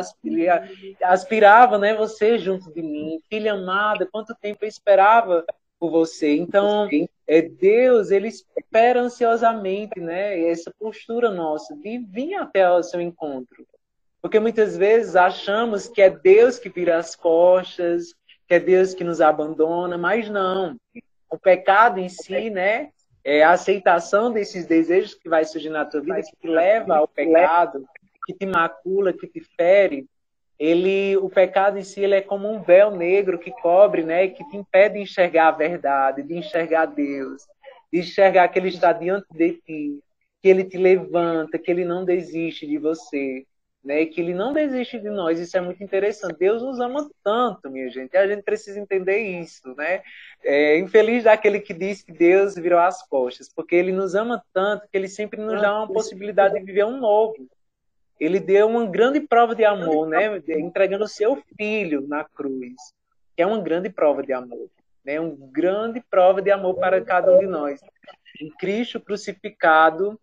aspirava né, você junto de mim, filha amada, quanto tempo eu esperava por você. Então, é Deus, ele espera ansiosamente, né, essa postura nossa de vir até o seu encontro. Porque muitas vezes achamos que é Deus que vira as costas, que é Deus que nos abandona, mas não. O pecado em si, né, é a aceitação desses desejos que vai surgir na tua vida, que te leva ao pecado, que te macula, que te fere. Ele, o pecado em si, ele é como um véu negro que cobre, né, que te impede de enxergar a verdade, de enxergar Deus, de enxergar que ele está diante de ti, que ele te levanta, que ele não desiste de você né? Que ele não desiste de nós. Isso é muito interessante. Deus nos ama tanto, minha gente. E a gente precisa entender isso, né? É, infeliz daquele que diz que Deus virou as costas, porque ele nos ama tanto que ele sempre nos dá uma possibilidade de viver um novo. Ele deu uma grande prova de amor, né? Entregando o seu filho na cruz, que é uma grande prova de amor, né? Uma grande prova de amor para cada um de nós. Em Cristo crucificado,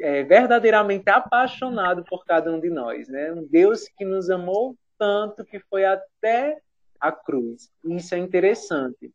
é, verdadeiramente apaixonado por cada um de nós, né? Um Deus que nos amou tanto que foi até a cruz. Isso é interessante.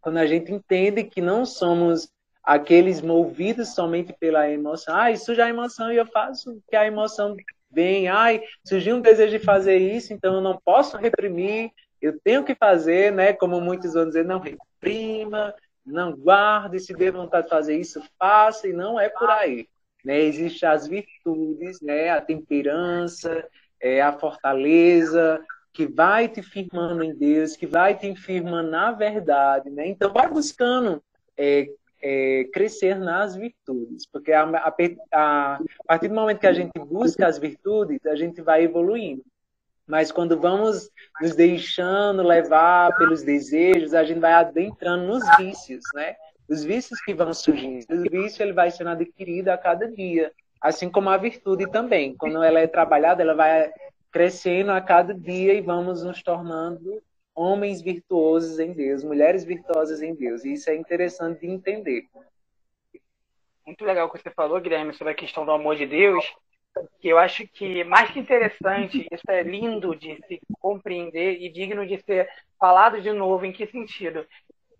Quando a gente entende que não somos aqueles movidos somente pela emoção. Ah, já é emoção e eu faço que a emoção vem. Ai, surgiu um desejo de fazer isso, então eu não posso reprimir, eu tenho que fazer, né? Como muitos vão dizer, não reprima, não guarde, se dê vontade de fazer isso, faça, e não é por aí. Né? Existem as virtudes, né? a temperança, é, a fortaleza, que vai te firmando em Deus, que vai te firmando na verdade. Né? Então, vai buscando é, é, crescer nas virtudes, porque a, a, a, a partir do momento que a gente busca as virtudes, a gente vai evoluindo. Mas quando vamos nos deixando levar pelos desejos, a gente vai adentrando nos vícios, né? Os vícios que vão surgindo. O vício ele vai sendo adquirido a cada dia, assim como a virtude também. Quando ela é trabalhada, ela vai crescendo a cada dia e vamos nos tornando homens virtuosos em Deus, mulheres virtuosas em Deus. E isso é interessante de entender. Muito legal o que você falou, Guilherme, sobre a questão do amor de Deus, que eu acho que mais que interessante, isso é lindo de se compreender e digno de ser falado de novo. Em que sentido?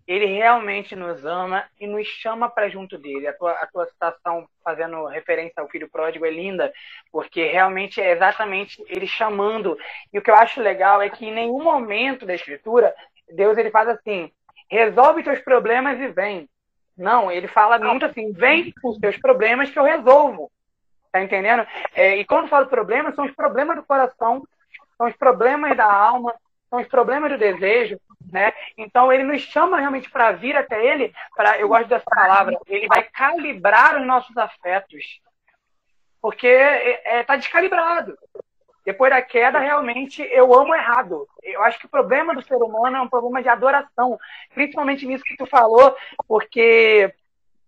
Ele realmente nos ama e nos chama para junto dele. A tua, a tua citação fazendo referência ao filho pródigo é linda, porque realmente é exatamente ele chamando. E o que eu acho legal é que em nenhum momento da escritura Deus ele faz assim: resolve teus problemas e vem. Não, ele fala muito assim: vem com os teus problemas que eu resolvo. Tá entendendo? É, e quando falo problemas, são os problemas do coração, são os problemas da alma, são os problemas do desejo, né? Então ele nos chama realmente para vir até ele, para eu gosto dessa palavra, ele vai calibrar os nossos afetos. Porque está é, é tá descalibrado. Depois da queda, realmente, eu amo errado. Eu acho que o problema do ser humano é um problema de adoração. Principalmente nisso que tu falou, porque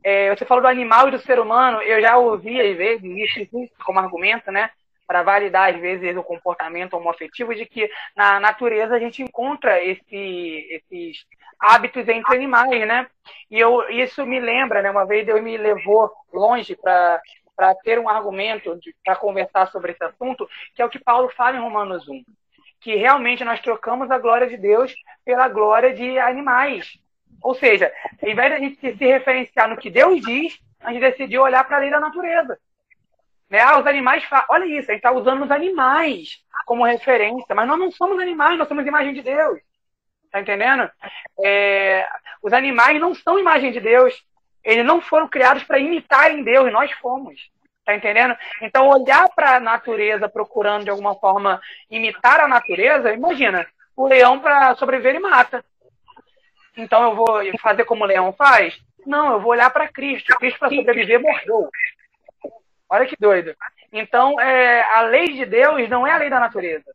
é, você falou do animal e do ser humano, eu já ouvi às vezes isso como argumento, né? Para validar, às vezes, o comportamento homoafetivo, de que na natureza a gente encontra esse, esses hábitos entre animais, né? E eu, isso me lembra, né? Uma vez Deus me levou longe para para ter um argumento para conversar sobre esse assunto, que é o que Paulo fala em Romanos 1, que realmente nós trocamos a glória de Deus pela glória de animais. Ou seja, ao invés de a gente se referenciar no que Deus diz, a gente decidiu olhar para a lei da natureza. Né? Ah, os animais, olha isso, a gente está usando os animais como referência, mas nós não somos animais, nós somos imagem de Deus. Tá entendendo? É, os animais não são imagem de Deus. Eles não foram criados para imitarem Deus, nós fomos. Tá entendendo? Então, olhar para a natureza procurando de alguma forma imitar a natureza, imagina, o leão para sobreviver ele mata. Então eu vou fazer como o leão faz? Não, eu vou olhar para Cristo. Cristo para sobreviver morreu. Olha que doido. Então, é, a lei de Deus não é a lei da natureza.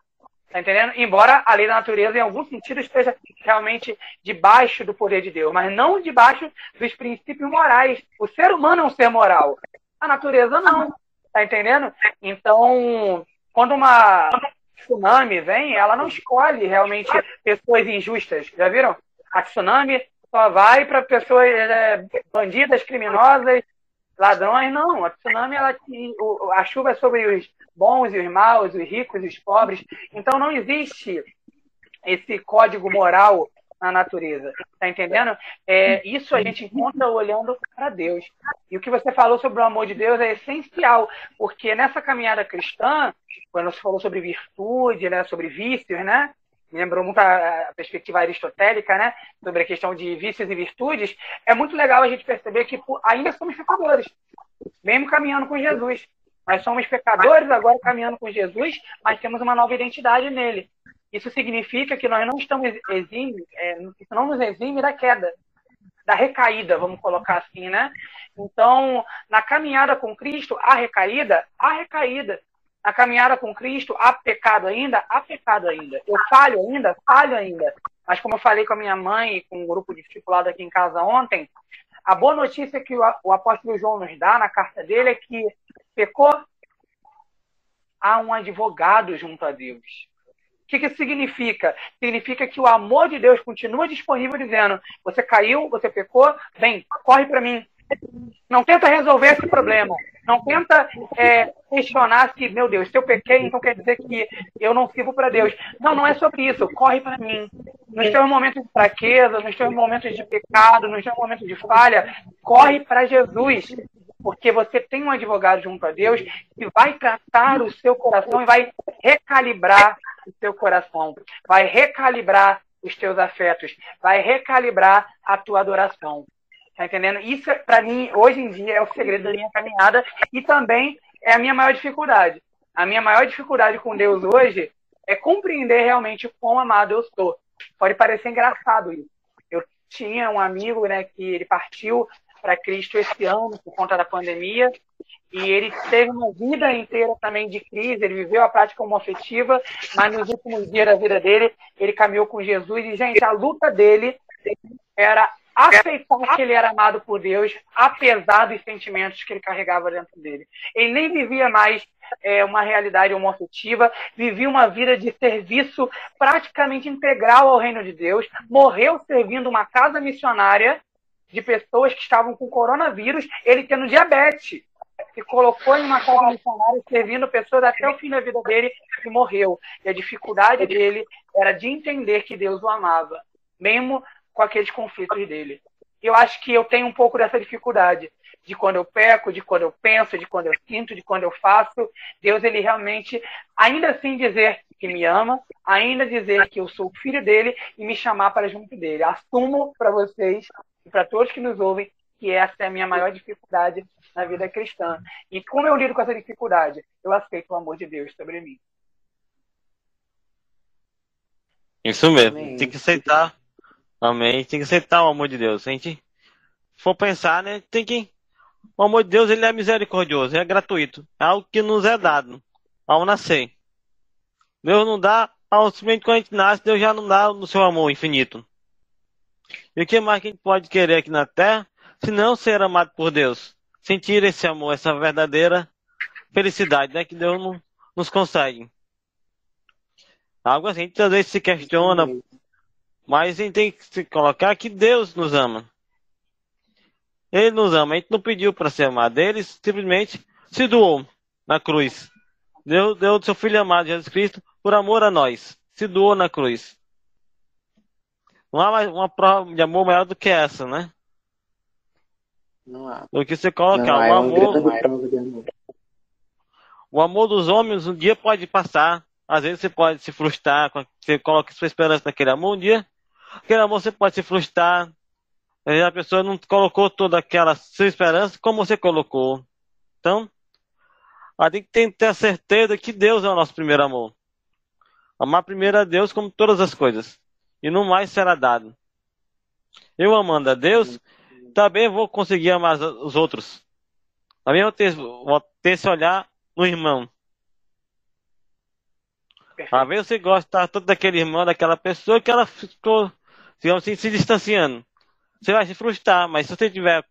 Tá entendendo? Embora a lei da natureza, em algum sentido, esteja realmente debaixo do poder de Deus, mas não debaixo dos princípios morais. O ser humano é um ser moral. A natureza não. Tá entendendo? Então, quando uma tsunami vem, ela não escolhe realmente pessoas injustas. Já viram? A tsunami só vai para pessoas é, bandidas, criminosas, ladrões, não. A tsunami, ela, a chuva é sobre os bons e os maus, os ricos e os pobres. Então não existe esse código moral na natureza. Tá entendendo? É, isso a gente encontra olhando para Deus. E o que você falou sobre o amor de Deus é essencial, porque nessa caminhada cristã, quando você falou sobre virtude, né, sobre vícios, né? Me lembrou muito a perspectiva aristotélica, né? Sobre a questão de vícios e virtudes. É muito legal a gente perceber que ainda somos pecadores, mesmo caminhando com Jesus. Nós somos pecadores agora caminhando com Jesus, mas temos uma nova identidade nele. Isso significa que nós não estamos exime, é, isso não nos exime da queda, da recaída, vamos colocar assim, né? Então, na caminhada com Cristo, há recaída, há recaída. Na caminhada com Cristo, há pecado ainda, há pecado ainda. Eu falho ainda, falho ainda. Mas como eu falei com a minha mãe e com um grupo de discipulado aqui em casa ontem, a boa notícia que o apóstolo João nos dá na carta dele é que pecou, há um advogado junto a Deus que, que isso significa? Significa que o amor de Deus continua disponível, dizendo: você caiu, você pecou, vem, corre para mim. Não tenta resolver esse problema. Não tenta é, questionar se, meu Deus, se eu pequei, então quer dizer que eu não sirvo para Deus. Não, não é sobre isso. Corre para mim. Nos teus momentos de fraqueza, nos teus momentos de pecado, nos teus momentos de falha, corre para Jesus. Porque você tem um advogado junto a Deus que vai tratar o seu coração e vai recalibrar o teu coração, vai recalibrar os teus afetos, vai recalibrar a tua adoração. Tá entendendo? Isso, para mim, hoje em dia, é o segredo da minha caminhada e também é a minha maior dificuldade. A minha maior dificuldade com Deus hoje é compreender realmente o quão amado eu sou. Pode parecer engraçado isso. Eu tinha um amigo, né, que ele partiu para Cristo esse ano por conta da pandemia e ele teve uma vida inteira também de crise, ele viveu a prática homoafetiva, mas nos últimos dias da vida dele, ele caminhou com Jesus. E, gente, a luta dele era aceitar que ele era amado por Deus, apesar dos sentimentos que ele carregava dentro dele. Ele nem vivia mais é, uma realidade homoafetiva, vivia uma vida de serviço praticamente integral ao reino de Deus, morreu servindo uma casa missionária de pessoas que estavam com coronavírus, ele tendo diabetes se colocou em uma casa missionária servindo pessoas até o fim da vida dele e morreu. E a dificuldade dele era de entender que Deus o amava, mesmo com aqueles conflitos dele. Eu acho que eu tenho um pouco dessa dificuldade de quando eu peco, de quando eu penso, de quando eu sinto, de quando eu faço. Deus ele realmente ainda assim dizer que me ama, ainda dizer que eu sou filho dele e me chamar para junto dele. Assumo para vocês e para todos que nos ouvem que essa é a minha maior dificuldade na vida cristã. E como eu lido com essa dificuldade? Eu aceito o amor de Deus sobre mim. Isso mesmo. Amém. Tem que aceitar. Amém. Tem que aceitar o amor de Deus. Se a gente for pensar, né? Tem que. O amor de Deus ele é misericordioso, é gratuito. É algo que nos é dado ao nascer. Deus não dá, ao simplesmente quando a gente nasce, Deus já não dá no seu amor infinito. E o que mais que a gente pode querer aqui na terra se não ser amado por Deus? Sentir esse amor, essa verdadeira felicidade, né? Que Deus não, nos conseguem. Algo assim, a gente às vezes se questiona, mas a gente tem que se colocar que Deus nos ama. Ele nos ama, a gente não pediu para ser amado, ele simplesmente se doou na cruz. Deu, deu seu filho amado, Jesus Cristo, por amor a nós. Se doou na cruz. Não há mais uma prova de amor maior do que essa, né? Não há. Do que você colocar. O é amor. amor. O amor dos homens um dia pode passar. Às vezes você pode se frustrar, você coloca sua esperança naquele amor, um dia aquele amor você pode se frustrar. A pessoa não colocou toda aquela sua esperança como você colocou. Então, a gente tem que ter a certeza que Deus é o nosso primeiro amor. Amar primeiro a Deus como todas as coisas. E no mais será dado. Eu amando a Deus, também vou conseguir amar os outros. Também vou ter, vou ter esse olhar no irmão. Às vezes você gosta tanto daquele irmão, daquela pessoa, que ela ficou, digamos assim, se distanciando. Você vai se frustrar, mas se você tiver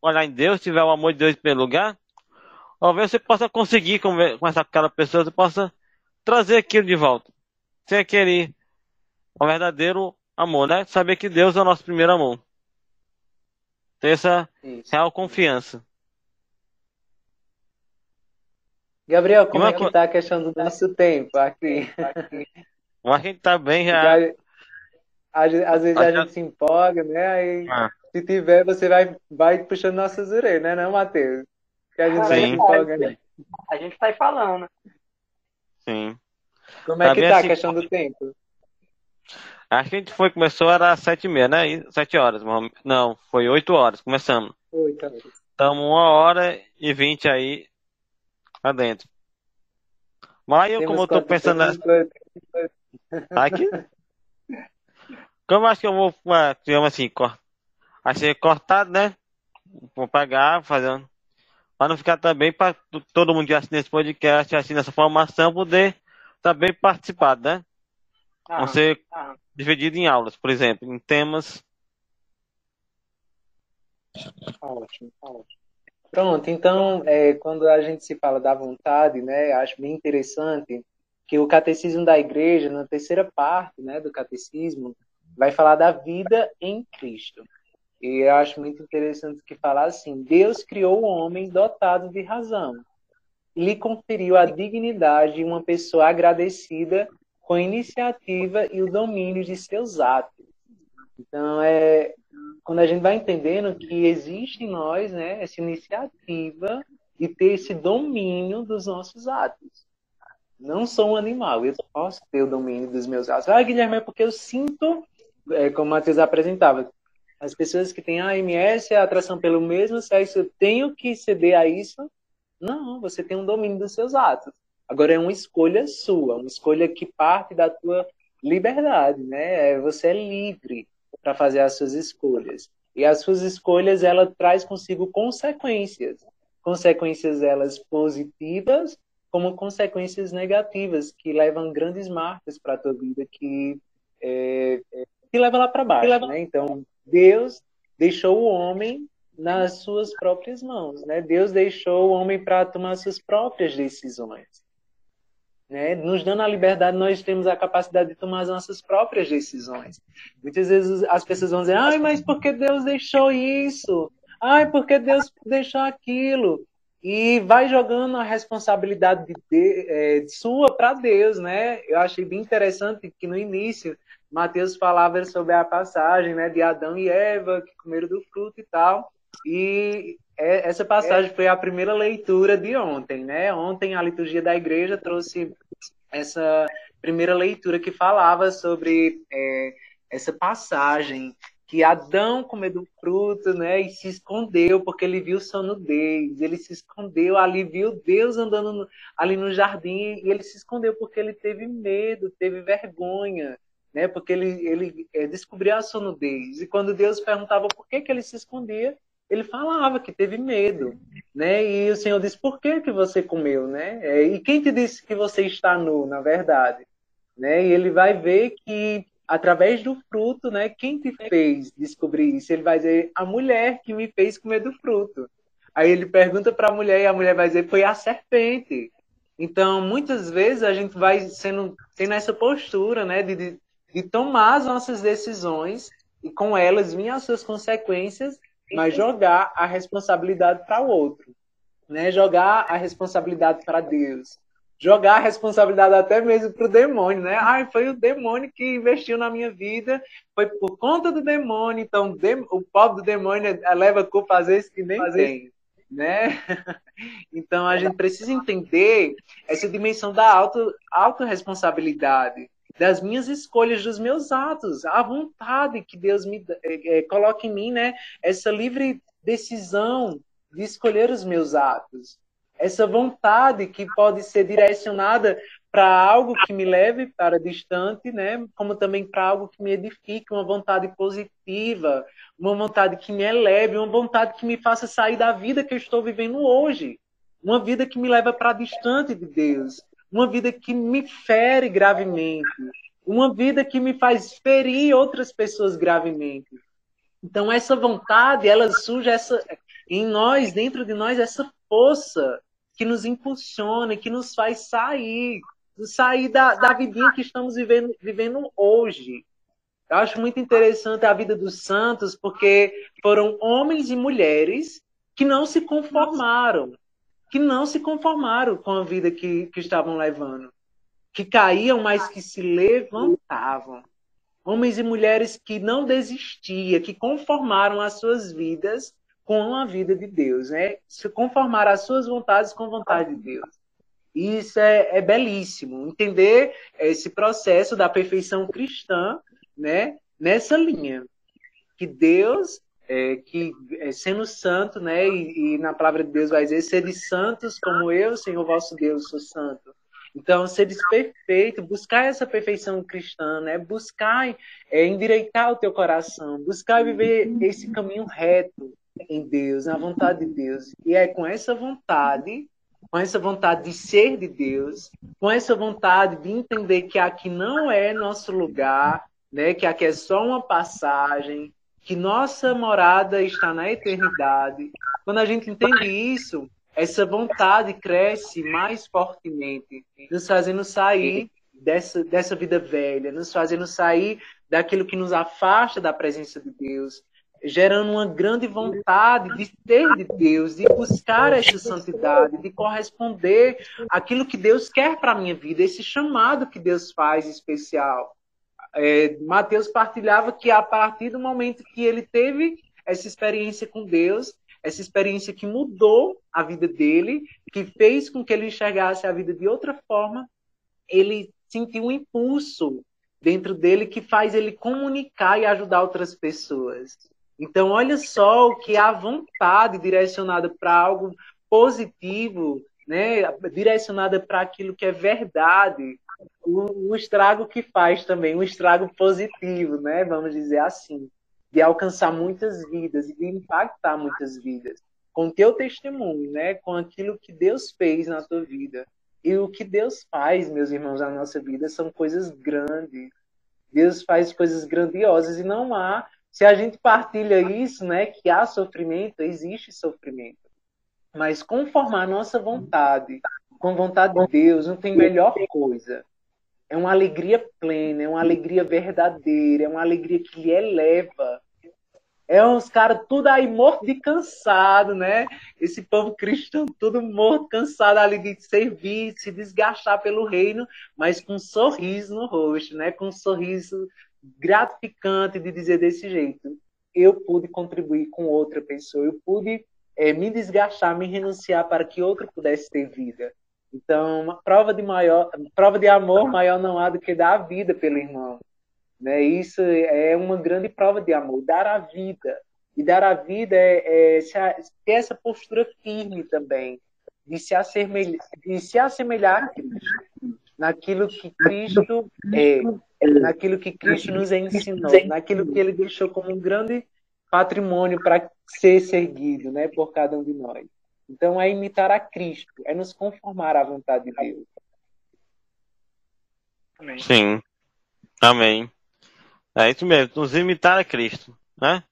olhar em Deus, tiver o amor de Deus em primeiro lugar, talvez você possa conseguir conversar com aquela pessoa, você possa trazer aquilo de volta. Sem aquele um verdadeiro amor, né? Saber que Deus é o nosso primeiro amor. Ter essa Isso. real confiança. Gabriel, como é que co- tá a questão do nosso tempo aqui? Mas a gente tá bem já. Já- às, às vezes a Acho- gente se empolga, né? Aí, Ah. se tiver, você vai, vai puxando nossas orelhas, né, não, Matheus? Que a gente vai se Sim. empolga, né? A gente sai falando. Sim. Como é Tá que tá a assim- questão do tempo? A gente foi, começou, era às sete e meia, né? Sete horas. Não, foi oito horas, começamos. Oi, tá. Estamos uma hora e vinte aí lá dentro. Mas eu, como eu tô pensando aqui, como eu acho que eu vou, digamos assim, cor... achei cortado, né? Vou pegar, fazer um... Para não ficar também para todo mundo que assina esse podcast, assina essa formação, poder também participar, né? Ah, Vão ser ah. dividido em aulas, por exemplo, em temas. Ótimo, ótimo. Pronto, então, é, quando a gente se fala da vontade, né, acho bem interessante que o catecismo da igreja, na terceira parte, né, do catecismo, vai falar da vida em Cristo. E eu acho muito interessante que falar assim: Deus criou o homem dotado de razão e lhe conferiu a dignidade de uma pessoa agradecida com a iniciativa e o domínio de seus atos. Então, é, quando a gente vai entendendo que existe em nós né, essa iniciativa de ter esse domínio dos nossos atos. Não sou um animal, eu posso ter o domínio dos meus atos. Ah, Guilherme, é porque eu sinto, é, como o Matheus apresentava, as pessoas que têm AMS, a atração pelo mesmo sexo, eu tenho que ceder a isso? Não, você tem um domínio dos seus atos. Agora é uma escolha sua, uma escolha que parte da tua liberdade, né? É, Você é livre para fazer as suas escolhas. E as suas escolhas, ela traz consigo consequências. Consequências elas positivas, como consequências negativas, que levam grandes marcas para a tua vida, que é, que leva lá para baixo, né? Então, Deus deixou o homem nas suas próprias mãos, né? Deus deixou o homem para tomar suas próprias decisões. Né? Nos dando a liberdade, nós temos a capacidade de tomar as nossas próprias decisões. Muitas vezes as pessoas vão dizer: ai, mas por que Deus deixou isso? Ai, por que Deus deixou aquilo? E vai jogando a responsabilidade de, de, é, sua para Deus, né? Eu achei bem interessante que no início Mateus falava sobre a passagem né, de Adão e Eva que comeram do fruto e tal. E essa passagem foi a primeira leitura de ontem, né? Ontem a liturgia da igreja trouxe essa primeira leitura que falava sobre é, essa passagem que Adão comeu do fruto, né, e se escondeu porque ele viu sua nudez, ele se escondeu ali, viu Deus andando no, ali no jardim e ele se escondeu porque ele teve medo, teve vergonha, né, porque ele, ele é, descobriu a nudez. E quando Deus perguntava por que, que ele se escondia, ele falava que teve medo, né? E o Senhor disse: "Por que que você comeu, né? É, e quem te disse que você está nu, na verdade?" Né? E ele vai ver que através do fruto, né? Quem te fez descobrir isso? Ele vai dizer: "A mulher que me fez comer do fruto." Aí ele pergunta para a mulher e a mulher vai dizer: "Foi a serpente." Então, muitas vezes a gente vai sendo tendo essa postura, né, de, de, de tomar as nossas decisões e com elas vir as suas consequências, mas jogar a responsabilidade para o outro, né? Jogar a responsabilidade para Deus, jogar a responsabilidade até mesmo para o demônio, né? Ai, foi o demônio que investiu na minha vida, foi por conta do demônio, então o pobre do demônio leva culpa às vezes que nem tem, né? Então a gente precisa entender essa dimensão da auto, autorresponsabilidade, das minhas escolhas, dos meus atos, a vontade que Deus me é, é, coloca em mim, né? Essa livre decisão de escolher os meus atos essa vontade que pode ser direcionada para algo que me leve para distante, né? Como também para algo que me edifique, uma vontade positiva, uma vontade que me eleve, uma vontade que me faça sair da vida que eu estou vivendo hoje, uma vida que me leva para distante de Deus, uma vida que me fere gravemente, uma vida que me faz ferir outras pessoas gravemente. Então essa vontade, ela surge essa em nós, dentro de nós essa força que nos impulsiona, que nos faz sair, sair da, da vidinha que estamos vivendo, vivendo hoje. Eu acho muito interessante a vida dos santos, porque foram homens e mulheres que não se conformaram, que não se conformaram com a vida que, que estavam levando, que caíam, mas que se levantavam. Homens e mulheres que não desistiam, que conformaram as suas vidas com a vida de Deus, né? Se conformar as suas vontades com a vontade de Deus. Isso é, é belíssimo, entender esse processo da perfeição cristã, né? Nessa linha que Deus, é, que é, sendo santo, né? E, e, na palavra de Deus vai dizer: sede santos como eu, Senhor vosso Deus, sou santo. Então, ser perfeito, buscar essa perfeição cristã, né? Buscar é, endireitar o teu coração, buscar viver esse caminho reto, em Deus, na vontade de Deus. E é com essa vontade, com essa vontade de ser de Deus, com essa vontade de entender que aqui não é nosso lugar, né? Que aqui é só uma passagem, que nossa morada está na eternidade. Quando a gente entende isso, essa vontade cresce mais fortemente, nos fazendo sair dessa, dessa vida velha, nos fazendo sair daquilo que nos afasta da presença de Deus, gerando uma grande vontade de ter de Deus, de buscar essa santidade, de corresponder àquilo que Deus quer para a minha vida, esse chamado que Deus faz especial. É, Mateus partilhava que a partir do momento que ele teve essa experiência com Deus, essa experiência que mudou a vida dele, que fez com que ele enxergasse a vida de outra forma, ele sentiu um impulso dentro dele que faz ele comunicar e ajudar outras pessoas. Então, olha só o que a vontade direcionada para algo positivo, né, direcionada para aquilo que é verdade, o, o, estrago que faz também, um estrago positivo, né, vamos dizer assim, de alcançar muitas vidas e de impactar muitas vidas com teu testemunho, né, com aquilo que Deus fez na tua vida. E o que Deus faz, meus irmãos, na nossa vida são coisas grandes. Deus faz coisas grandiosas e não há se a gente partilha isso, né, que há sofrimento, existe sofrimento. Mas conformar a nossa vontade com vontade de Deus não tem melhor coisa. É uma alegria plena, é uma alegria verdadeira, é uma alegria que lhe eleva. É uns caras tudo aí morto de cansado, né? Esse povo cristão tudo morto, cansado ali de servir, se desgastar pelo reino, mas com um sorriso no rosto, né? Com um sorriso gratificante de dizer desse jeito. Eu pude contribuir com outra pessoa, eu pude é, me desgastar, me renunciar para que outro pudesse ter vida. Então, uma prova de maior, prova de amor maior não há do que dar a vida pelo irmão. Né? Isso é uma grande prova de amor, dar a vida. E dar a vida é, é ter essa postura firme também, de se assemelhar, de se assemelhar a Cristo, naquilo que Cristo é, naquilo que Cristo nos ensinou, naquilo que ele deixou como um grande patrimônio para ser seguido né, por cada um de nós. Então, é imitar a Cristo, é nos conformar à vontade de Deus. Amém. Sim. Amém. É isso mesmo, nos imitar a Cristo, né?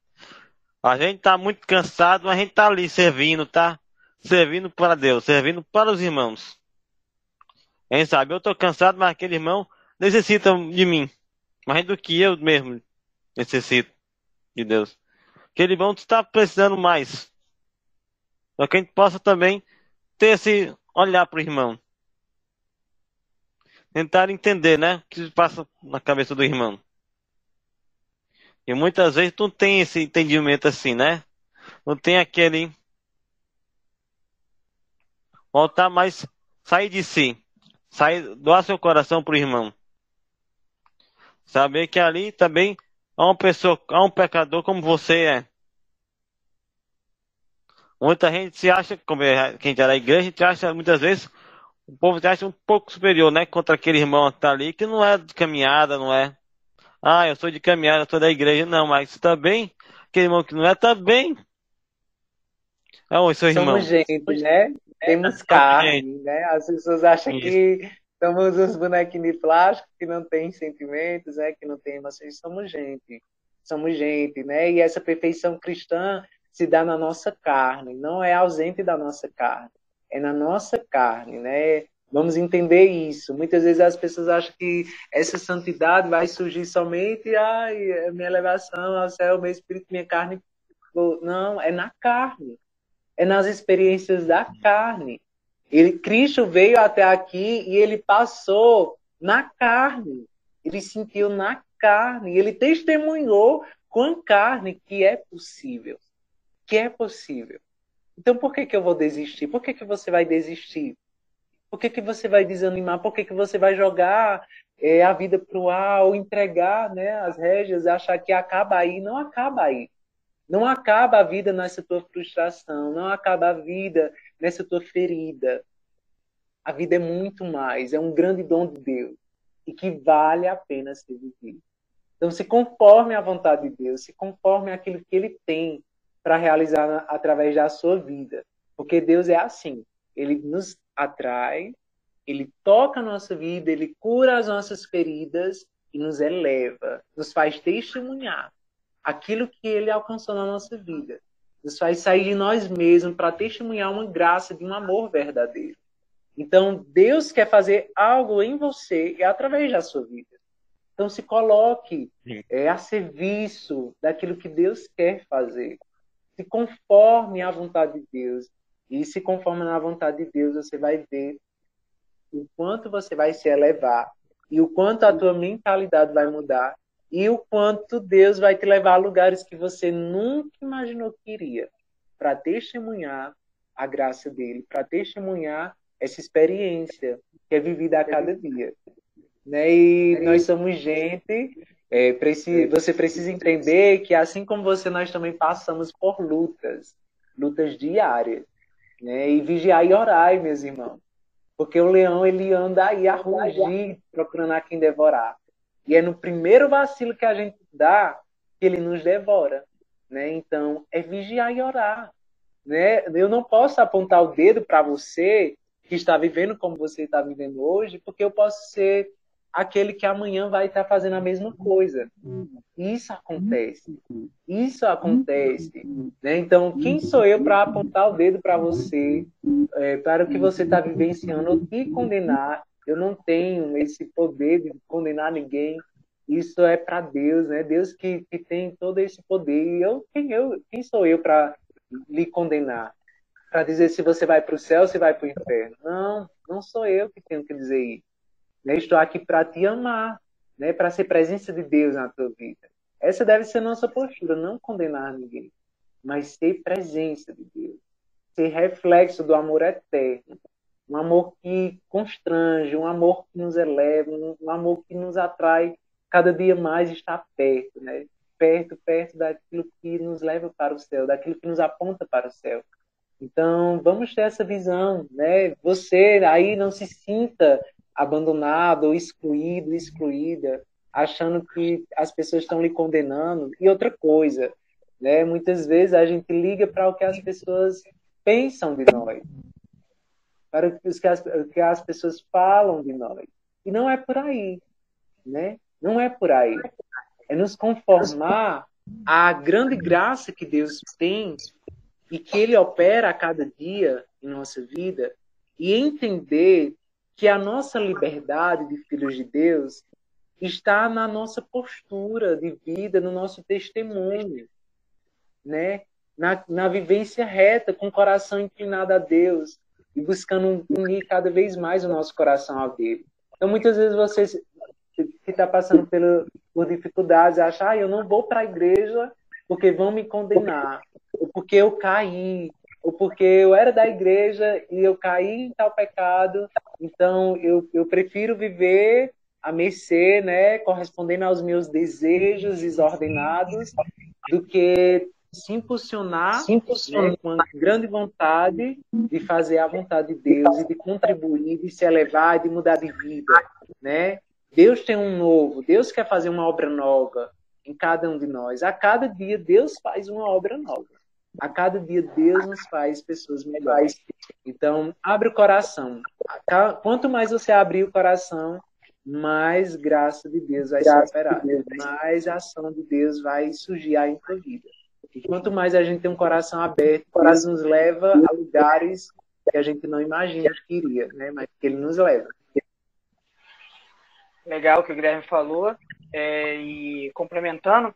A gente está muito cansado, mas a gente está ali servindo, tá? Servindo para Deus, servindo para os irmãos. Quem sabe eu estou cansado, mas aquele irmão necessita de mim. Mais do que eu mesmo necessito de Deus. Aquele irmão está precisando mais. Para que a gente possa também ter esse olhar para o irmão. Tentar entender, né? O que passa na cabeça do irmão. E muitas vezes não tem esse entendimento assim, né? Não tem aquele. Voltar mais. Sair de si. Sair, doar seu coração pro irmão. Saber que ali também há uma pessoa, há um pecador como você é. Muita gente se acha, como é, quem está na igreja, a gente acha muitas vezes, o povo se acha um pouco superior, né? Contra aquele irmão que está ali, que não é de caminhada, não é. Ah, eu sou de caminhada, eu sou da igreja. Não, mas também, tá aquele irmão que não é, tá bem. É o seu irmão. Somos gente, né? Temos é, carne, né? As pessoas acham Isso. que somos os bonequinhos de plástico que não têm sentimentos, né? Que não têm emoções. Somos gente. Somos gente, né? E essa perfeição cristã se dá na nossa carne, não é ausente da nossa carne, é na nossa carne, né? Vamos entender isso. Muitas vezes as pessoas acham que essa santidade vai surgir somente, ai, é minha elevação ao céu, meu espírito, minha carne. Não, é na carne. É nas experiências da carne. Ele, Cristo veio até aqui e ele passou na carne. Ele sentiu na carne. Ele testemunhou com a carne que é possível que é possível. Então por que, que eu vou desistir? Por que, que você vai desistir? Por que, que você vai desanimar? Por que, que você vai jogar é, a vida para o ar ou entregar né, as rédeas achar que acaba aí? Não acaba aí. Não acaba a vida nessa tua frustração, não acaba a vida nessa tua ferida. A vida é muito mais, é um grande dom de Deus e que vale a pena ser vivido. Então, se conforme à vontade de Deus, se conforme àquilo que Ele tem para realizar através da sua vida. Porque Deus é assim. Ele nos atrai, ele toca a nossa vida, ele cura as nossas feridas e nos eleva, nos faz testemunhar aquilo que ele alcançou na nossa vida. Nos faz sair de nós mesmos para testemunhar uma graça de um amor verdadeiro. Então, Deus quer fazer algo em você e através da sua vida. Então, se coloque é, a serviço daquilo que Deus quer fazer se conforme à vontade de Deus. E se conforme na vontade de Deus, você vai ver o quanto você vai se elevar e o quanto a tua mentalidade vai mudar e o quanto Deus vai te levar a lugares que você nunca imaginou que iria para testemunhar a graça dele, para testemunhar essa experiência que é vivida a cada dia. Né? E nós somos gente é, você precisa entender que, assim como você, nós também passamos por lutas, lutas diárias. Né? E vigiar e orar, meus irmãos. Porque o leão, ele anda aí a rugir, procurando a quem devorar. E é no primeiro vacilo que a gente dá que ele nos devora. Né? Então, é vigiar e orar. Né? Eu não posso apontar o dedo para você que está vivendo como você está vivendo hoje, porque eu posso ser aquele que amanhã vai estar fazendo a mesma coisa. Isso acontece. Isso acontece. Né? Então, quem sou eu para apontar o dedo para você, é, para o que você está vivenciando, te condenar? Eu não tenho esse poder de condenar ninguém. Isso é para Deus, né? Deus que, que tem todo esse poder. E eu, quem, eu, quem sou eu para lhe condenar? Para dizer se você vai para o céu ou se vai para o inferno? Não, não sou eu que tenho que dizer isso. Né? Estou aqui para te amar, né? para ser presença de Deus na tua vida. Essa deve ser nossa postura, não condenar ninguém, mas ser presença de Deus, ser reflexo do amor eterno, um amor que constrange, um amor que nos eleva, um amor que nos atrai cada dia mais estar perto, né? Perto, perto daquilo que nos leva para o céu, daquilo que nos aponta para o céu. Então, vamos ter essa visão, né? Você aí não se sinta abandonado, excluído, excluída, achando que as pessoas estão lhe condenando. E outra coisa, né? Muitas vezes a gente liga para o que as pessoas pensam de nós, para o que as, o que as pessoas falam de nós. E não é por aí, né? Não é por aí. É nos conformar à grande graça que Deus tem e que Ele opera a cada dia em nossa vida e entender que a nossa liberdade de filhos de Deus está na nossa postura de vida, no nosso testemunho, né? Na, na vivência reta, com o coração inclinado a Deus e buscando unir cada vez mais o nosso coração ao dele. Então, muitas vezes você que está passando pelo, por dificuldades acha, ah, eu não vou para a igreja porque vão me condenar, ou porque eu caí, ou porque eu era da igreja e eu caí em tal pecado, então eu, eu prefiro viver a mercê, né, correspondendo aos meus desejos desordenados, do que se impulsionar, se impulsionar. Né, com uma grande vontade de fazer a vontade de Deus e de contribuir, de se elevar, de mudar de vida, né? Deus tem um novo, Deus quer fazer uma obra nova em cada um de nós. A cada dia Deus faz uma obra nova. A cada dia Deus nos faz pessoas melhores. Então, abre o coração. Quanto mais você abrir o coração, mais graça de Deus vai ser operada, mais ação de Deus vai surgir aí em tua vida. E quanto mais a gente tem um coração aberto, Deus nos leva a lugares que a gente não imagina que iria, né? mas que Ele nos leva. Legal o que o Guilherme falou. É, e complementando,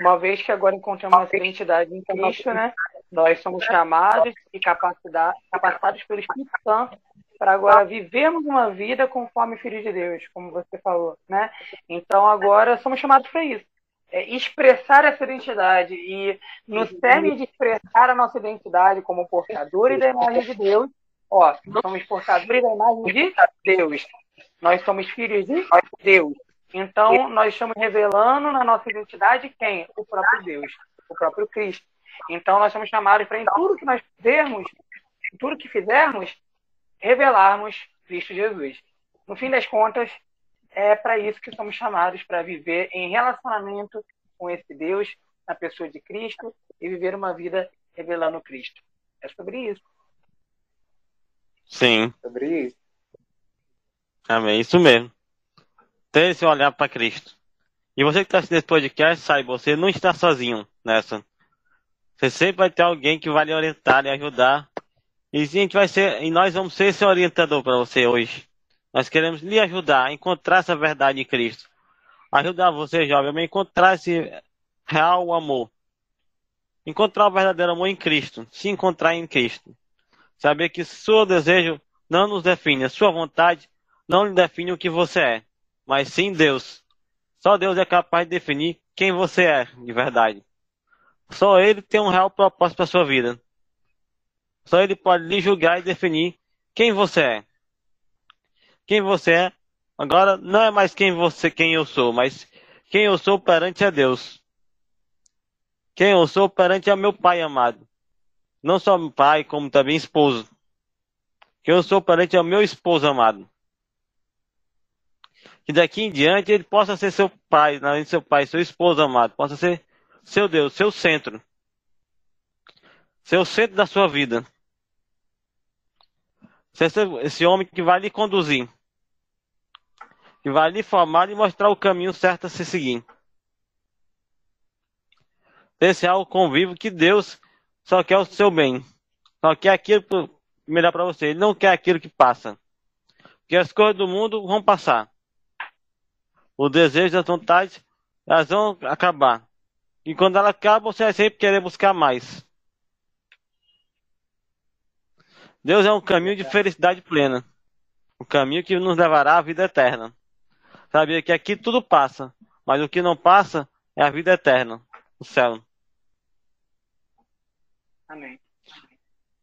uma vez que agora encontramos nossa identidade em Cristo, né? Nós somos chamados e capacitados pelo Espírito Santo para agora vivermos uma vida conforme filhos de Deus, como você falou, né? Então agora somos chamados para isso. É expressar essa identidade e no cerne de expressar a nossa identidade como portadores da imagem de Deus, ó, somos portadores da imagem de Deus. Nós somos filhos de Deus. Então, nós estamos revelando na nossa identidade quem? O próprio Deus, o próprio Cristo. Então, nós somos chamados para, em tudo que nós fizermos, em tudo que fizermos, revelarmos Cristo Jesus. No fim das contas, é para isso que somos chamados, para viver em relacionamento com esse Deus, na pessoa de Cristo, e viver uma vida revelando Cristo. É sobre isso. Sim. Sobre isso. Amém, isso mesmo. Ter esse olhar para Cristo. E você que está assistindo esse podcast, sabe, você não está sozinho nessa. Você sempre vai ter alguém que vai lhe orientar, lhe ajudar. E a gente vai ser, e nós vamos ser esse orientador para você hoje. Nós queremos lhe ajudar a encontrar essa verdade em Cristo. Ajudar você, jovem, a encontrar esse real amor. Encontrar o verdadeiro amor em Cristo. Se encontrar em Cristo. Saber que seu desejo não nos define, a sua vontade não lhe define o que você é, mas sim Deus. Só Deus é capaz de definir quem você é, de verdade. Só Ele tem um real propósito para sua vida. Só Ele pode lhe julgar e definir quem você é. Quem você é, agora não é mais quem você, quem eu sou, mas quem eu sou perante a Deus. Quem eu sou perante a meu Pai amado. Não só meu pai, como também esposo. Quem eu sou perante ao meu esposo amado que daqui em diante ele possa ser seu pai, além de seu pai, seu esposo amado, possa ser seu Deus, seu centro. Seu centro da sua vida. Ser esse homem que vai lhe conduzir. Que vai lhe formar e mostrar o caminho certo a se seguir. Esse é o convívio que Deus só quer o seu bem. Só quer aquilo melhor para você. Ele não quer aquilo que passa. Porque as coisas do mundo vão passar o desejo, as vontades, elas vão acabar. E quando ela acaba, você vai sempre querer buscar mais. Deus é um caminho de felicidade plena. Um caminho que nos levará à vida eterna. Sabia que aqui tudo passa, mas o que não passa é a vida eterna, o céu. Amém.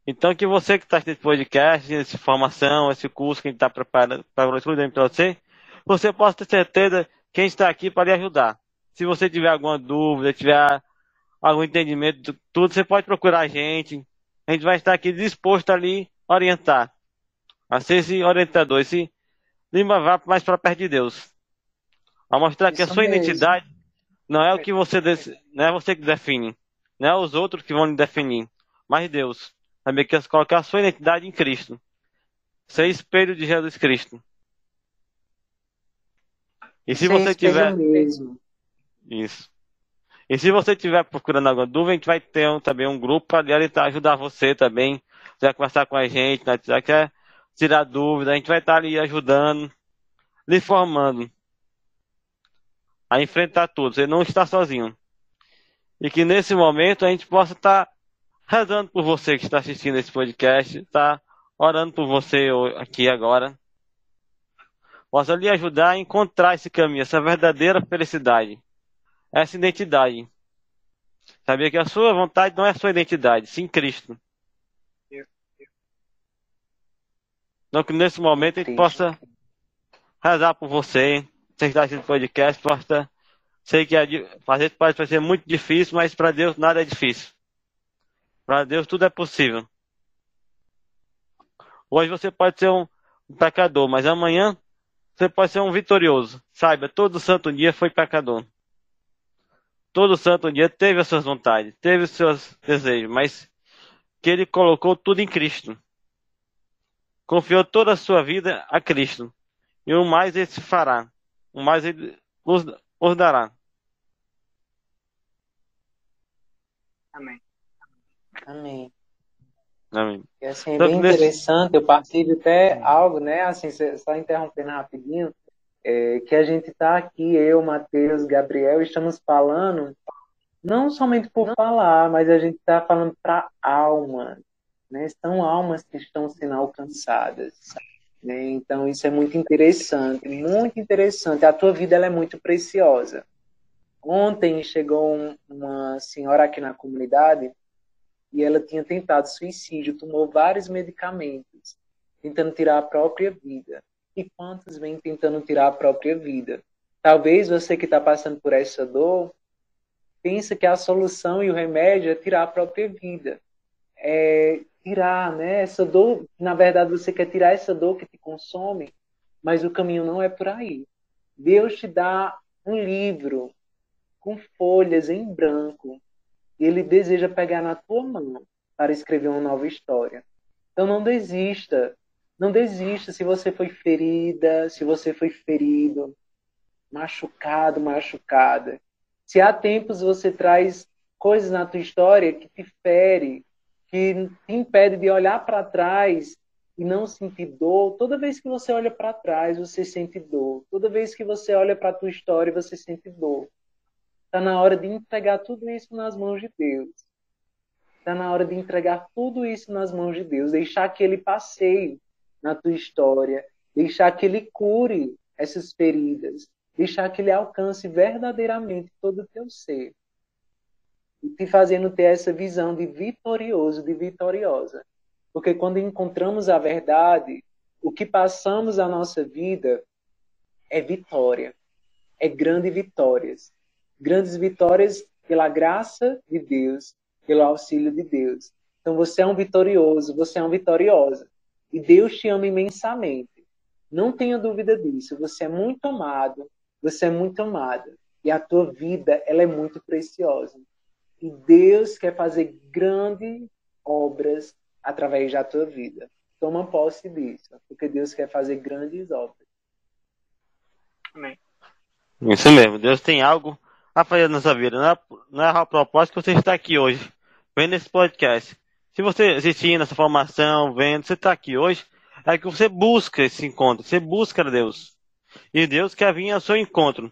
Então que você que está nesse podcast, essa formação, esse curso que a gente está preparando para você, você possa ter certeza quem está aqui para lhe ajudar. Se você tiver alguma dúvida, tiver algum entendimento de tudo, você pode procurar a gente. A gente vai estar aqui disposto a lhe orientar. A ser esse orientador, esse levar mais para perto de Deus. A mostrar Isso que a sua mesmo. identidade não é o que você não é você que define, não é os outros que vão lhe definir, mas Deus. Saber que colocar a sua identidade em Cristo. Ser espelho de Jesus Cristo. E se você tiver. Mesmo. Isso. E se você estiver procurando alguma dúvida, a gente vai ter um, também um grupo para ajudar você também. Você vai conversar com a gente, né? você quer tirar dúvida, a gente vai estar ali ajudando, lhe formando a enfrentar tudo. Você não está sozinho. E que nesse momento a gente possa estar rezando por você que está assistindo esse podcast, está orando por você aqui agora. Possa lhe ajudar a encontrar esse caminho, essa verdadeira felicidade, essa identidade. Sabia que a sua vontade não é a sua identidade, sim Cristo. Então que nesse momento a gente possa rezar por você, você está assistindo podcast, possa sei que fazer pode parecer muito difícil, mas para Deus nada é difícil. Para Deus tudo é possível. Hoje você pode ser um pecador, mas amanhã você pode ser um vitorioso. Saiba, todo santo dia foi pecador. Todo santo dia teve as suas vontades, teve os seus desejos, mas que ele colocou tudo em Cristo. Confiou toda a sua vida a Cristo. E o mais ele se fará. O mais ele os dará. Amém. Amém. Amém. E assim, é então, bem interessante, eu partilho até algo, né? Assim, só interrompendo rapidinho, é, que a gente está aqui, eu, Matheus, Gabriel, estamos falando, não somente por falar, mas a gente está falando para almas, né? São almas que estão sendo alcançadas. Né? Então, isso é muito interessante, muito interessante. A tua vida ela é muito preciosa. Ontem chegou um, uma senhora aqui na comunidade e ela tinha tentado suicídio, tomou vários medicamentos, tentando tirar a própria vida. E quantos vêm tentando tirar a própria vida? Talvez você que está passando por essa dor pense que a solução e o remédio é tirar a própria vida. É tirar, né? Essa dor, na verdade você quer tirar essa dor que te consome, mas o caminho não é por aí. Deus te dá um livro com folhas em branco ele deseja pegar na tua mão para escrever uma nova história. Então não desista. Não desista se você foi ferida, se você foi ferido, machucado, machucada. Se há tempos você traz coisas na tua história que te fere, que te impede de olhar para trás e não sentir dor, toda vez que você olha para trás, você sente dor. Toda vez que você olha para a tua história, você sente dor. Está na hora de entregar tudo isso nas mãos de Deus. Está na hora de entregar tudo isso nas mãos de Deus. Deixar que Ele passeie na tua história. Deixar que Ele cure essas feridas. Deixar que Ele alcance verdadeiramente todo o teu ser. E te fazendo ter essa visão de vitorioso, de vitoriosa. Porque quando encontramos a verdade, o que passamos a nossa vida é vitória. É grandes vitórias grandes vitórias pela graça de Deus, pelo auxílio de Deus. Então você é um vitorioso, você é uma vitoriosa. E Deus te ama imensamente. Não tenha dúvida disso. Você é muito amado, você é muito amada. E a tua vida, ela é muito preciosa. E Deus quer fazer grandes obras através da tua vida. Toma posse disso, porque Deus quer fazer grandes obras. Amém. Isso mesmo. Deus tem algo a fazer na sua vida. Não é, não é a propósito que você está aqui hoje, vendo esse podcast. Se você assistindo essa formação, vendo, você está aqui hoje, é que você busca esse encontro, você busca Deus. E Deus quer vir ao seu encontro.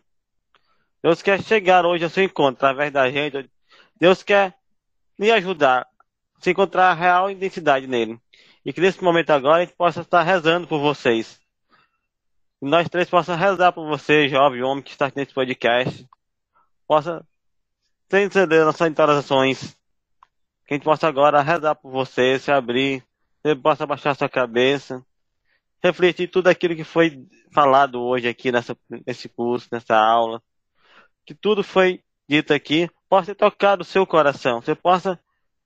Deus quer chegar hoje ao seu encontro, através da gente. Deus quer lhe ajudar a se encontrar a real identidade nele. E que nesse momento agora a gente possa estar rezando por vocês. E nós três possamos rezar por você, jovem homem que está aqui nesse podcast possa transcender nossas interações. Que a gente possa agora rezar por você, se abrir, você possa baixar sua cabeça, refletir tudo aquilo que foi falado hoje aqui nessa, nesse curso, nessa aula. Que tudo foi dito aqui possa ter tocado o seu coração. Você possa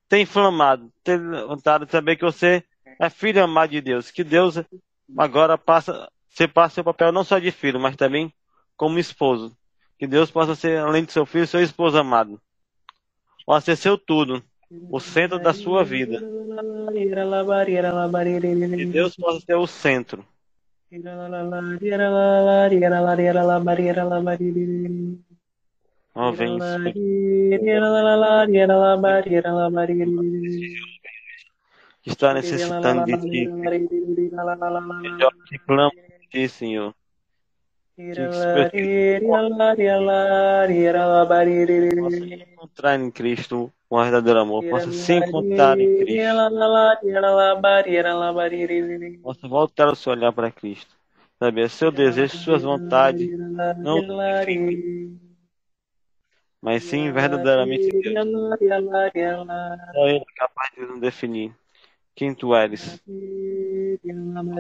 ter inflamado, ter vontade de saber que você é filho amado de Deus. Que Deus agora passa, você passa seu papel não só de filho, mas também como esposo. Que Deus possa ser, além do seu filho, seu esposo amado. Ser seu tudo, o centro da sua vida. Que Deus possa ser o centro. Oh, vem, está necessitando de ti. Melhor que clama de ti, Senhor. Possa encontrar em Cristo um verdadeiro amor, possa se encontrar em Cristo, possa voltar o seu olhar para Cristo. Sabe, é seu desejo, suas vontades, não mas sim verdadeiramente Deus. Só Ele é capaz de nos definir quem tu eres.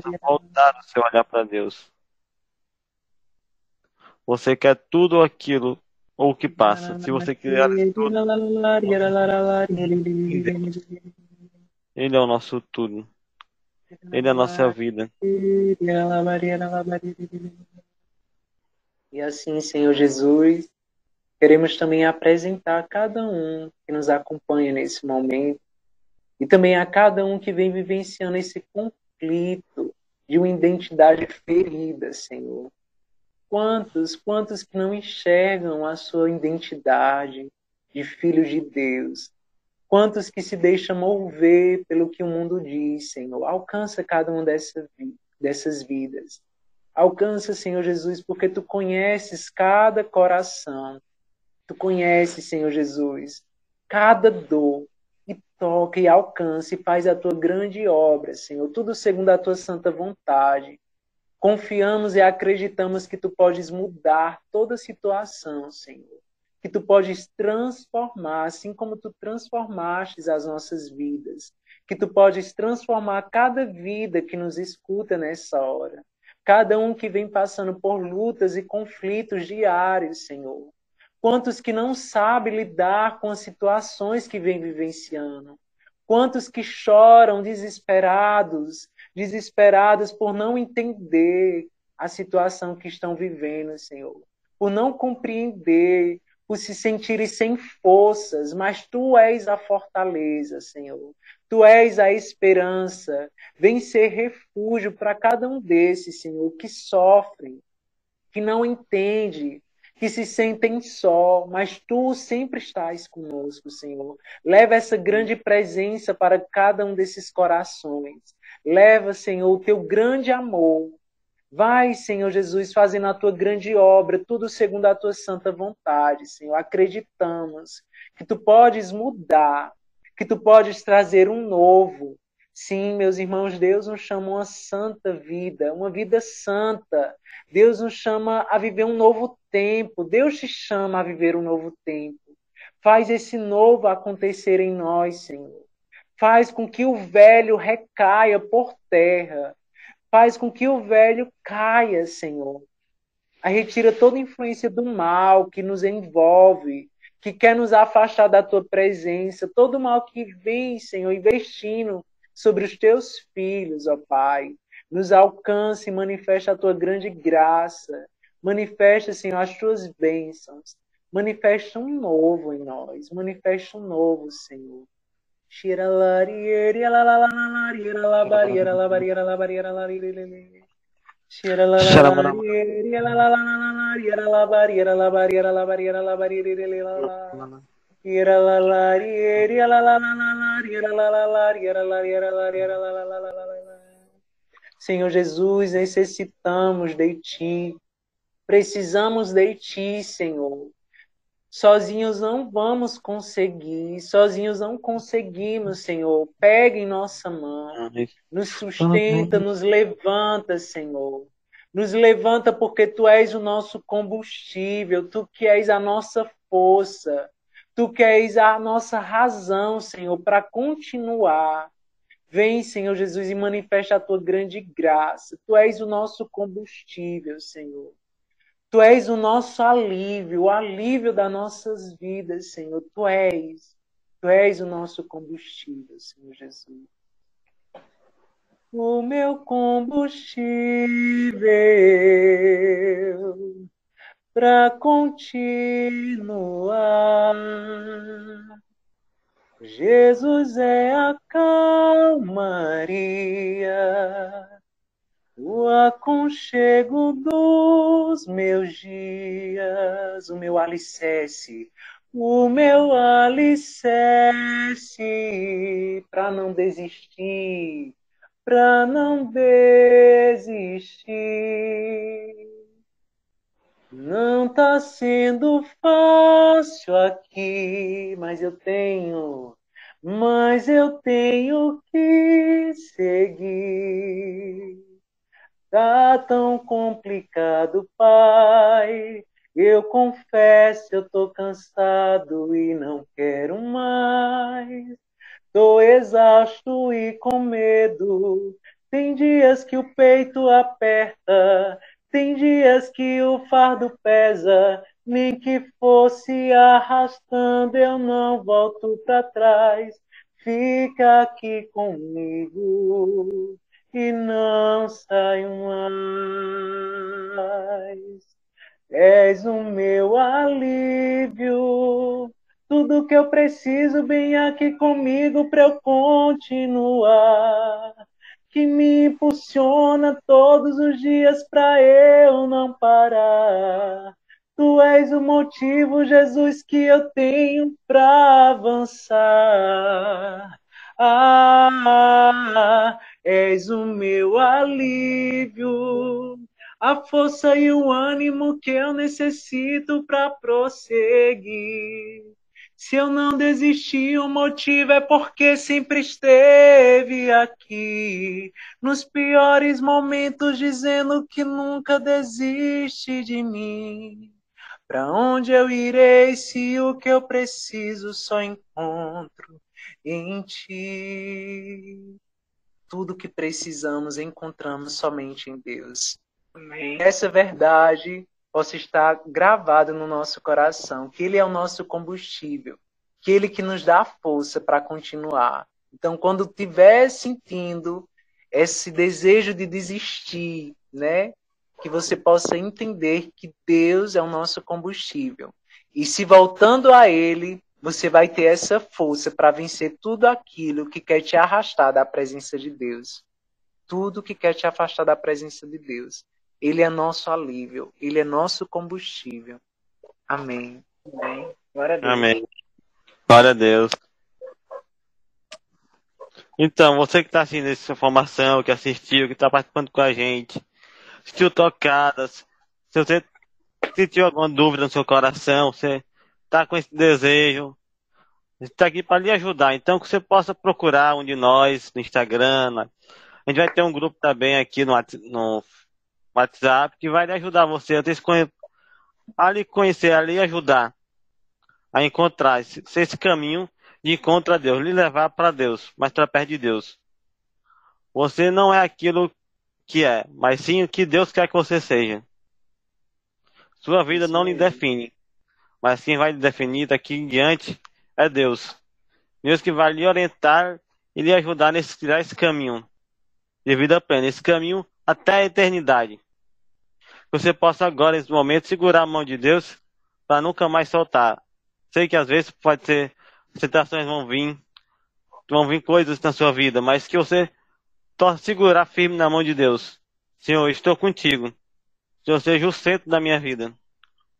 Possa voltar o seu olhar para Deus. Você quer tudo aquilo ou o que passa. Se você quiser tudo, Ele é o nosso tudo. Ele é a nossa vida. E assim, Senhor Jesus, queremos também apresentar a cada um que nos acompanha nesse momento e também a cada um que vem vivenciando esse conflito de uma identidade ferida, Senhor. Quantos, quantos que não enxergam a sua identidade de filhos de Deus? Quantos que se deixam mover pelo que o mundo diz, Senhor? Alcança cada uma dessa, dessas vidas. Alcança, Senhor Jesus, porque tu conheces cada coração. Tu conheces, Senhor Jesus, cada dor. E toca e alcança e faz a tua grande obra, Senhor. Tudo segundo a tua santa vontade. Confiamos e acreditamos que tu podes mudar toda situação, Senhor. Que tu podes transformar, assim como tu transformastes as nossas vidas. Que tu podes transformar cada vida que nos escuta nessa hora. Cada um que vem passando por lutas e conflitos diários, Senhor. Quantos que não sabem lidar com as situações que vem vivenciando. Quantos que choram desesperados, desesperadas por não entender a situação que estão vivendo, Senhor, por não compreender, por se sentirem sem forças, mas tu és a fortaleza, Senhor. Tu és a esperança. Vem ser refúgio para cada um desses, Senhor, que sofrem, que não entende, que se sentem só, mas tu sempre estás conosco, Senhor. Leva essa grande presença para cada um desses corações. Leva, Senhor, o teu grande amor. Vai, Senhor Jesus, fazendo a tua grande obra, tudo segundo a tua santa vontade, Senhor. Acreditamos que tu podes mudar, que tu podes trazer um novo. Sim, meus irmãos, Deus nos chama uma santa vida, uma vida santa. Deus nos chama a viver um novo tempo. Deus te chama a viver um novo tempo. Faz esse novo acontecer em nós, Senhor faz com que o velho recaia por terra, faz com que o velho caia, Senhor. A retira toda influência do mal que nos envolve, que quer nos afastar da tua presença, todo mal que vem, Senhor, investindo sobre os teus filhos, ó Pai. Nos alcance e manifesta a tua grande graça. Manifesta, Senhor, as tuas bênçãos. Manifesta um novo em nós. Manifesta um novo, Senhor. Shira la rieri la la la la riera la la Senhor Jesus, necessitamos de Ti. Precisamos de Ti, Senhor. Sozinhos não vamos conseguir, sozinhos não conseguimos, Senhor. Pega em nossa mão, nos sustenta, nos levanta, Senhor. Nos levanta porque Tu és o nosso combustível, Tu que és a nossa força, Tu que és a nossa razão, Senhor, para continuar. Vem, Senhor Jesus, e manifesta a Tua grande graça. Tu és o nosso combustível, Senhor. Tu és o nosso alívio, o alívio das nossas vidas, Senhor. Tu és. Tu és o nosso combustível, Senhor Jesus. O meu combustível para continuar. Jesus é a calmaria o aconchego dos meus dias, o meu alicerce, o meu alicerce para não desistir, para não desistir. Não tá sendo fácil aqui, mas eu tenho, mas eu tenho que seguir. Tá tão complicado, pai. Eu confesso, eu tô cansado e não quero mais. Tô exausto e com medo. Tem dias que o peito aperta tem dias que o fardo pesa, nem que fosse arrastando, eu não volto para trás. Fica aqui comigo e não saio mais. És o meu alívio, tudo que eu preciso, vem aqui comigo para eu continuar que me impulsiona todos os dias para eu não parar. Tu és o motivo, Jesus, que eu tenho para avançar. Ah, és o meu alívio, a força e o ânimo que eu necessito para prosseguir. Se eu não desisti, o motivo é porque sempre esteve aqui. Nos piores momentos, dizendo que nunca desiste de mim. Para onde eu irei se o que eu preciso só encontro em ti? Tudo que precisamos encontramos somente em Deus. Amém. Essa verdade possa estar gravado no nosso coração, que Ele é o nosso combustível, que Ele que nos dá força para continuar. Então, quando estiver sentindo esse desejo de desistir, né, que você possa entender que Deus é o nosso combustível. E se voltando a Ele, você vai ter essa força para vencer tudo aquilo que quer te arrastar da presença de Deus. Tudo que quer te afastar da presença de Deus. Ele é nosso alívio, ele é nosso combustível. Amém. Amém. Glória a Deus. Amém. Glória a Deus. Então, você que está assistindo essa formação, que assistiu, que está participando com a gente, sentiu tocadas, se você sentiu alguma dúvida no seu coração, você está com esse desejo, está aqui para lhe ajudar. Então, que você possa procurar um de nós no Instagram. A gente vai ter um grupo também aqui no, no WhatsApp, que vai lhe ajudar você a, a lhe conhecer, a lhe ajudar a encontrar esse, esse caminho de encontro a Deus, lhe levar para Deus, mas para perto de Deus. Você não é aquilo que é, mas sim o que Deus quer que você seja. Sua vida não lhe define, mas quem vai lhe definir daqui em diante é Deus. Deus que vai lhe orientar e lhe ajudar nesse tirar esse caminho de vida plena, esse caminho até a eternidade. Que você possa agora, nesse momento, segurar a mão de Deus para nunca mais soltar. Sei que às vezes pode ser, situações vão vir, vão vir coisas na sua vida, mas que você torne segurar firme na mão de Deus. Senhor, estou contigo. Senhor, seja o centro da minha vida,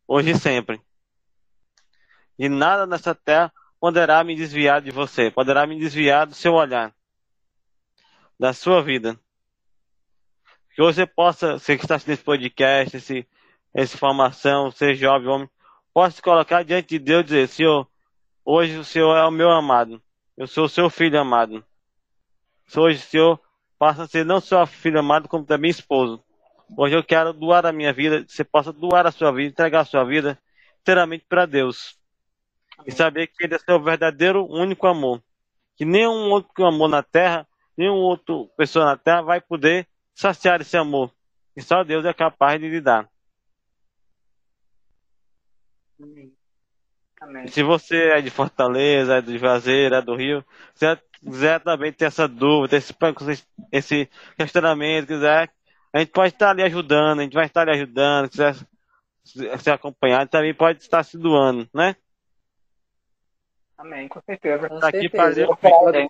hoje e sempre. E nada nessa terra poderá me desviar de você, poderá me desviar do seu olhar, da sua vida que você possa, você que está assistindo esse podcast, esse, essa informação, ser jovem, homem, possa se colocar diante de Deus e dizer, Senhor, hoje o Senhor é o meu amado, eu sou o seu filho amado. Hoje o Senhor passa a ser não só filho amado, como também esposo. Hoje eu quero doar a minha vida, você possa doar a sua vida, entregar a sua vida inteiramente para Deus. E saber que Ele é seu verdadeiro, único amor. Que nenhum outro amor na terra, nenhum outro pessoa na terra vai poder saciar esse amor que só Deus é capaz de lhe dar. Amém. Se você é de Fortaleza, é de Juazeiro, é do Rio, se quiser também ter essa dúvida, esse, esse questionamento, quiser, a gente pode estar ali ajudando, a gente vai estar ali ajudando, quiser ser acompanhado, também pode estar se doando, né? Amém, com certeza. Com tá certeza. Aqui para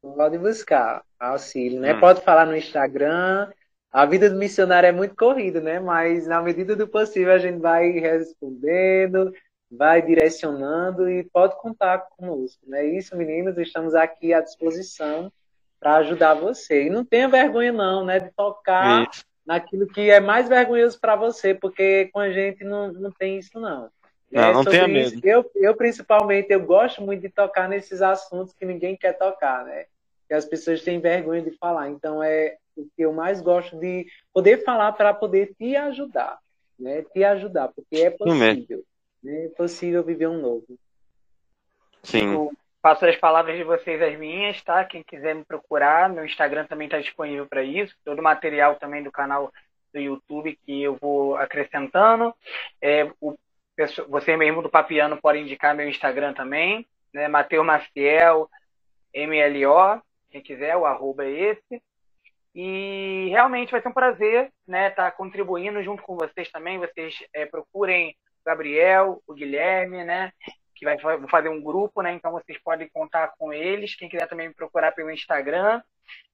Pode buscar auxílio, né? Hum. Pode falar no Instagram. A vida do missionário é muito corrida, né? Mas na medida do possível a gente vai respondendo, vai direcionando e pode contar conosco. Né? Isso, meninos, estamos aqui à disposição para ajudar você. E não tenha vergonha, não, né, de tocar isso. naquilo que é mais vergonhoso para você, porque com a gente não, não tem isso, não. Não, é, não tenha medo. Eu, eu, principalmente, eu gosto muito de tocar nesses assuntos que ninguém quer tocar, né? Que as pessoas têm vergonha de falar. Então, é o que eu mais gosto de poder falar para poder te ajudar, né? Te ajudar, porque é possível. Né? É possível viver um novo. Sim. Eu passo as palavras de vocês as minhas, tá? Quem quiser me procurar, meu Instagram também está disponível para isso. Todo o material também do canal do YouTube que eu vou acrescentando. É, o você mesmo do Papiano pode indicar meu Instagram também, né? Mateus Maciel, MLO, quem quiser, o arroba é esse. E realmente vai ser um prazer né, estar tá contribuindo junto com vocês também. Vocês é, procurem o Gabriel, o Guilherme, né? Que vai fazer um grupo, né? Então vocês podem contar com eles. Quem quiser também me procurar pelo Instagram.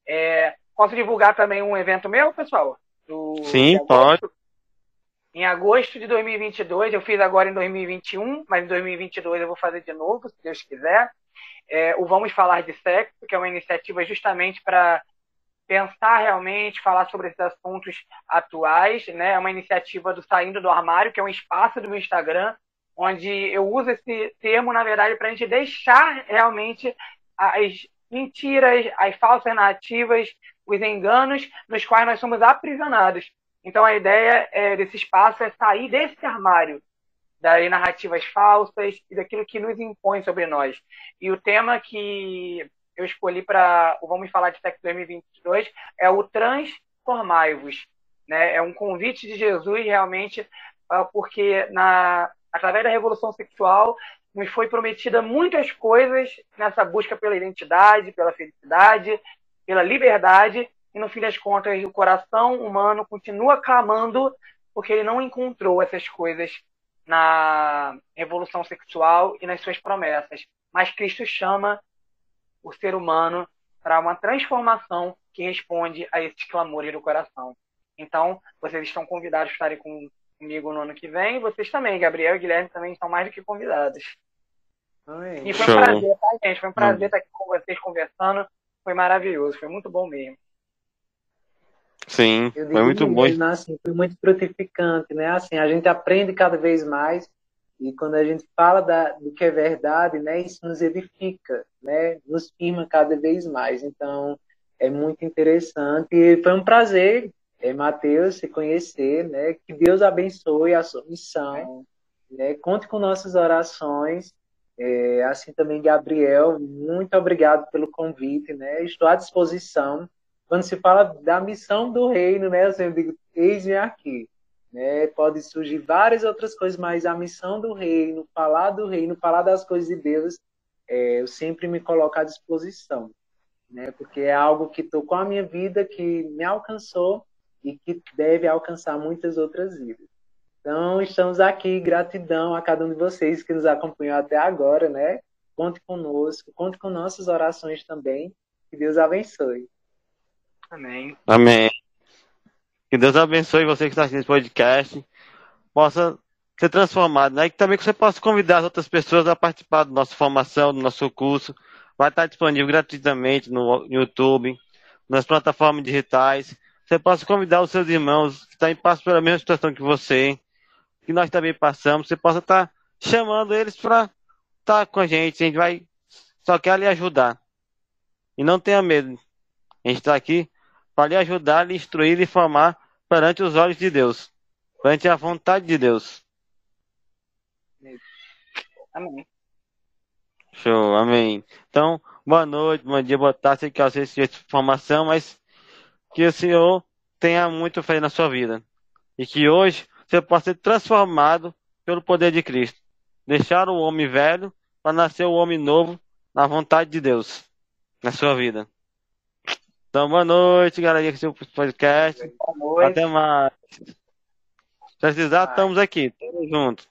É, posso divulgar também um evento meu, pessoal? Do, Sim, pode em agosto de 2022. Eu fiz agora em 2021, mas em 2022 eu vou fazer de novo, se Deus quiser. É, o Vamos Falar de Sexo, que é uma iniciativa justamente para pensar realmente, falar sobre esses assuntos atuais. Né? É uma iniciativa do Saindo do Armário, que é um espaço do meu Instagram, onde eu uso esse termo, na verdade, para a gente deixar realmente as mentiras, as falsas narrativas, os enganos nos quais nós somos aprisionados. Então a ideia é, desse espaço é sair desse armário das narrativas falsas e daquilo que nos impõe sobre nós. E o tema que eu escolhi para o Vamos Falar de Sexo 2022 é o Transformai-vos. Né? É um convite de Jesus realmente, ah, porque na, através da revolução sexual nos foi prometida muitas coisas nessa busca pela identidade, pela felicidade, pela liberdade, e no fim das contas o coração humano continua clamando porque ele não encontrou essas coisas na revolução sexual e nas suas promessas. Mas Cristo chama o ser humano para uma transformação que responde a esses clamores do coração. Então, vocês estão convidados a estarem comigo no ano que vem. Vocês também, Gabriel e Guilherme, também estão mais do que convidados. E foi um prazer, tá, gente? Foi um prazer estar aqui com vocês conversando. Foi maravilhoso, foi muito bom mesmo. Sim, foi muito bom. Né, assim, foi muito frutificante, né? Assim, a gente aprende cada vez mais e quando a gente fala da, do que é verdade, né, isso nos edifica, né, nos firma cada vez mais. Então, é muito interessante e foi um prazer, é, Mateus, se conhecer, né, que Deus abençoe a sua missão, né, conte com nossas orações, é, assim também Gabriel, muito obrigado pelo convite, né, estou à disposição quando se fala da missão do reino, né, eu sempre digo, eis-me aqui. Né? Pode surgir várias outras coisas, mas a missão do reino, falar do reino, falar das coisas de Deus, é, eu sempre me coloco à disposição. Né? Porque é algo que tocou a minha vida, que me alcançou e que deve alcançar muitas outras vidas. Então, estamos aqui, gratidão a cada um de vocês que nos acompanhou até agora, né? Conte conosco, conte com nossas orações também. Que Deus abençoe. Amém. Amém. Que Deus abençoe você que está assistindo esse podcast. Possa ser transformado, né? E também que você possa convidar as outras pessoas a participar da nossa formação, do nosso curso. Vai estar disponível gratuitamente no YouTube, nas plataformas digitais. Você possa convidar os seus irmãos que estão em passo pela mesma situação que você, que nós também passamos. Você possa estar chamando eles para estar com a gente. A gente vai só quer lhe ajudar. E não tenha medo. A gente está aqui para lhe ajudar, lhe instruir e formar perante os olhos de Deus, perante a vontade de Deus. Amém. Show, amém. Então, boa noite, bom dia, boa tarde, sei que você essa informação, mas que o Senhor tenha muito fé na sua vida. E que hoje você possa ser transformado pelo poder de Cristo. Deixar o homem velho para nascer o homem novo na vontade de Deus na sua vida. Então, boa noite, galera que assistiu o podcast. Boa noite. Até mais. Se precisar, estamos aqui. Tamo junto.